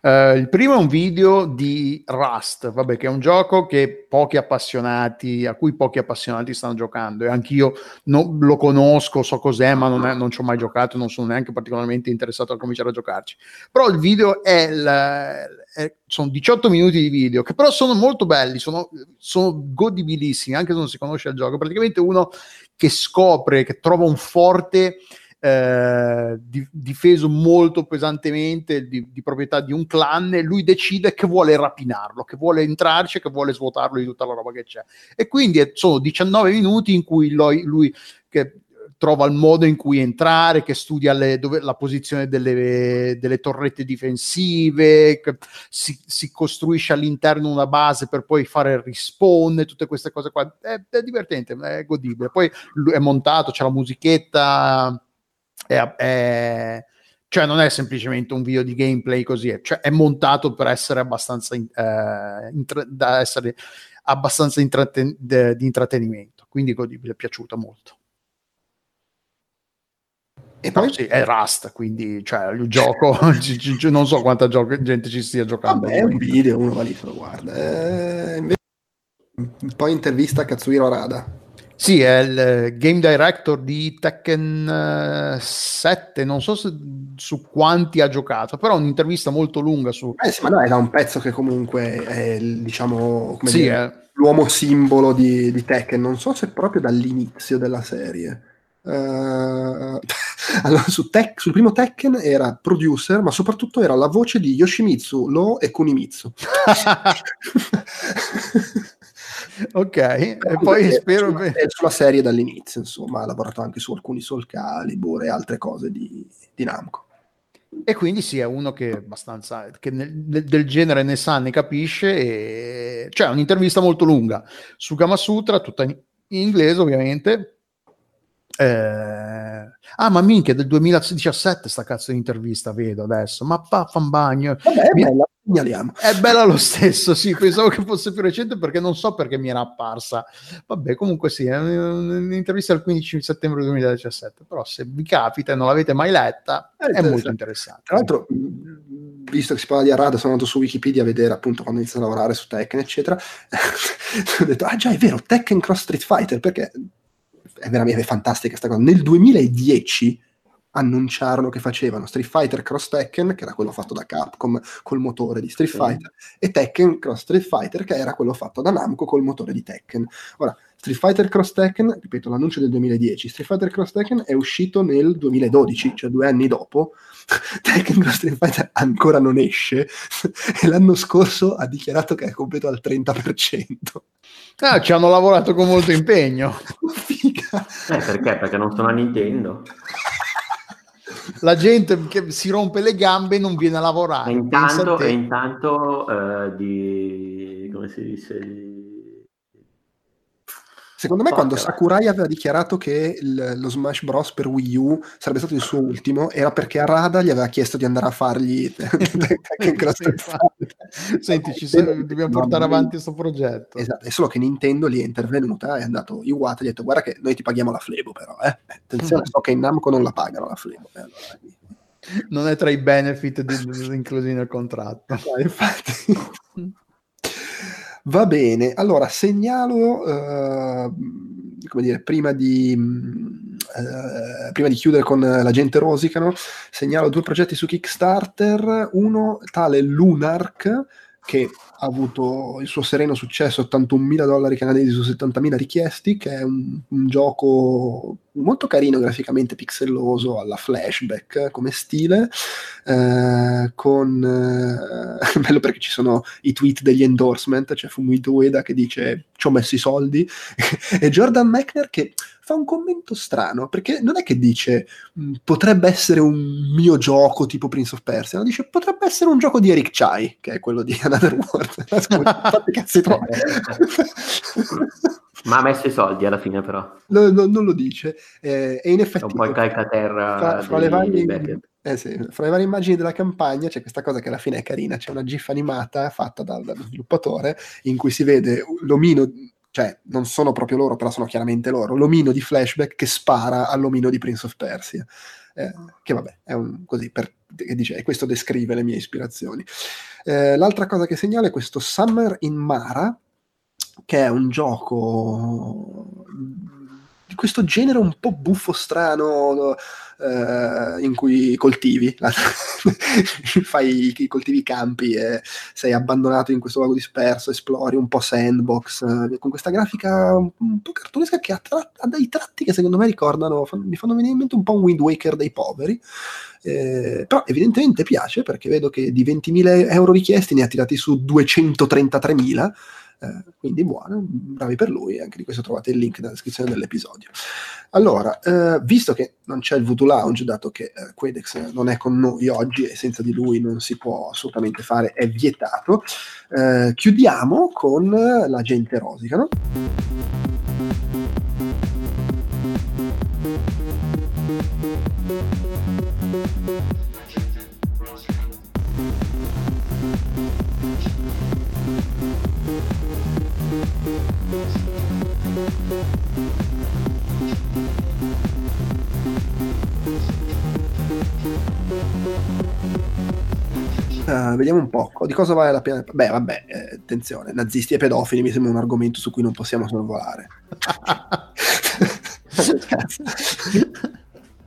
S3: Eh, il primo è un video di Rust, vabbè, che è un gioco che pochi appassionati, a cui pochi appassionati stanno giocando e anch'io no- lo conosco, so cos'è, ma non, non ci ho mai giocato, non sono neanche particolarmente interessato a cominciare a giocarci. Però il video è, il- è- sono 18 minuti di video, che però sono molto belli, sono, sono godibilissimi, anche se non si conosce il gioco. Praticamente uno che scopre, che trova un forte eh, di- difeso molto pesantemente di, di proprietà di un clan e lui decide che vuole rapinarlo, che vuole entrarci, che vuole svuotarlo di tutta la roba che c'è. E quindi è- sono 19 minuti in cui lui, lui che trova il modo in cui entrare, che studia le- dove- la posizione delle, delle torrette difensive, si, si costruisce all'interno una base per poi fare il respawn, tutte queste cose qua. È, è divertente, è godibile. Poi è montato, c'è la musichetta, è, è- cioè non è semplicemente un video di gameplay così, è, cioè è montato per essere abbastanza, in- eh, intra- da essere abbastanza intratten- de- di intrattenimento, quindi godibile, è piaciuto molto.
S1: E
S3: Poi sì, è Rust, quindi cioè, il gioco, ci- ci- non so quanta gio- gente ci stia giocando.
S1: Vabbè, è un video, uno va lì se lo guarda. Eh, invece- Poi intervista a Katsuhiro Arada.
S3: Sì, è il eh, game director di Tekken eh, 7, non so se- su quanti ha giocato, però un'intervista molto lunga su...
S1: Eh sì, ma no, era un pezzo che comunque è, diciamo,
S3: Sì,
S1: dire,
S3: eh.
S1: l'uomo simbolo di, di Tekken. Non so se proprio dall'inizio della serie. Eh, allora, su Tek- sul primo Tekken era producer, ma soprattutto era la voce di Yoshimitsu, Lo e Kunimitsu.
S3: ok, e poi spero...
S1: insomma, è sulla serie dall'inizio, insomma, ha lavorato anche su alcuni Soul Calibur e altre cose di, di Namco.
S3: E quindi sì, è uno che abbastanza che nel- nel- del genere ne sa, ne capisce. E... Cioè, un'intervista molto lunga su Gamasutra, tutta in, in inglese, ovviamente. Eh, Ah, ma minchia, del 2017 sta cazzo di intervista, vedo adesso. Ma paffan bagno.
S1: Vabbè,
S3: Mi-
S1: bella, segnaliamo.
S3: È bella lo stesso, sì, pensavo che fosse più recente perché non so perché mi era apparsa. Vabbè, comunque sì, è un'intervista del 15 settembre 2017, però se vi capita e non l'avete mai letta,
S1: È
S3: è molto
S1: interessante. Tra l'altro, visto che si parla di Arada, sono andato su Wikipedia a vedere appunto quando inizia a lavorare su Tekken, eccetera. ho detto, ah già, è vero, Tekken Cross Street Fighter, perché è veramente fantastica questa cosa. Nel 2010 annunciarono che facevano Street Fighter Cross Tekken, che era quello fatto da Capcom col motore di Street
S4: Sì.
S1: Fighter, e Tekken Cross Street Fighter, che era quello fatto da Namco col motore di Tekken. Ora, Street Fighter Cross Tekken, ripeto, l'annuncio del 2010, Street Fighter Cross Tekken è uscito nel 2012, cioè due anni dopo. Tekken Cross Street Fighter ancora non esce e l'anno scorso ha dichiarato che è completo al 30%.
S3: Ah, ci hanno lavorato con molto impegno.
S1: Figa.
S4: Eh, perché? Perché non sono a Nintendo.
S3: La gente che si rompe le gambe non viene a lavorare.
S4: E intanto, e intanto eh, di... come si dice? Di...
S1: Secondo me, quando
S4: Porca
S1: Sakurai aveva dichiarato che il- lo Smash Bros. per Wii U sarebbe stato il suo ultimo, era perché Arada gli aveva chiesto di andare a fargli Fighter.
S3: Senti, ci sono- dobbiamo portare avanti questo progetto.
S1: Esatto, è solo che Nintendo lì è intervenuta, è andato Iwata e gli ha detto guarda che noi ti paghiamo la Flebo però, eh. Attenzione, so che in Namco non la pagano la Flebo. eh, allora,
S3: Non è tra i benefit di- inclusi nel contratto.
S1: eh, infatti. Va bene, allora segnalo, eh, come dire, prima di, eh, prima di chiudere con la gente rosicano, segnalo due progetti su Kickstarter, uno tale Lunark, che ha avuto il suo sereno successo, 81.000 dollari canadesi su 70.000 richiesti, che è un, un gioco molto carino graficamente, pixelloso, alla flashback eh, come stile, eh, con... eh, bello perché ci sono i tweet degli endorsement, c'è Fumito Ueda che dice ci ho messo i soldi, e Jordan Mechner che fa un commento strano, perché non è che dice "Mm, potrebbe essere un mio gioco tipo Prince of Persia, no? dice potrebbe essere un gioco di Eric Chai, che è quello di Another World. Fate cazzi tuoi.
S4: Ma ha messo i soldi alla fine però.
S1: No, no, non lo dice, eh, e in
S4: È
S1: effetti
S4: un po' il calcaterra
S1: fra, fra
S4: dei-
S1: le varie, eh sì, fra le varie immagini della campagna c'è questa cosa che alla fine è carina, c'è una gif animata fatta dal, dallo sviluppatore in cui si vede l'omino, cioè non sono proprio loro, però sono chiaramente loro, l'omino di flashback che spara all'omino di Prince of Persia. Eh, che vabbè, è un così per che dice, e questo descrive le mie ispirazioni. Eh, l'altra cosa che segnalo è questo Summer in Mara, che è un gioco di questo genere un po' buffo strano eh, in cui coltivi fai coltivi campi e sei abbandonato in questo luogo disperso esplori un po' sandbox eh, con questa grafica un, un po' cartunesca che ha, tra- ha dei tratti che secondo me ricordano fan- mi fanno venire in mente un po' un Wind Waker dei poveri eh, però evidentemente piace perché vedo che di 20.000 euro richiesti ne ha tirati su 233.000 eh, quindi buono, bravi per lui, anche di questo trovate il link nella descrizione dell'episodio. Allora, eh, visto che non c'è il Voodoo Lounge, dato che eh, Quedex non è con noi oggi e senza di lui non si può assolutamente fare, è vietato, eh, chiudiamo con la gente rosicano. vediamo un po'. Di cosa vale la pena? Beh, vabbè, eh, attenzione, nazisti e pedofili mi sembra un argomento su cui non possiamo sorvolare.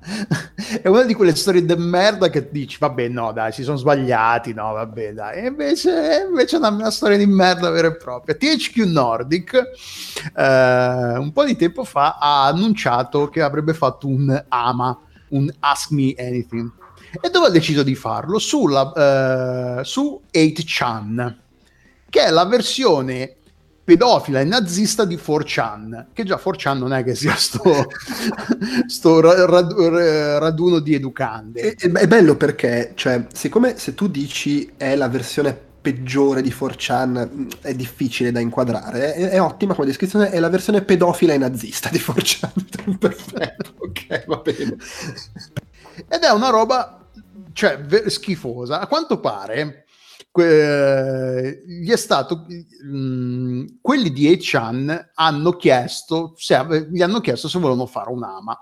S3: è una di quelle storie di merda che dici, vabbè, no, dai, si sono sbagliati, no, vabbè, dai. E invece, invece è una, una, storia di merda vera e propria. THQ Nordic, eh, un po' di tempo fa, ha annunciato che avrebbe fatto un AMA, un Ask Me Anything. E dove ha deciso di farlo? Sulla, eh, su 8chan, che è la versione pedofila e nazista di 4chan, che già 4chan non è che sia sto, sto rad, raduno di educande.
S1: È, è, bello perché, cioè, siccome se tu dici è la versione peggiore di 4chan mm, è difficile da inquadrare, è, è ottima come descrizione, è la versione pedofila e nazista di 4chan. Perfetto, ok, va bene.
S3: Ed è una roba, cioè, schifosa. A quanto pare que- gli è stato mh, mm, quelli di Echan hanno chiesto se, gli hanno chiesto se volevano fare un'ama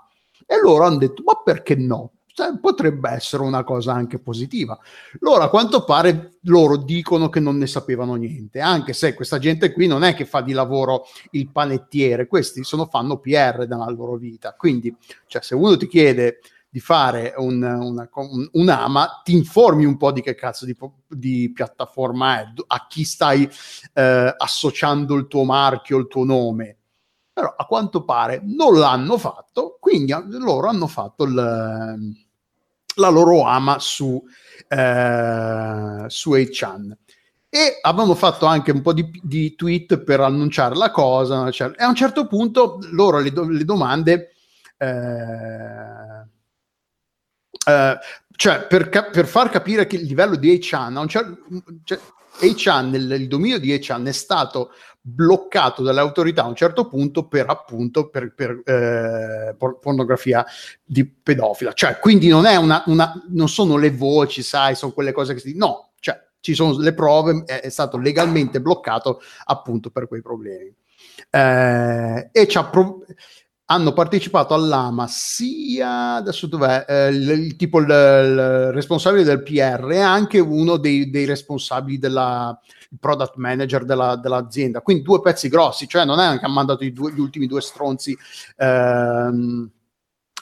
S3: e loro hanno detto ma perché no? Potrebbe essere una cosa anche positiva. Loro a quanto pare loro dicono che non ne sapevano niente. Anche se questa gente qui non è che fa di lavoro il panettiere questi sono fanno PR nella loro vita. Quindi cioè, se uno ti chiede di fare un, una, un, un, AMA, ti informi un po' di che cazzo di, di piattaforma è, a chi stai eh, associando il tuo marchio, il tuo nome. Però a quanto pare non l'hanno fatto, quindi loro hanno fatto il, la loro AMA su, eh, su 8chan e avevano fatto anche un po' di, di, tweet per annunciare la cosa cioè, e a un certo punto loro le, do, le domande eh, eh, cioè, per, cap- per, far capire che il livello di Achan, cer- cioè, Achan il, il dominio di Achan è stato bloccato dalle autorità a un certo punto per appunto per, per eh, por- pornografia di pedofila. Cioè, quindi non è una, una, non sono le voci, sai, sono quelle cose che si no, cioè ci sono le prove, è, è stato legalmente bloccato appunto per quei problemi. Eh, e ci ha prov- hanno partecipato all'AMA sia adesso dov'è eh, il, il, tipo il, il, responsabile del PR e anche uno dei, dei responsabili della product manager della, dell'azienda. Quindi due pezzi grossi cioè non è che ha mandato due, gli ultimi due stronzi ehm,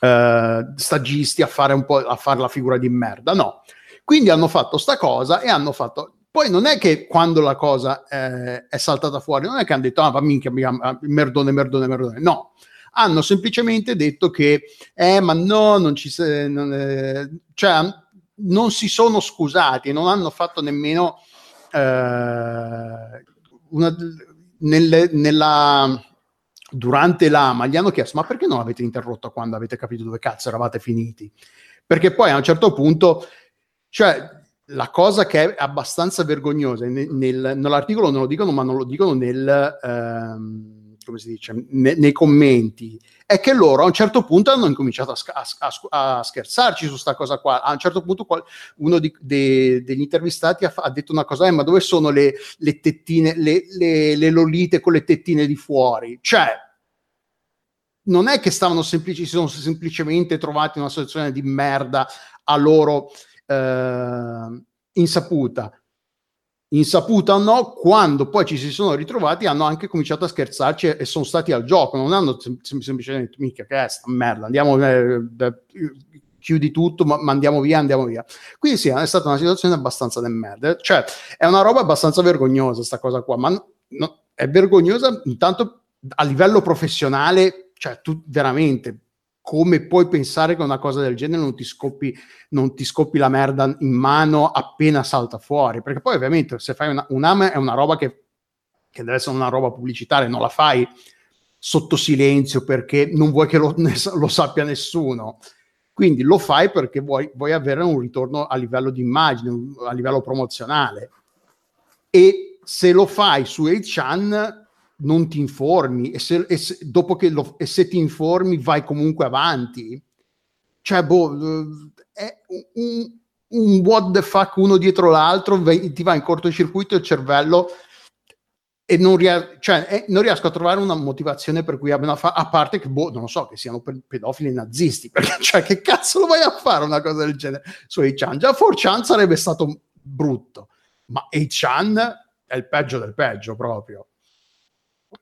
S3: eh, stagisti a fare un po' a fare la figura di merda no. Quindi hanno fatto sta cosa e hanno fatto poi non è che quando la cosa eh, è saltata fuori non è che hanno detto ah va minchia merdone merdone merdone no hanno semplicemente detto che, eh, ma no, non ci non, eh, cioè, non si sono scusati, non hanno fatto nemmeno eh, una, nelle, nella durante l'AMA gli hanno chiesto ma perché non avete interrotto quando avete capito dove cazzo eravate finiti? Perché poi a un certo punto, cioè la cosa che è abbastanza vergognosa, nel, nel, nell'articolo non lo dicono ma non lo dicono nel... Ehm, come si dice, ne, nei commenti, è che loro a un certo punto hanno incominciato a, a, a scherzarci su questa cosa qua. A un certo punto qual, uno di, de, degli intervistati ha, ha, detto una cosa, eh, ma dove sono le, le tettine, le, le, le, lolite con le tettine di fuori? Cioè, non è che stavano semplici, si sono semplicemente trovati in una situazione di merda a loro eh, insaputa insaputa o no, quando poi ci si sono ritrovati hanno anche cominciato a scherzarci e, sono stati al gioco, non hanno sem- semplicemente detto mica che è sta merda, andiamo, eh, eh, chiudi tutto, ma, andiamo via, andiamo via. Quindi sì, è stata una situazione abbastanza de merda, cioè è una roba abbastanza vergognosa sta cosa qua, ma no, è vergognosa intanto a livello professionale, cioè tu veramente come puoi pensare che una cosa del genere non ti scoppi, non ti scoppi la merda in mano appena salta fuori? Perché poi ovviamente se fai un AME è una roba che, che deve essere una roba pubblicitaria, non la fai sotto silenzio perché non vuoi che lo, lo sappia nessuno. Quindi lo fai perché vuoi, vuoi, avere un ritorno a livello di immagine, a livello promozionale. E se lo fai su 8chan non ti informi e se, e se, dopo che lo, e se ti informi vai comunque avanti. Cioè, boh, eh, è un, un what the fuck uno dietro l'altro, ti va in cortocircuito il cervello e non, ries- cioè, eh, non, riesco a trovare una motivazione per cui abbiano fa- a parte che, boh, non lo so, che siano pedofili nazisti, perché cioè, che cazzo lo vai a fare una cosa del genere su 8chan? Già 4chan sarebbe stato brutto ma A-Chan è il peggio del peggio proprio.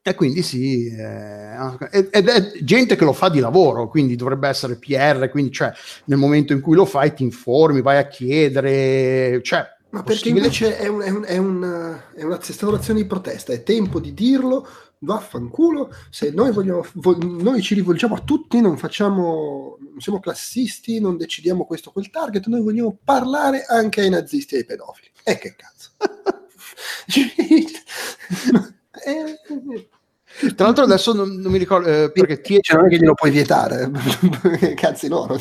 S3: E quindi sì, eh, ed è gente che lo fa di lavoro, quindi dovrebbe essere PR, quindi cioè, nel momento in cui lo fai ti informi, vai a chiedere, cioè,
S1: ma perché invece è, un, è, un, è, una, è una stazione di protesta, è tempo di dirlo, vaffanculo, se noi, vogliamo, vo- noi ci rivolgiamo a tutti, non facciamo, non siamo classisti, non decidiamo questo o quel target, noi vogliamo parlare anche ai nazisti e ai pedofili. E che cazzo.
S3: Eh, Tra l'altro adesso non, non mi ricordo eh, perché
S1: ti... cioè, non è che glielo puoi vietare, cazzi loro.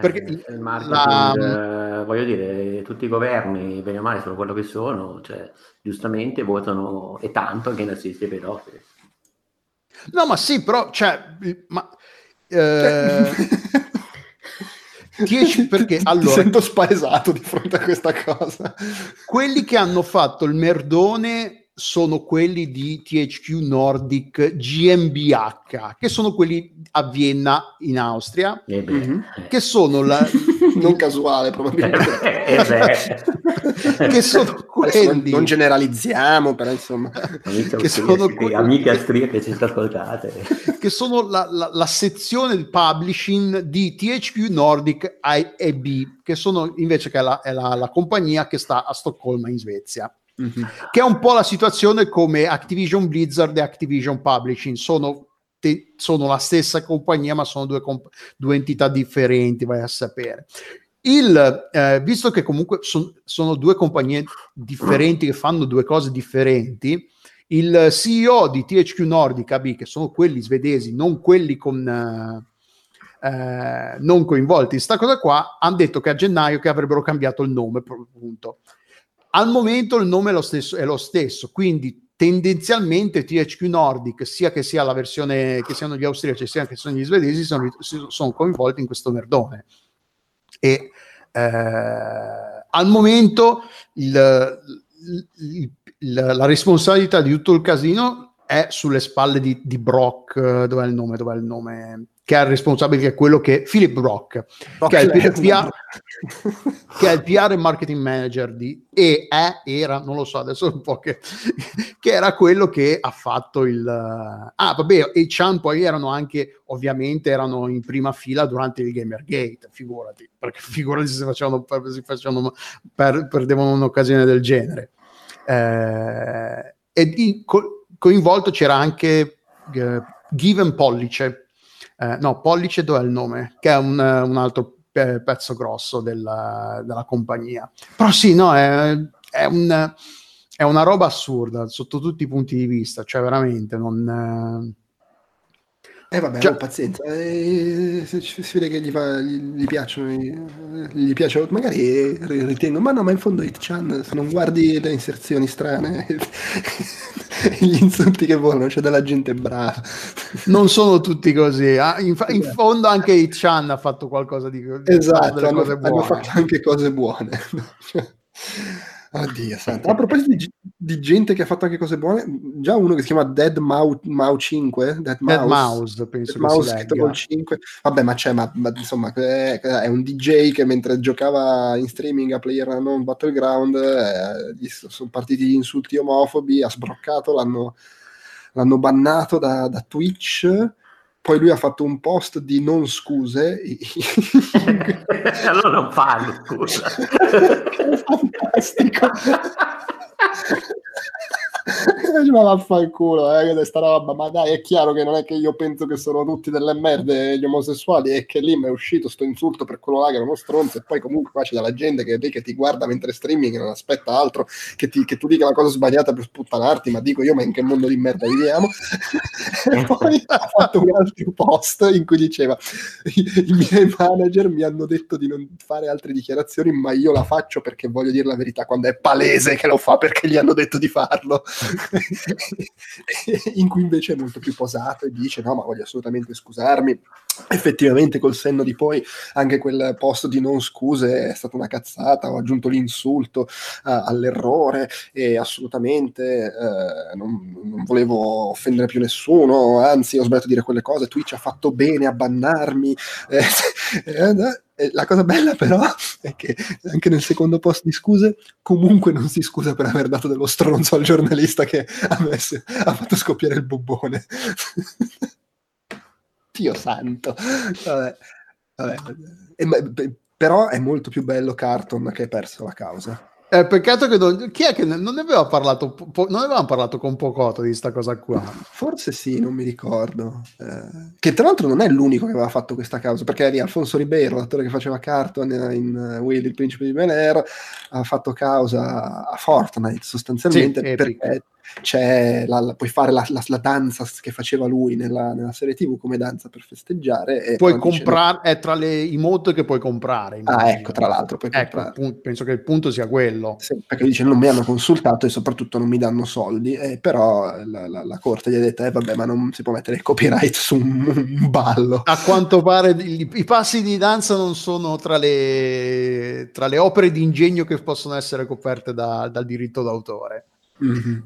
S4: Perché eh, il marketing, la... eh, voglio dire, tutti i governi, bene o male, sono quello che sono, cioè, giustamente votano e tanto anche i nazisti e pedofili.
S3: No, ma sì, però, cioè, ma, eh, 10 perché allora
S1: Ti sento spaesato di fronte a questa cosa.
S3: Quelli che hanno fatto il merdone sono quelli di THQ Nordic GmbH, che sono quelli a Vienna in Austria,
S4: eh mm-hmm.
S3: che sono la...
S1: non casuale probabilmente,
S4: eh, eh,
S3: che sono quelli... Non,
S1: non generalizziamo, però insomma...
S4: Amiche che sono quelli... amiche austriache che ci ascoltate.
S3: che sono la, la, la, sezione del publishing di THQ Nordic IAB, che sono invece che è, la, è la compagnia che sta a Stoccolma in Svezia. Mm-hmm. Che è un po' la situazione come Activision Blizzard e Activision Publishing, sono, te, sono la stessa compagnia, ma sono due, comp- due, entità differenti, vai a sapere. Il, eh, visto che comunque son, sono due compagnie differenti che fanno due cose differenti, il CEO di THQ Nordic AB, che sono quelli svedesi, non quelli con... Eh, non coinvolti in questa cosa qua, hanno detto che a gennaio che avrebbero cambiato il nome, appunto. Al momento il nome è lo stesso, è lo stesso quindi tendenzialmente THQ Nordic, sia che sia la versione che siano gli austriaci, sia che siano gli svedesi, sono, sono coinvolti in questo merdone. E eh, al momento il, il, il, la responsabilità di tutto il casino è sulle spalle di, di Brock, dov'è il nome? Dov'è il nome? Che è il responsabile, che è quello che Philip Brock, che, è il PR, che è il PR e marketing manager di e è, era, non lo so adesso un po' che, che era quello che ha fatto il ah vabbè e Chan poi erano anche ovviamente erano in prima fila durante il Gamergate figurati perché figurati se facevano, si facevano per, perdevano un'occasione del genere. Eh, e di, co- coinvolto c'era anche eh, Given Pollice eh, no, Pollice dov'è il nome? Che è un, un altro pe- pezzo grosso della, della, compagnia. Però sì, no, è, è, un, è, una roba assurda sotto tutti i punti di vista, cioè veramente non...
S1: Eh vabbè, cioè, pazienza, eh, si, vede che gli, fa, gli, gli piacciono, gli, gli piace, magari ritengo, ma no, ma in fondo It-chan, se non guardi le inserzioni strane, gli insulti che volano, c'è della gente brava.
S3: Non sono tutti così, ah, in, in, fondo anche It-chan ha fatto qualcosa di,
S1: esatto, hanno, hanno fatto anche cose buone. Oddio, santo. A proposito di, di, gente che ha fatto anche cose buone, già uno che si chiama Dead Mau, Mau 5,
S3: Dead Mouse, Dead Mouse penso
S1: Dead Mouse scritto col 5. Vabbè, ma c'è, ma, ma insomma, è, è, un DJ che mentre giocava in streaming a Player Non Battleground eh, gli sono partiti gli insulti omofobi, ha sbroccato, l'hanno, l'hanno bannato da, da Twitch poi lui ha fatto un post di non scuse.
S4: allora non parli, scusa.
S1: fantastico. ma vaffanculo, eh, questa roba, ma dai, è chiaro che non è che io penso che sono tutti delle merde gli omosessuali, è che lì mi è uscito sto insulto per quello là che è uno stronzo e poi comunque qua c'è della gente che, che ti guarda mentre streaming e non aspetta altro che, ti, che tu dica una cosa sbagliata per sputtanarti, ma dico io, ma in che mondo di merda viviamo? e poi ha fatto un altro post in cui diceva i miei manager mi hanno detto di non fare altre dichiarazioni, ma io la faccio perché voglio dire la verità quando è palese che lo fa perché gli hanno detto di farlo. in cui invece è molto più posato e dice no ma voglio assolutamente scusarmi. Effettivamente col senno di poi anche quel posto di non scuse è stata una cazzata ho aggiunto l'insulto uh, all'errore e assolutamente uh, non, non, volevo offendere più nessuno anzi ho sbagliato a dire quelle cose Twitch ha fatto bene a bannarmi eh, eh, la cosa bella però è che anche nel secondo post di scuse comunque non si scusa per aver dato dello stronzo al giornalista che ha, messo, ha fatto scoppiare il bubbone. Dio santo. Vabbè. Vabbè. E, però è molto più bello Carton che hai perso la causa.
S3: Eh, peccato che non, chi è che non ne aveva parlato, po, non avevamo parlato con Pocotto di questa cosa qua?
S1: Forse sì, non mi ricordo. Eh, che tra l'altro non è l'unico che aveva fatto questa causa, perché lì Alfonso Ribeiro, l'attore che faceva Carton in uh, Will, il principe di Bel Air, ha fatto causa a Fortnite sostanzialmente sì, perché la, la, puoi fare la, la, danza che faceva lui nella, nella, serie tv come danza per festeggiare.
S3: puoi comprare, è tra le emote che puoi comprare.
S1: Ah, ecco, tra l'altro.
S3: Ecco, penso che il punto sia quello.
S1: Sì, perché dice non mi hanno consultato e soprattutto non mi danno soldi, eh, però la, corte gli ha detto, eh vabbè, ma non si può mettere il copyright su un, un ballo.
S3: A quanto pare i, i, passi di danza non sono tra le, tra le opere di ingegno che possono essere coperte da, dal diritto d'autore. Mm-hmm.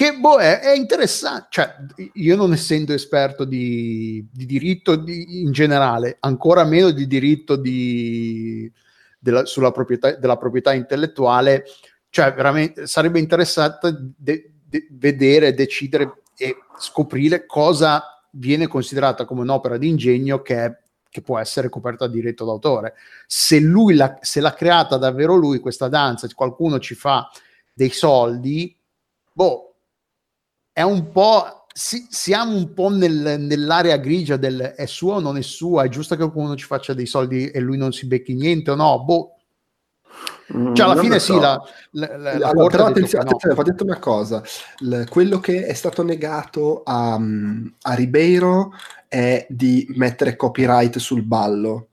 S3: Che boh, è, è, interessante, cioè io non essendo esperto di, di diritto di, in generale, ancora meno di diritto di, della, sulla proprietà, della proprietà intellettuale, cioè veramente sarebbe interessante de, de, vedere, decidere e scoprire cosa viene considerata come un'opera di ingegno che, che può essere coperta da diritto d'autore. Se lui la, se l'ha creata davvero lui questa danza, qualcuno ci fa dei soldi, boh, è un po'. Si, siamo un po' nel, nell'area grigia del è sua o non è sua, è giusto che qualcuno ci faccia dei soldi e lui non si becchi niente o no? Boh, mm, cioè, alla fine so. sì, la, la, la,
S1: la allora, però attenzione, no. attenzione, va detto una cosa, L- quello che è stato negato a, a, Ribeiro è di mettere copyright sul ballo.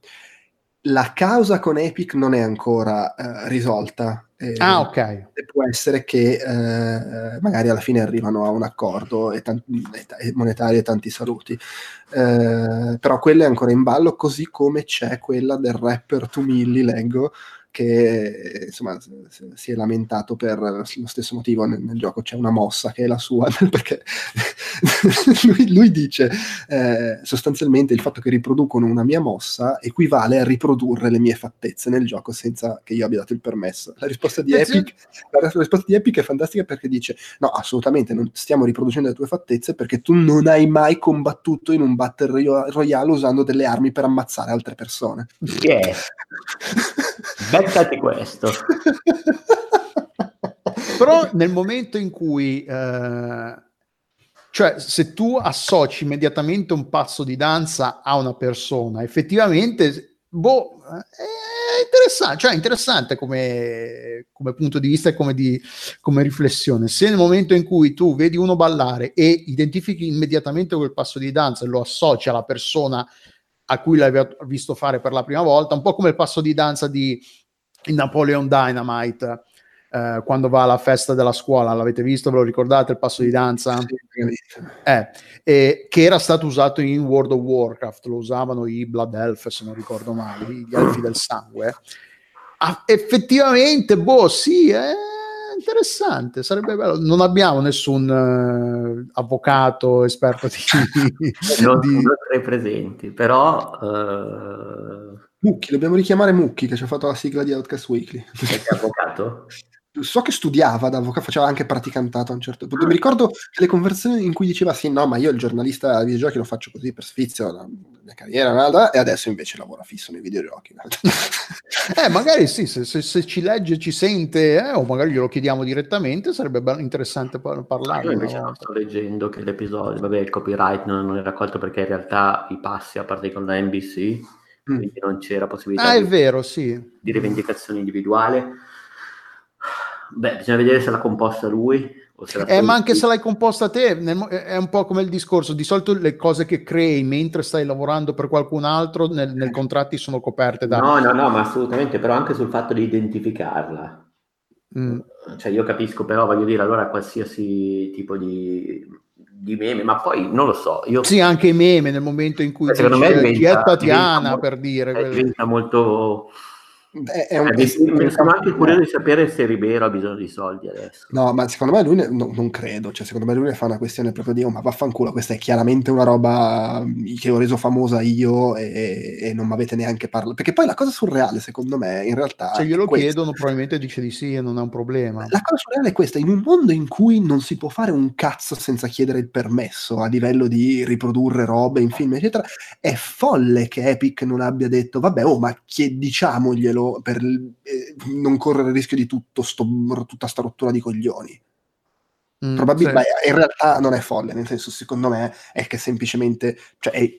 S1: La causa con Epic non è ancora uh, risolta,
S3: e, ah, ok.
S1: Può essere che eh, magari alla fine arrivano a un accordo e, tanti, e monetario e tanti saluti. Eh, però quella è ancora in ballo, così come c'è quella del rapper Tumilli, leggo, che insomma si è lamentato per lo stesso motivo nel, nel gioco. C'è una mossa che è la sua perché lui, lui, dice eh, sostanzialmente il fatto che riproducono una mia mossa equivale a riprodurre le mie fattezze nel gioco senza che io abbia dato il permesso. La risposta di, Epic, la risposta di Epic è fantastica perché dice no assolutamente non stiamo riproducendo le tue fattezze perché tu non hai mai combattuto in un battle royale usando delle armi per ammazzare altre persone.
S4: Yeah. Beccati questo.
S3: Però nel momento in cui, eh, cioè se tu associ immediatamente un passo di danza a una persona, effettivamente, boh, è interessante, cioè interessante come, come punto di vista e come, di, come riflessione. Se nel momento in cui tu vedi uno ballare e identifichi immediatamente quel passo di danza e lo associ alla persona a cui l'aveva visto fare per la prima volta, un po' come il passo di danza di Napoleon Dynamite. Eh, quando va alla festa della scuola, l'avete visto? Ve lo ricordate il passo di danza? Eh, eh, che era stato usato in World of Warcraft, lo usavano i Blood Elf, se non ricordo male, gli elfi del sangue. Ah, effettivamente, boh, sì, è interessante, sarebbe bello. Non abbiamo nessun uh, avvocato esperto di...
S4: non, di... non presenti, però... Uh
S1: Mucchi, dobbiamo richiamare Mucchi che ci ha fatto la sigla di Outcast Weekly.
S4: È avvocato?
S1: so che studiava da avvocato, faceva anche praticantato a un certo punto. Mi ricordo le conversazioni in cui diceva: Sì, no, ma io il giornalista di videogiochi lo faccio così per sfizio, la mia carriera, nada, e adesso invece lavora fisso nei videogiochi.
S3: eh, magari sì, se, se, se, ci legge, ci sente, eh, o magari glielo chiediamo direttamente, sarebbe interessante parlare.
S4: Io invece non sto leggendo che l'episodio, vabbè, il copyright non, non è raccolto perché in realtà i passi a parte con la NBC Mm. quindi non c'era possibilità
S3: ah, di, vero, sì.
S4: di rivendicazione individuale. Beh, bisogna vedere se l'ha composta lui. O
S3: se eh, ma anche se l'hai composta te, nel, è un po' come il discorso. Di solito le cose che crei mentre stai lavorando per qualcun altro nel, nel contratti sono coperte da...
S4: No, no, no, ma assolutamente, però anche sul fatto di identificarla. Mm. Cioè io capisco, però voglio dire, allora qualsiasi tipo di di meme, ma poi non lo so. Io...
S3: Sì, anche i meme nel momento in cui
S4: secondo me diventa,
S3: Tatiana diventa, per dire.
S4: Diventa molto
S1: è, è un,
S4: Eh, anche curioso di sapere se Ribeiro ha bisogno di soldi adesso.
S1: No, ma secondo me lui ne- no- non credo, cioè secondo me lui ne fa una questione proprio di, oh, ma vaffanculo, questa è chiaramente una roba che ho reso famosa io e, e non mi avete neanche parlato. Perché poi la cosa surreale, secondo me, in realtà...
S3: Se glielo
S1: questa.
S3: chiedono, probabilmente dice di sì e non è un problema.
S1: La cosa surreale è questa, in un mondo in cui non si può fare un cazzo senza chiedere il permesso a livello di riprodurre robe in film, eccetera, è folle che Epic non abbia detto, vabbè, oh, ma chied- diciamoglielo per eh, non correre il rischio di tutto sto, tutta sta rottura di coglioni.
S3: Mm,
S1: Probabilmente,
S3: sì.
S1: ma in realtà non è folle, nel senso, secondo me, è che semplicemente, cioè, è-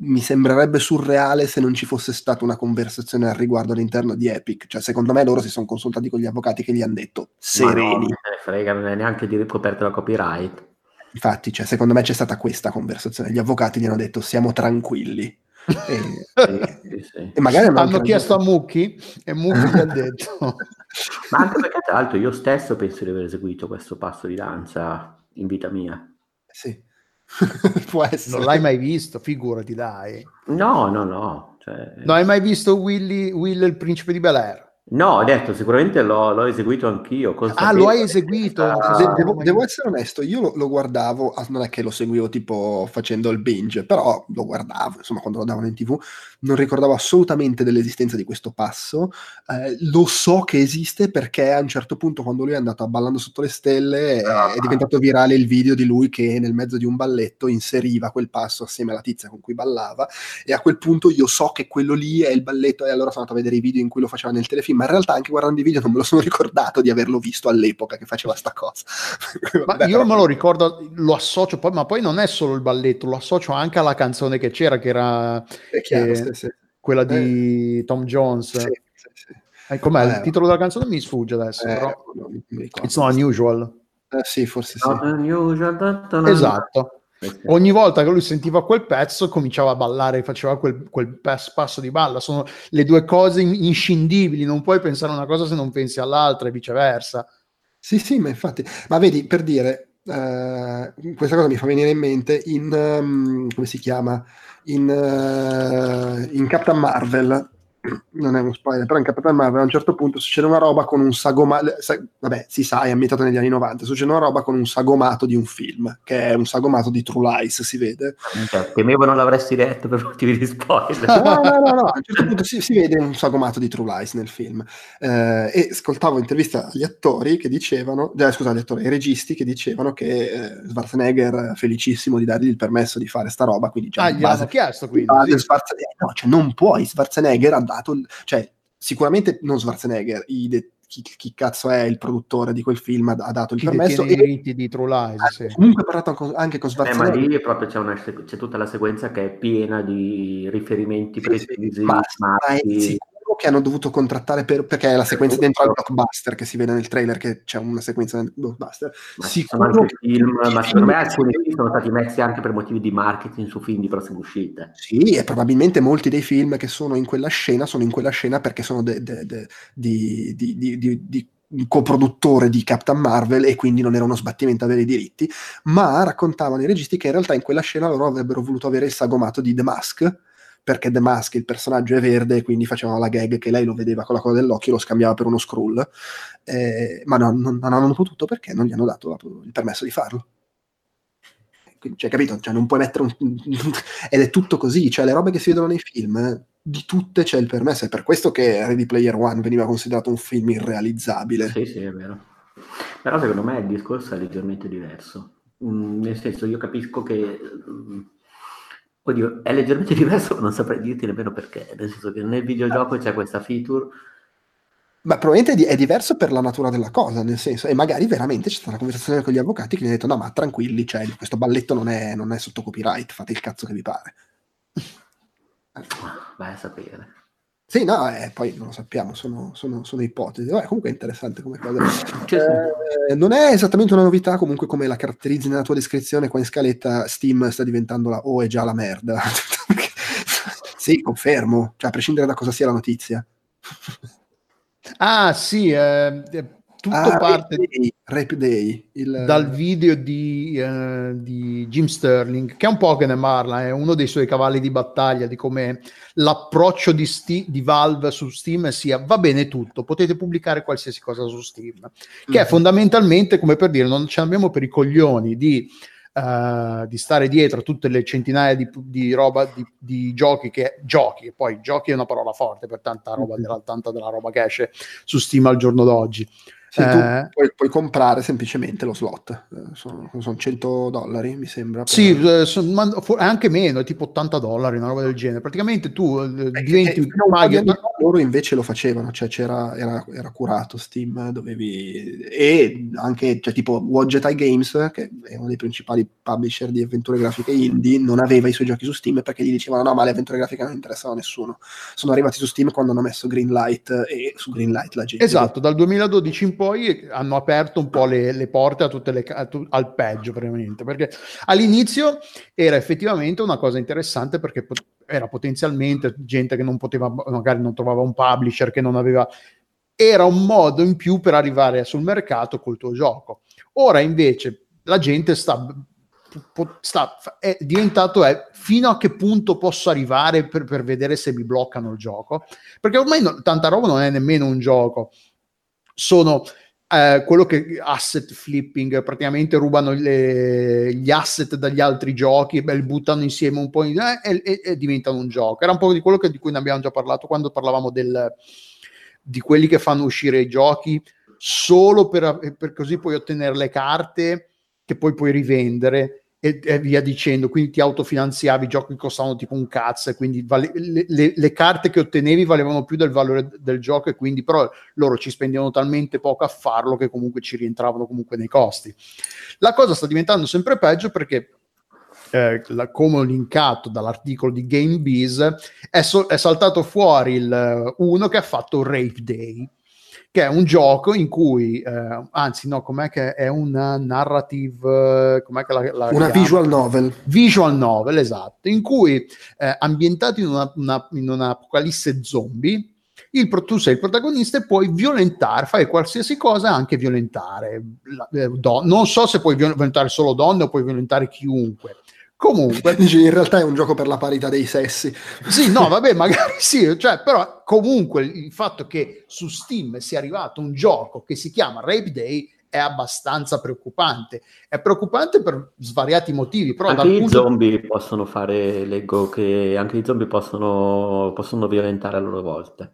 S1: mi sembrerebbe surreale se non ci fosse stata una conversazione al riguardo all'interno di Epic. Cioè, secondo me loro si sono consultati con gli avvocati che gli hanno detto
S4: Ma no,
S1: sereni.
S4: non se ne frega, non è neanche di ricoperto la copyright.
S1: Infatti, cioè, secondo me c'è stata questa conversazione. Gli avvocati gli hanno detto siamo tranquilli. E,
S4: Sì, sì, sì.
S1: e magari hanno
S3: chiesto a. Mucchi e Mucchi gli ha detto
S4: Ma anche perché tra l'altro io stesso penso di aver eseguito questo passo di danza in vita mia.
S1: Sì. Può essere.
S3: non l'hai mai visto, figurati dai.
S4: No, no, no. Cioè...
S3: Non hai mai visto Willy, Will il principe di Bel Air?
S4: No, ho detto, sicuramente l'ho, l'ho eseguito anch'io.
S3: Ah, lo hai eseguito?
S4: Ah,
S1: De- devo, devo essere onesto, io lo, lo guardavo, ah, non è che lo seguivo tipo facendo il binge, però lo guardavo, insomma, quando lo davano in tv, non ricordavo assolutamente dell'esistenza di questo passo. Eh, lo so che esiste perché a un certo punto, quando lui è andato a Ballando sotto le stelle,
S4: Ah.
S1: è diventato virale il video di lui che nel mezzo di un balletto inseriva quel passo assieme alla tizia con cui ballava. E a quel punto io so che quello lì è il balletto, e allora sono andato a vedere i video in cui lo faceva nel telefilm, ma in realtà anche guardando i video non me lo sono ricordato di averlo visto all'epoca che faceva sta cosa.
S3: Ma
S1: Vabbè,
S3: io
S1: però-
S3: me lo ricordo, lo associo poi, ma poi non è solo il balletto, lo associo anche alla canzone che c'era, che era
S1: È chiaro,
S3: eh,
S1: sì, sì.
S3: quella di Tom Jones.
S1: Sì, sì, sì.
S3: Eh, com'è?
S1: Eh,
S3: il titolo della canzone mi sfugge adesso,
S1: Eh,
S3: però
S1: non mi ricordo.
S3: It's not unusual.
S1: Eh, sì, forse sì.
S4: Unusual,
S3: Esatto.
S4: Sì.
S3: Ogni volta che lui sentiva quel pezzo cominciava a ballare, faceva quel, quel pas- passo di balla. Sono le due cose in- inscindibili, non puoi pensare a una cosa se non pensi all'altra e viceversa.
S1: Sì, sì, ma infatti, ma vedi, per dire, eh, questa cosa mi fa venire in mente in, ehm, come si chiama, in, eh, in Captain Marvel, non è uno spoiler, però in Captain Marvel a un certo punto succede una roba con un sagomato, vabbè, si sa, è ambientato negli anni 90, succede una roba con un sagomato di un film, che è un sagomato di True Lies, si vede.
S4: Cioè, temevo non l'avresti detto per motivi di spoiler.
S1: No, no, no, no, a un certo punto si, si vede un sagomato di True Lies nel film Eh, e ascoltavo interviste agli attori che dicevano, eh, scusa, agli attori, ai registi che dicevano che eh, Schwarzenegger felicissimo di dargli il permesso di fare sta roba, quindi già
S3: Ah, gli hanno chiesto
S1: di
S3: quindi.
S1: base
S3: sì.
S1: Schwarzenegger- no, cioè non puoi, Schwarzenegger ha dato, cioè sicuramente non Schwarzenegger, i de- chi, chi cazzo è il produttore di quel film ha, ha dato il
S3: Chi
S1: permesso
S3: detiene i
S1: e
S3: diritti di True Lies,
S1: ha
S3: sì.
S1: comunque parlato anche con
S4: Eh, ma
S1: Schwarzenegger.
S4: lì proprio c'è, una, c'è tutta la sequenza che è piena di riferimenti
S1: Sì, sì,
S4: precisi,
S1: ma, ma è
S4: matti.
S1: Che hanno dovuto contrattare per, perché è la sequenza dentro al blockbuster che si vede nel trailer che c'è una sequenza nel blockbuster
S4: Ma
S1: sicuro
S4: film, ma secondo me alcuni film sono stati messi anche per motivi di marketing su film di prossime uscite.
S1: sì e probabilmente molti dei film che sono in quella scena sono in quella scena perché sono de- de- de- di, di- di- di- coproduttore di Captain Marvel e quindi non era uno sbattimento avere i diritti ma raccontavano i registi che in realtà in quella scena loro avrebbero voluto avere il sagomato di The Mask perché The Mask il personaggio è verde e quindi facevano la gag che lei lo vedeva con la coda dell'occhio e lo scambiava per uno scroll Eh, ma no, non, non hanno potuto perché non gli hanno dato il permesso di farlo quindi, cioè, capito? Cioè, non puoi mettere un... ed è tutto così, cioè le robe che si vedono nei film, di tutte c'è il permesso, è per questo che Ready Player One veniva considerato un film irrealizzabile.
S4: Sì, sì, è vero. Però secondo me il discorso è leggermente diverso. Mm, nel senso, io capisco che... Oddio, è leggermente diverso, ma non saprei dirti nemmeno perché. Nel senso che nel videogioco c'è questa feature
S1: Ma probabilmente è diverso per la natura della cosa, nel senso, e magari veramente c'è stata una conversazione con gli avvocati che gli hanno detto: no, ma tranquilli, cioè, questo balletto non è, non è sotto copyright, fate il cazzo che vi pare.
S4: Vai a sapere.
S1: Sì, no, eh, poi non lo sappiamo, sono, sono- sono ipotesi. Vabbè, comunque è interessante come cosa. Eh, non è esattamente una novità, comunque come la caratterizzi nella tua descrizione qua in scaletta, Steam sta diventando la oh è già la merda. sì, confermo, cioè a prescindere da cosa sia la notizia.
S3: Ah, sì, eh, tutto
S1: Ah,
S3: parte
S1: Rape Day, Rape Day, il-
S3: dal video di, eh, di Jim Sterling, che è un po' che ne parla, è uno dei suoi cavalli di battaglia, di come l'approccio di, Sti- di Valve su Steam sia va bene tutto, potete pubblicare qualsiasi cosa su Steam, che è
S1: Mhm.
S3: fondamentalmente come per dire non ce l'abbiamo per i coglioni di, eh, di stare dietro a tutte le centinaia di, di roba di, di giochi che giochi, poi giochi è una parola forte per tanta roba,
S1: Mhm.
S3: della, tanta della roba che esce su Steam al giorno d'oggi.
S1: Sì, tu
S3: Eh.
S1: puoi, puoi comprare semplicemente lo slot, sono, sono 100 dollari mi sembra. per-
S3: Sì, eh, son- ma fu- anche meno, è tipo 80 dollari, una roba del genere. Praticamente tu eh,
S1: Eh,
S3: diventi
S1: eh, fino a un po'
S3: paghi
S1: di anni fa loro invece lo facevano, cioè c'era, era, era curato Steam, dovevi... e anche cioè, tipo Wadgetai Games, che è uno dei principali publisher di avventure grafiche indie, non aveva i suoi giochi su Steam perché gli dicevano no, ma le avventure grafiche non interessano a nessuno. Sono arrivati su Steam quando hanno messo Greenlight e su Greenlight la gente...
S3: Esatto, dal 2012 in poi hanno aperto un po' le, le porte le, a al peggio, veramente, perché all'inizio era effettivamente una cosa interessante perché pot- era potenzialmente gente che non poteva, magari non trovava un publisher, che non aveva... Era un modo in più per arrivare sul mercato col tuo gioco. Ora invece la gente sta... sta è diventato è fino a che punto posso arrivare per, per vedere se mi bloccano il gioco perché ormai no- tanta roba non è nemmeno un gioco sono eh, quello che asset flipping praticamente rubano le- gli asset dagli altri giochi beh, li buttano insieme un po' in- eh, e, e- e diventano un gioco. Era un po' di quello che- di cui ne abbiamo già parlato quando parlavamo del, di quelli che fanno uscire i giochi solo per, per così puoi ottenere le carte che poi puoi rivendere e, e via dicendo, quindi ti autofinanziavi, i giochi costavano tipo un cazzo e quindi vale- le, le- le carte che ottenevi valevano più del valore del gioco e quindi però loro ci spendevano talmente poco a farlo che comunque ci rientravano comunque nei costi. La cosa sta diventando sempre peggio perché eh, la- come ho linkato dall'articolo di GameBees è, so- è saltato fuori il, eh, uno che ha fatto Rape Day che è un gioco in cui, eh, anzi no, com'è che è una narrative, eh, com'è che la, la
S1: Una visual novel.
S3: visual novel, esatto, in cui eh, ambientato in, una, una- in un'apocalisse zombie, il, tu sei il protagonista e puoi violentare, fai qualsiasi cosa, anche violentare. la- eh, do- non so se puoi violentare solo donne o puoi violentare chiunque. Comunque,
S1: Dici, in realtà è un gioco per la parità dei sessi.
S3: sì, no, vabbè, magari sì, cioè, però comunque il fatto che su Steam sia arrivato un gioco che si chiama Rape Day è abbastanza preoccupante. È preoccupante per svariati motivi, però
S4: Anche i zombie possono fare, leggo che anche i zombie possono, possono violentare a loro volta.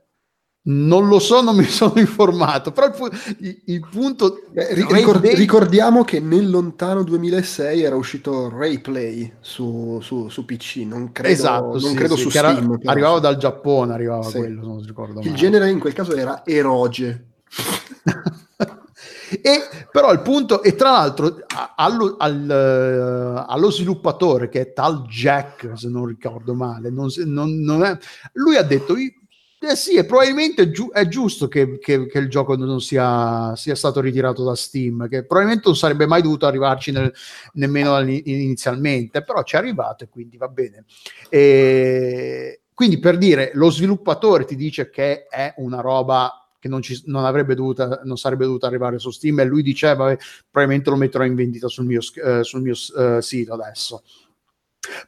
S3: Non lo so, non mi sono informato, però il, pu- il- il punto
S1: Beh, ri-
S3: Rape
S1: ricor-
S3: Day-
S1: ricordiamo che nel lontano 2006 era uscito Rayplay su, su, su PC, non credo,
S3: esatto,
S1: non
S3: sì,
S1: credo
S3: sì,
S1: su
S3: era-
S1: Steam. però.
S3: arrivava dal Giappone, arrivava
S1: Sì.
S3: quello, non ricordo
S1: Il
S3: male.
S1: genere in quel caso era Eroge.
S3: e però il punto, e tra l'altro allo, al, eh, allo sviluppatore che è tal Jack, se non ricordo male, non, non- non è, lui ha detto: eh sì, e probabilmente giu- è giusto che, che- che il gioco non sia, sia stato ritirato da Steam, che probabilmente non sarebbe mai dovuto arrivarci nel- nemmeno inizialmente, però ci è arrivato e quindi va bene. E quindi per dire, lo sviluppatore ti dice che è una roba che non, ci, non dovuta, non sarebbe dovuta arrivare su Steam e lui diceva "Vabbè, probabilmente lo metterò in vendita sul mio, eh, sul mio eh, sito adesso.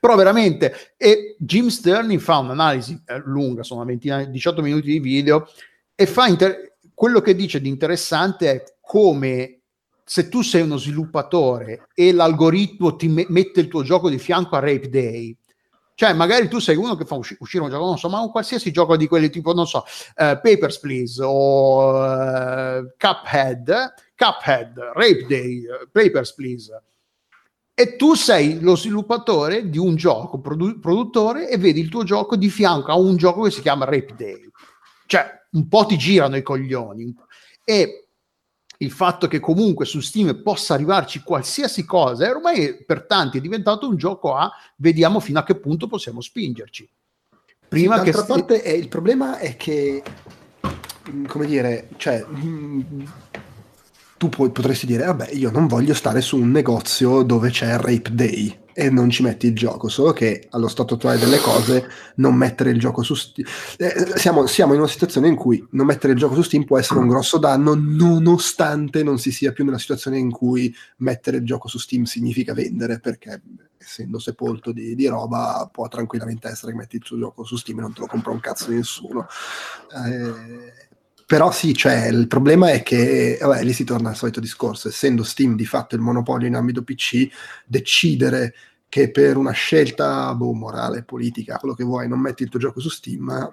S3: Però veramente, e Jim Sterling fa un'analisi eh, lunga, sono una ventina, 18 minuti di video, e fa inter- quello che dice di interessante è come se tu sei uno sviluppatore e l'algoritmo ti me- mette il tuo gioco di fianco a Rape Day, cioè magari tu sei uno che fa usci- uscire un gioco, non so, ma un qualsiasi gioco di quelli tipo, non so, eh, Papers, Please o eh, Cuphead, Cuphead, Rape Day, eh, Papers, Please. E tu sei lo sviluppatore di un gioco, produ- produttore, e vedi il tuo gioco di fianco a un gioco che si chiama Rape Day. Cioè, un po' ti girano i coglioni. E il fatto che comunque su Steam possa arrivarci qualsiasi cosa, e ormai per tanti è diventato un gioco a vediamo fino a che punto possiamo spingerci. Prima che
S1: D'altra
S3: sti-
S1: parte è- il problema è che, mm, come dire, cioè, mm, tu pu- potresti dire, vabbè, io non voglio stare su un negozio dove c'è Rape Day e non ci metti il gioco, solo che allo stato attuale delle cose non mettere il gioco su Steam... Eh, siamo, siamo, in una situazione in cui non mettere il gioco su Steam può essere un grosso danno nonostante non si sia più nella situazione in cui mettere il gioco su Steam significa vendere, perché essendo sepolto di, di roba può tranquillamente essere che metti il tuo gioco su Steam e non te lo compra un cazzo di nessuno. Eh, però sì, cioè, il problema è che vabbè, lì si torna al solito discorso, essendo Steam di fatto il monopolio in ambito PC, decidere che per una scelta boh, morale, politica, quello che vuoi, non metti il tuo gioco su Steam,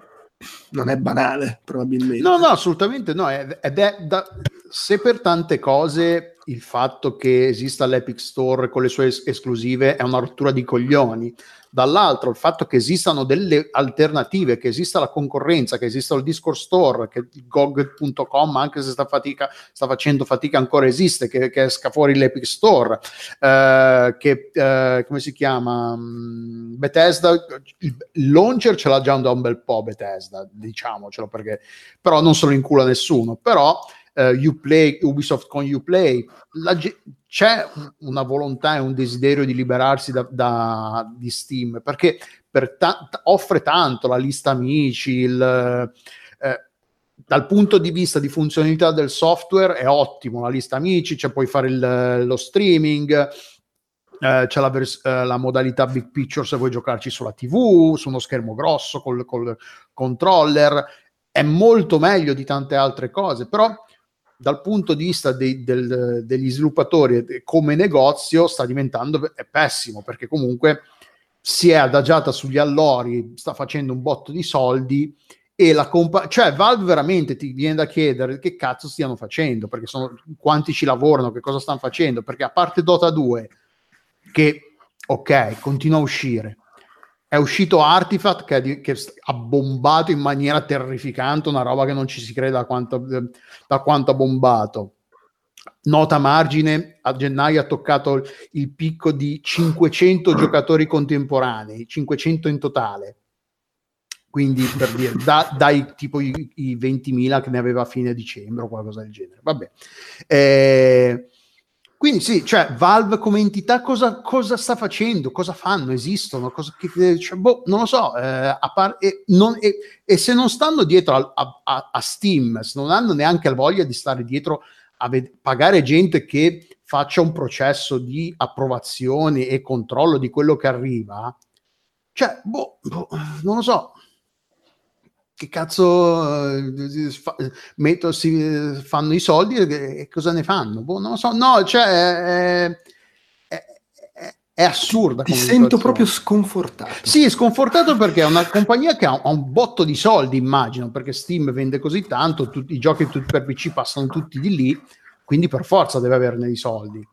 S1: non è banale, probabilmente.
S3: No, no, assolutamente no. Ed è da, se per tante cose il fatto che esista l'Epic Store con le sue es- esclusive è una rottura di coglioni, dall'altro il fatto che esistano delle alternative, che esista la concorrenza, che esista il Discord Store, che GOG.com, anche se sta, fatica, sta facendo fatica, ancora esiste, che, che esca fuori l'Epic Store, eh, che eh, come si chiama? Mm, Bethesda, il launcher ce l'ha già da un bel po' Bethesda, diciamocelo, perché però non se lo incula nessuno, però uh, Uplay, Ubisoft con Uplay, la, c'è una volontà e un desiderio di liberarsi da, da, di Steam perché per ta- offre tanto la lista amici, il, eh, dal punto di vista di funzionalità del software è ottimo la lista amici, c'è puoi fare il, lo streaming. Eh, c'è la, vers- eh, la, modalità big picture se vuoi giocarci sulla TV, su uno schermo grosso col, col controller, è molto meglio di tante altre cose, però dal punto di vista dei, del, degli sviluppatori come negozio sta diventando è pessimo perché comunque si è adagiata sugli allori, sta facendo un botto di soldi e la compa- cioè Valve veramente ti viene da chiedere che cazzo stiano facendo perché sono quanti ci lavorano, che cosa stanno facendo perché a parte Dota 2 che ok, continua a uscire è uscito Artifact che, di, che, ha bombato in maniera terrificante, una roba che non ci si crede da quanto, ha bombato. Nota margine, a gennaio ha toccato il picco di 500 giocatori contemporanei, 500 in totale. Quindi per dire, da, dai tipo i, i 20.000 che ne aveva a fine dicembre o qualcosa del genere. Vabbè. Eh, quindi sì, cioè Valve come entità cosa, cosa sta facendo? Cosa fanno? Esistono? Cosa, che, cioè, boh, non lo so. Eh, par- e, non, e, e, se non stanno dietro a, a, a, Steam, se non hanno neanche la voglia di stare dietro a ved- pagare gente che faccia un processo di approvazione e controllo di quello che arriva, cioè, boh, boh non lo so che cazzo eh, fa, metto, si, fanno i soldi e, e, cosa ne fanno? Boh, non lo so, no, cioè è, è, è, assurda.
S1: Ti sento proprio sconfortato.
S3: Sì, sconfortato perché è una compagnia che ha, ha, un botto di soldi, immagino, perché Steam vende così tanto, tutti, i giochi tutti per PC passano tutti di lì, quindi per forza deve averne i soldi.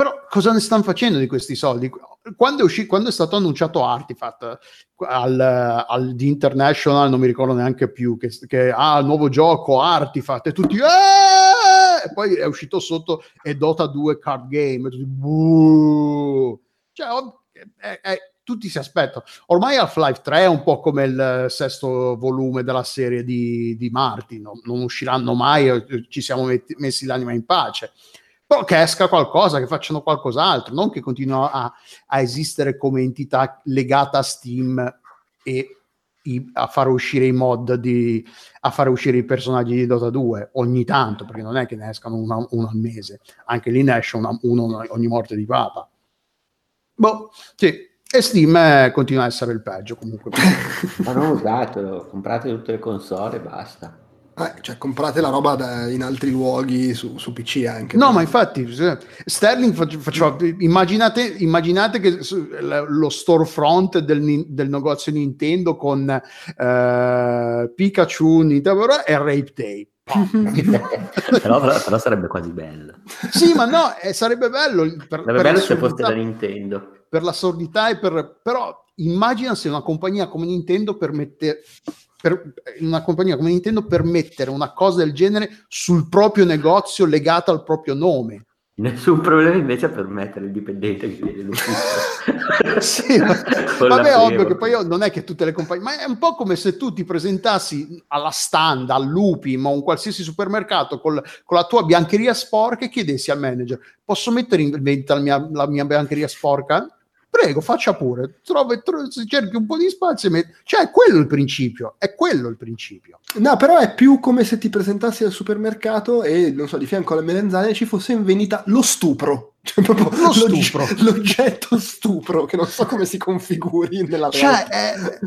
S3: Però cosa ne stanno facendo di questi soldi? Quando è, uscito, quando è stato annunciato Artifact al, al The International, non mi ricordo neanche più, che, che ha ah, nuovo gioco Artifact e tutti... Eeeh! E poi è uscito sotto e Dota 2 Card Game. E tutti, cioè, è, è, tutti si aspettano. Ormai Half-Life 3 è un po' come il sesto volume della serie di, di Martin, no? non usciranno mai, ci siamo metti, messi l'anima in pace però che esca qualcosa, che facciano qualcos'altro, non che continuino a, a esistere come entità legata a Steam e i, a fare uscire i mod di, a fare uscire i personaggi di Dota 2 ogni tanto, perché non è che ne escano uno, uno al mese, anche lì ne esce una, uno ogni morte di papa. Boh, sì, e Steam eh, continua a essere il peggio comunque.
S4: Ma non usatelo, comprate tutte le console e basta.
S1: Eh, cioè, comprate la roba da, in altri luoghi su, su PC anche.
S3: No, ma infatti, Sterling faceva. Immaginate, immaginate che lo storefront del, del negozio Nintendo con uh, Pikachu, Nintendo e Rape Day.
S4: però, però, però, sarebbe quasi bello.
S3: Sì, ma no, eh, sarebbe bello.
S4: Per, sarebbe per bello se fosse da Nintendo.
S3: Per l'assurdità e per... Però immagina se una compagnia come Nintendo permette per una compagnia come Nintendo permettere una cosa del genere sul proprio negozio legata al proprio nome.
S4: Nessun problema invece per mettere il dipendente che viene l'ufficio.
S3: sì, vabbè, ovvio che poi io, non è che tutte le compagnie, ma è un po' come se tu ti presentassi alla stand, al Lupi, ma un qualsiasi supermercato col, con la tua biancheria sporca e chiedessi al manager, posso mettere in vendita la mia, la mia biancheria sporca? Prego, faccia pure, trovi, cerchi un po' di spazio, e met... cioè è quello il principio, è quello il principio.
S1: No, però è più come se ti presentassi al supermercato e, non so, di fianco alle merenzane ci fosse in vendita lo stupro. Cioè proprio lo stupro. l'oggetto stupro, che non so come si configuri nella
S3: cioè, realtà.
S4: Eh...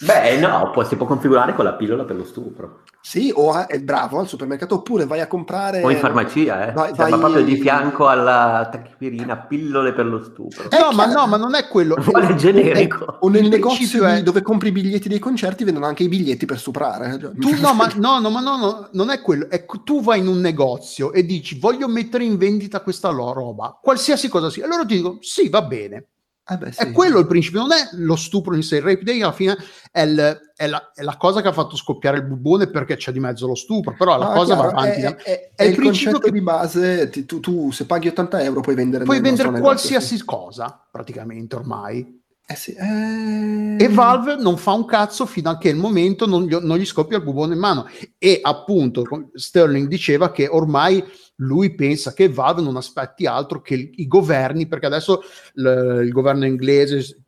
S4: Beh, no, può, si può configurare con la pillola per lo stupro.
S1: Sì, o a, è bravo al supermercato, oppure vai a comprare...
S4: O in farmacia, eh. Vai, cioè, vai... proprio di fianco alla tachipirina, pillole per lo stupro.
S3: Eh, no, ma no, ma non è quello.
S4: Vuole generico.
S1: O nel negozio è... dove compri i biglietti dei concerti vendono anche i biglietti per stuprare. Cioè,
S3: tu, no, ma, no, no, ma no, no, non è quello. È, tu vai in un negozio e dici voglio mettere in vendita questa roba qualsiasi cosa sia. Allora ti dico, sì, va bene. Eh beh, sì. È quello il principio, non è lo stupro in sé. Il rape day alla fine è, il, è, la, è, la, cosa che ha fatto scoppiare il bubone perché c'è di mezzo lo stupro, però la ah, cosa chiaro, va avanti.
S1: È, è, è il, il concetto che... di base, ti, tu, tu, se paghi 80 euro puoi vendere,
S3: puoi vendere qualsiasi cosa, praticamente ormai.
S1: Eh sì, eh...
S3: E Valve non fa un cazzo fino a che il momento non gli, non gli scoppia il bubone in mano. E appunto Sterling diceva che ormai lui pensa che Valve non aspetti altro che i, governi, perché adesso l, il governo inglese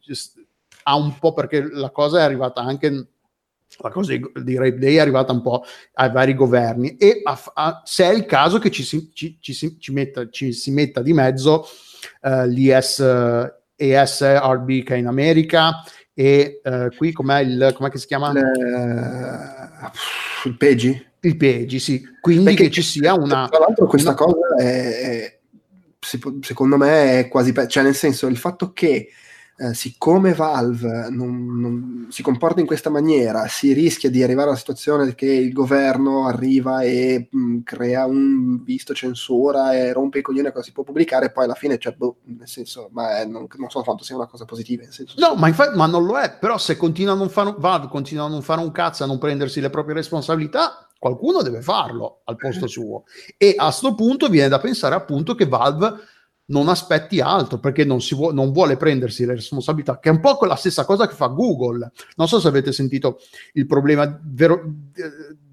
S3: ha un po' perché la cosa è arrivata anche la cosa di, di Rape Day è arrivata un po' ai vari governi e a, a, se è il caso che ci si, ci, ci, ci, metta, ci si metta di mezzo uh, l'IS ESRB che è in America e uh, qui com'è il com'è che si chiama?
S1: Le, il PEGI?
S3: Il PEGI, sì. Quindi Perché che ci sia una...
S1: Tra l'altro questa una... cosa è, secondo me è quasi... Cioè nel senso il fatto che eh, siccome Valve non, non, si comporta in questa maniera, si rischia di arrivare alla situazione che il governo arriva e mh, mm, crea un visto censura e rompe i coglioni a cosa si può pubblicare, e poi alla fine, cioè, boh, nel senso, ma è, non, non, so quanto sia una cosa positiva. Senso,
S3: no, ma, infatti, ma, non lo è, però se continua a non fare, Valve continua a non fare un cazzo, a non prendersi le proprie responsabilità, qualcuno deve farlo al posto eh. suo. E a questo punto viene da pensare appunto che Valve non aspetti altro perché non, si vuo- non vuole prendersi le responsabilità, che è un po' la stessa cosa che fa Google. Non so se avete sentito il problema vero,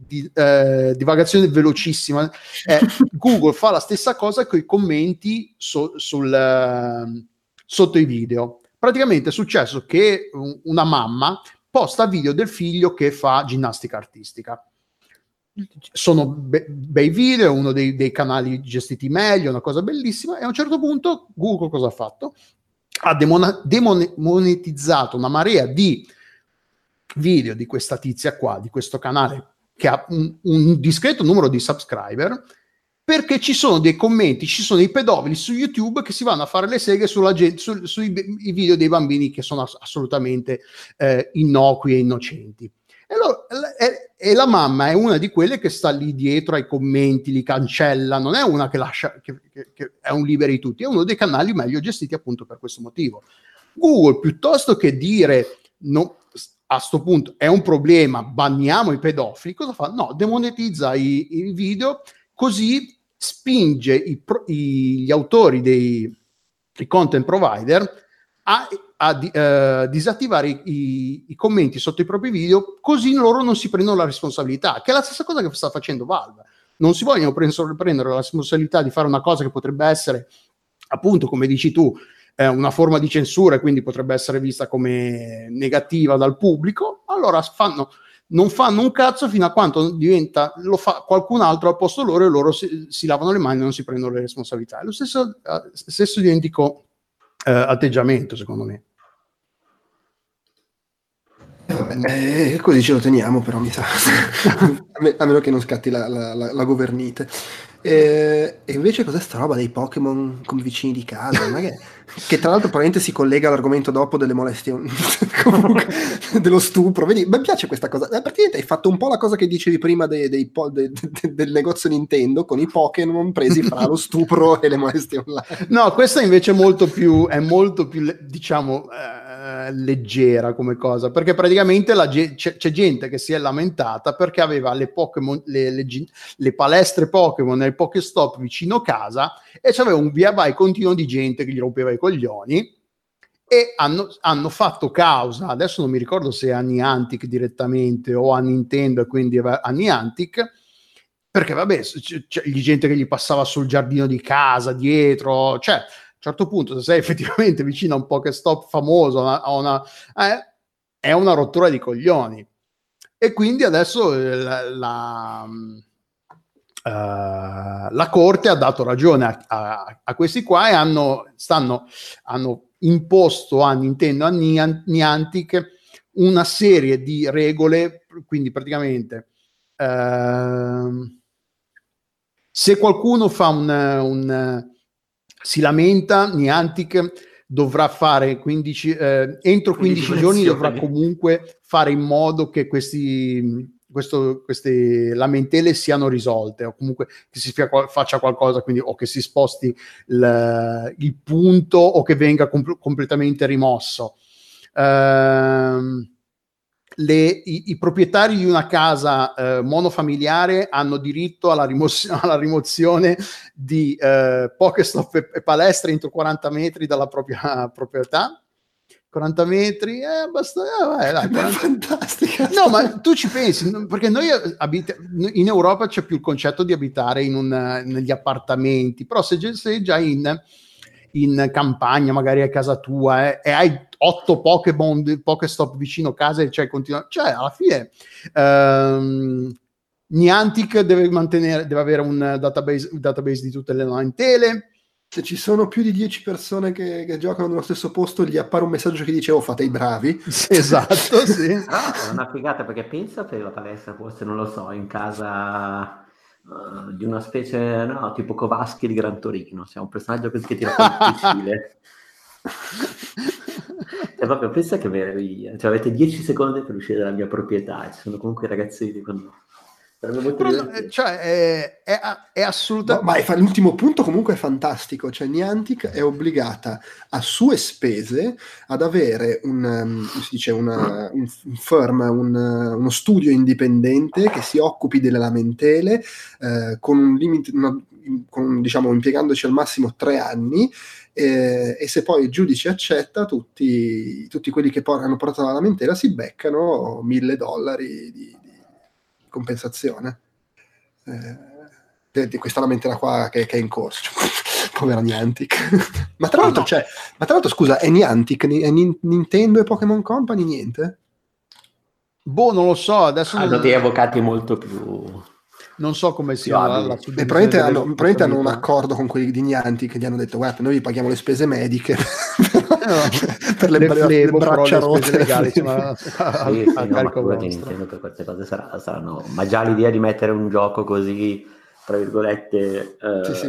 S3: di eh, divagazione velocissima. Eh, Google fa la stessa cosa con i commenti so- sul, uh, sotto i video. Praticamente è successo che una mamma posta video del figlio che fa ginnastica artistica sono be- bei video, uno dei, dei, canali gestiti meglio, una cosa bellissima, e a un certo punto Google cosa ha fatto? Ha demona- demonetizzato una marea di video di questa tizia qua, di questo canale che ha un, un discreto numero di subscriber, perché ci sono dei commenti, ci sono dei pedofili su YouTube che si vanno a fare le seghe gente, su, sui video dei bambini che sono assolutamente eh, innocui e innocenti. E, allora, e, e, la mamma è una di quelle che sta lì dietro ai commenti, li cancella, non è una che lascia, che, che, che è un liberi tutti, è uno dei canali meglio gestiti appunto per questo motivo. Google, piuttosto che dire no, a questo punto è un problema, banniamo i pedofili, cosa fa? No, demonetizza i, i video, così spinge i, i, gli autori dei content provider a a di, uh, disattivare i, i, i, commenti sotto i propri video così loro non si prendono la responsabilità, che è la stessa cosa che sta facendo Valve. Non si vogliono prendere la responsabilità di fare una cosa che potrebbe essere, appunto, come dici tu, eh, una forma di censura e quindi potrebbe essere vista come negativa dal pubblico, allora fanno, non fanno un cazzo fino a quando diventa, lo fa qualcun altro al posto loro e loro si, si lavano le mani e non si prendono le responsabilità. È lo stesso, eh, stesso identico eh, atteggiamento, secondo me.
S1: Eh, così ce lo teniamo, però mi sa. a, meno che non scatti la, la, la governite. E, e, invece cos'è sta roba dei Pokémon come vicini di casa? Che, che, tra l'altro probabilmente si collega all'argomento dopo delle molestie, comunque, dello stupro. Vedi, mi piace questa cosa. Eh, praticamente hai fatto un po' la cosa che dicevi prima dei, dei, de, de, del negozio Nintendo con i Pokémon presi fra lo stupro e le molestie online.
S3: No, questa invece è molto più, è molto più diciamo... Eh eh, leggera come cosa, perché praticamente ge- c'è, c'è, gente che si è lamentata perché aveva le, Pokémon, le, le, le palestre Pokémon nel Pokéstop vicino casa e c'aveva un via vai continuo di gente che gli rompeva i coglioni e hanno, hanno, fatto causa, adesso non mi ricordo se a Niantic direttamente o a Nintendo e quindi a Niantic, perché vabbè, c'è, c'è gente che gli passava sul giardino di casa, dietro, cioè certo punto se sei effettivamente vicino a un Pokestop famoso, a una, eh, è una rottura di coglioni. E quindi adesso eh, la, la, uh, la Corte ha dato ragione a, a, a questi qua e hanno, stanno, hanno imposto a Nintendo, a Niantic, una serie di regole, quindi praticamente uh, se qualcuno fa un, un si lamenta, Niantic dovrà fare 15, eh, entro 15 giorni dovrà comunque fare in modo che questi questo, queste lamentele siano risolte o comunque che si fia, faccia qualcosa, quindi o che si sposti il, il punto o che venga comp- completamente rimosso. Uh, le, i, i, proprietari di una casa uh, monofamiliare hanno diritto alla, rimoz- alla rimozione di uh, Pokestop e, e palestre entro 40 metri dalla propria proprietà 40 metri, eh, basta, eh, vai, dai, 40... fantastica. No, ma tu ci pensi, perché noi abita- in Europa c'è più il concetto di abitare in un, negli appartamenti, però se sei già in, in campagna, magari a casa tua, eh, e hai otto Pokémon, Pokéstop vicino a casa e cioè, continua- cioè alla fine... Ehm, Niantic deve mantenere, deve avere un database, un database di tutte le lamentele,
S1: se ci sono più di 10 persone che, che, giocano nello stesso posto, gli appare un messaggio che dice: Oh, fate i bravi.
S3: Esatto, sì.
S4: Però è una figata perché pensa che la palestra fosse, non lo so, in casa uh, di una specie, no, tipo Kovaschi di Gran Torino. C'è un personaggio così che tira fuori il fucile. E proprio pensa che meraviglia. Cioè, avete 10 secondi per uscire dalla mia proprietà. Ci sono comunque ragazzini con
S3: però, eh, cioè, è, è, è assolutamente.
S1: Ma, ma l'ultimo punto comunque è fantastico. Cioè, Niantic è obbligata a sue spese ad avere un, um, si dice una, un, un firm, un, uno studio indipendente che si occupi delle lamentele eh, con un limite, una, con, diciamo, impiegandoci al massimo tre anni. Eh, e se poi il giudice accetta, tutti, tutti quelli che por- hanno portato la lamentela si beccano mille dollari di, compensazione eh, di questa lamentela qua che, che è in corso. Cioè, povera Niantic. ma, tra l'altro, cioè, ma tra l'altro, scusa, è Niantic, è Nintendo e Pokémon Company niente?
S3: Boh, non lo so, adesso...
S4: Hanno non... dei avvocati molto più
S3: non so come sia
S1: la, la e probabilmente hanno, probabilmente hanno, un accordo con quelli di Niantic che gli hanno detto guarda noi vi paghiamo le spese mediche
S3: per le, le, flebo, le braccia rotte. legali
S4: insomma, sì, sì, a, no, ma Nintendo per queste cose sarà, saranno ma già l'idea di mettere un gioco così tra virgolette.
S1: Eh... Sì, sì,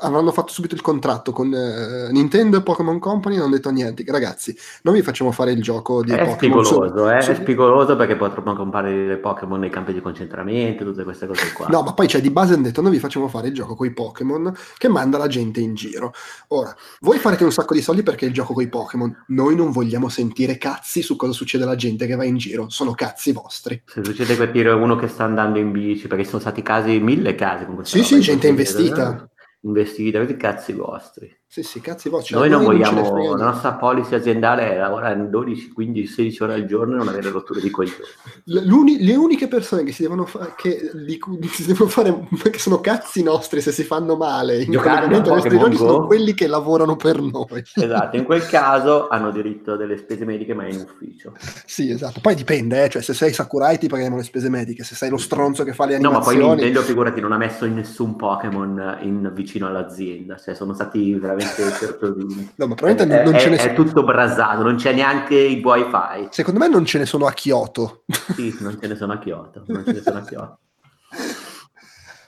S1: avranno fatto subito il contratto con eh, Nintendo e Pokémon Company non hanno detto niente. Ragazzi, noi vi facciamo fare il gioco di
S4: è
S1: Pokémon.
S4: Spigoloso, eh? È spigoloso perché potremmo comparire Pokémon nei campi di concentramento, tutte queste cose qua.
S1: No, ma poi c'è cioè, di base hanno detto noi vi facciamo fare il gioco con i Pokémon che manda la gente in giro. Ora, voi farete un sacco di soldi perché il gioco con i Pokémon. Noi non vogliamo sentire cazzi su cosa succede alla gente che va in giro. Sono cazzi vostri.
S4: Se succede capire uno che sta andando in bici, perché sono stati casi, mille casi con questa
S1: Sì, sì, gente investita.
S4: Investita, avete i cazzi vostri.
S1: Sì, sì, cazzi vostri.
S4: Noi, non vogliamo, non la nostra policy aziendale è lavorare 12, 15, 16 ore al giorno e non avere rotture di coglioni.
S1: le uniche persone che si devono, fa- che, li, si devono fare, che sono cazzi nostri se si fanno male in ai nostri giorni, sono quelli che lavorano per noi.
S4: Esatto, in quel caso hanno diritto delle spese mediche, ma in ufficio.
S1: Sì, esatto. Poi dipende, eh? cioè se sei Sakurai ti paghiamo le spese mediche, se sei lo stronzo che fa le animazioni...
S4: No, ma poi Nintendo, figurati, non ha messo in nessun Pokémon in, vicino all'azienda, cioè sono stati veramente
S1: No, ma probabilmente non, non
S4: è,
S1: ce ne
S4: sono. È tutto brasato, non c'è neanche il wifi.
S1: Secondo me non ce ne sono a Kyoto.
S4: Sì, non ce ne sono a Kyoto. Non ce ne sono a Kyoto.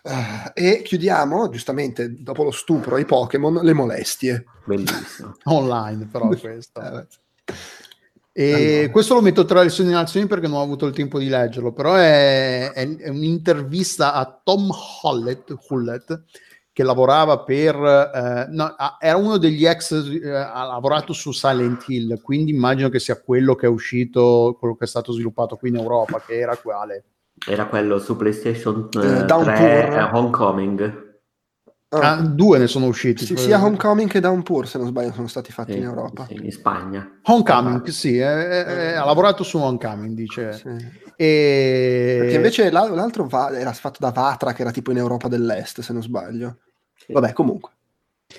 S1: Uh, e chiudiamo, giustamente, dopo lo stupro ai Pokémon, le molestie.
S4: Bellissimo.
S3: Online, però, questo. eh, e allora. questo lo metto tra le segnalazioni perché non ho avuto il tempo di leggerlo, però è, è, è un'intervista a Tom Hollett, Hullett che lavorava per... Eh, no, era uno degli ex, eh, ha lavorato su Silent Hill, quindi immagino che sia quello che è uscito, quello che è stato sviluppato qui in Europa, che era quale?
S4: Era quello su PlayStation
S1: Eh, Downpour.
S4: 3 eh, Homecoming.
S1: Ah,
S3: Ah, due ne sono usciti.
S1: sì, sia Homecoming che Downpour, se non sbaglio, sono stati fatti
S4: Sì,
S1: in Europa.
S4: sì, in Spagna.
S3: Homecoming, sì, eh, eh, ha lavorato su Homecoming, dice.
S1: Sì.
S3: E...
S1: Perché invece l'al- l'altro va- era fatto da Vatra, che era tipo in Europa dell'Est, se non sbaglio.
S4: Sì.
S1: Vabbè, comunque.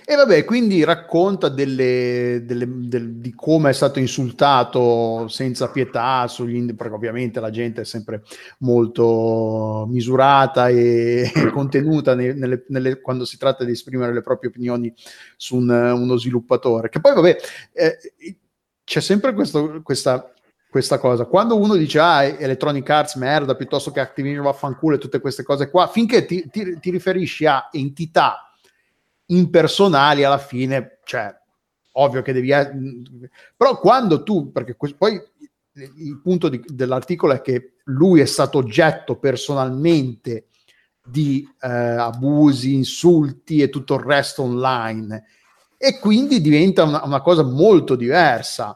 S3: E vabbè, quindi racconta delle, delle- del- di come è stato insultato senza pietà sugli perché ovviamente la gente è sempre molto misurata e contenuta ne- nelle- nelle- quando si tratta di esprimere le proprie opinioni su un- uno sviluppatore. Che poi, vabbè, eh, c'è sempre questo- questa, questa cosa. Quando uno dice ah, Electronic Arts merda piuttosto che Activision vaffanculo e tutte queste cose qua, finché ti- ti- ti riferisci a entità impersonali alla fine, cioè, ovvio che devi... eh, Però quando tu, perché poi il punto di- dell'articolo è che lui è stato oggetto personalmente di eh, abusi, insulti e tutto il resto online e quindi diventa una, una cosa molto diversa.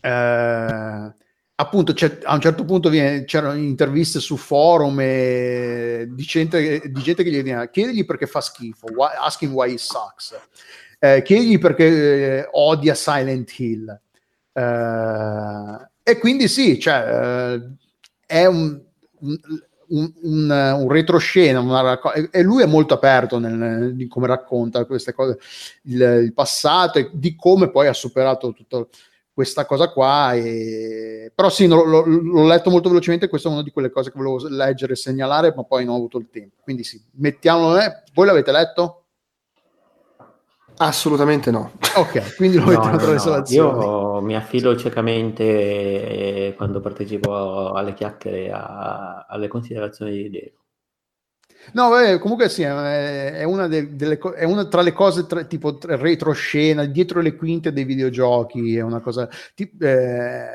S3: Eh, appunto a un certo punto viene- c'erano interviste su forum e di, gente, di gente che gli diceva chiedigli perché fa schifo why, ask him why he sucks. Eh, chiedigli perché eh, odia Silent Hill. Eh, e quindi sì cioè, eh, è un, un, un, un, retroscena una racco- e lui è molto aperto nel, di come racconta queste cose il, il passato e di come poi ha superato tutto questa cosa qua. E... Però sì, no, l'ho, l'ho letto molto velocemente, questa è una di quelle cose che volevo leggere e segnalare, ma poi non ho avuto il tempo. Quindi sì, mettiamolo. Eh. Voi l'avete letto?
S1: Assolutamente no.
S3: Ok, quindi lo
S4: No,
S3: mettiamo
S4: no,
S3: tra le
S4: no,
S3: salazioni.
S4: Io mi affido ciecamente eh, quando partecipo alle chiacchiere a- alle considerazioni di Deo.
S3: No, beh, comunque sì, è, una, de- delle co- è una tra le cose tra- tipo tra- retroscena, dietro le quinte dei videogiochi, è una cosa... ti- eh,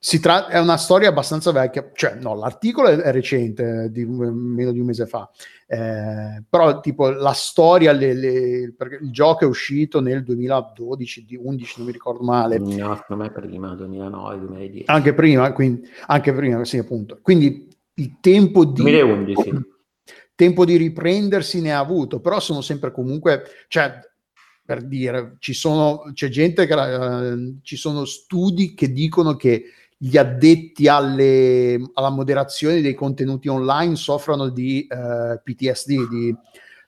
S3: si tra- è una storia abbastanza vecchia, cioè no, l'articolo è, recente, di un- meno di un mese fa, eh, però tipo la storia, le- le- perché il gioco è uscito nel 2012, di 11, non mi ricordo male,
S4: No, secondo me prima, 2009, 2010.
S3: anche prima, quindi, anche prima, sì appunto, quindi il tempo di...
S4: 2011.
S3: Tempo di riprendersi ne ha avuto, però sono sempre comunque, cioè, per dire, ci sono, c'è gente che, eh, ci sono studi che dicono che gli addetti alle, alla moderazione dei contenuti online soffrono di eh, PTSD, di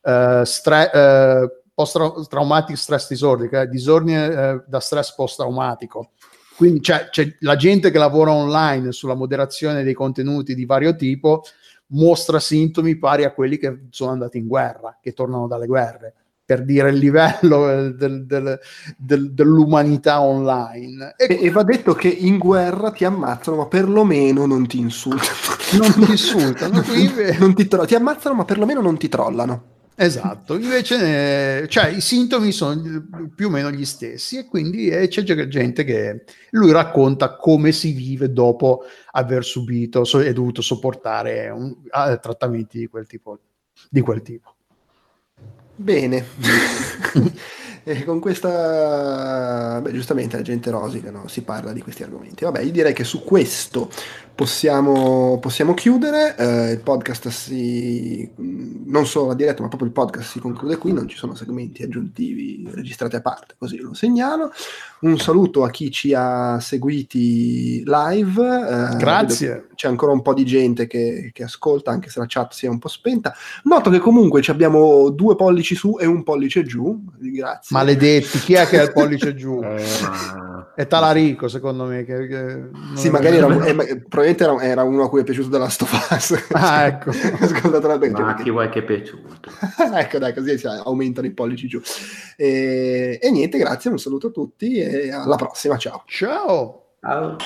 S3: eh, stre- eh, post-traumatic stress disorder, disordine da stress post-traumatico. Quindi c'è, c'è la gente che lavora online sulla moderazione dei contenuti di vario tipo mostra sintomi pari a quelli che sono andati in guerra, che tornano dalle guerre, per dire il livello del- del- del- dell'umanità online. E
S1: E, va detto che in guerra ti ammazzano, ma perlomeno non ti insultano.
S3: non ti insultano,
S1: Non ti, tro- ti ammazzano, ma perlomeno non ti trollano.
S3: Esatto, invece eh, cioè, i sintomi sono più o meno gli stessi e quindi eh, c'è gente che lui racconta come si vive dopo aver subito so- e dovuto sopportare un- ah, trattamenti di quel tipo. Di quel tipo.
S1: Bene. e con questa... Beh, giustamente la gente rosica, no? Si parla di questi argomenti. Vabbè, io direi che su questo possiamo, possiamo chiudere. Eh, il podcast si... non solo la diretta, ma proprio il podcast si conclude qui. Non ci sono segmenti aggiuntivi registrati a parte, così lo segnalo. Un saluto a chi ci ha seguiti live. eh,
S3: Grazie.
S1: C'è ancora un po' di gente che, che ascolta, anche se la chat sia un po' spenta. Noto che comunque ci abbiamo due pollici su e un pollice giù. Grazie.
S3: Maledetti, chi è che ha il pollice giù? È Talarico, secondo me. Che, che-
S1: Sì, magari era, un- eh, probabilmente era, era uno a cui è piaciuto della Stofas.
S3: Ah, ecco.
S1: Ascoltato la bene,
S4: ma
S1: cioè,
S4: chi vuoi che è piaciuto?
S1: ecco, dai, così si aumentano i pollici giù. E, e niente, grazie, un saluto a tutti e alla prossima, ciao.
S3: Ciao.
S4: Ciao.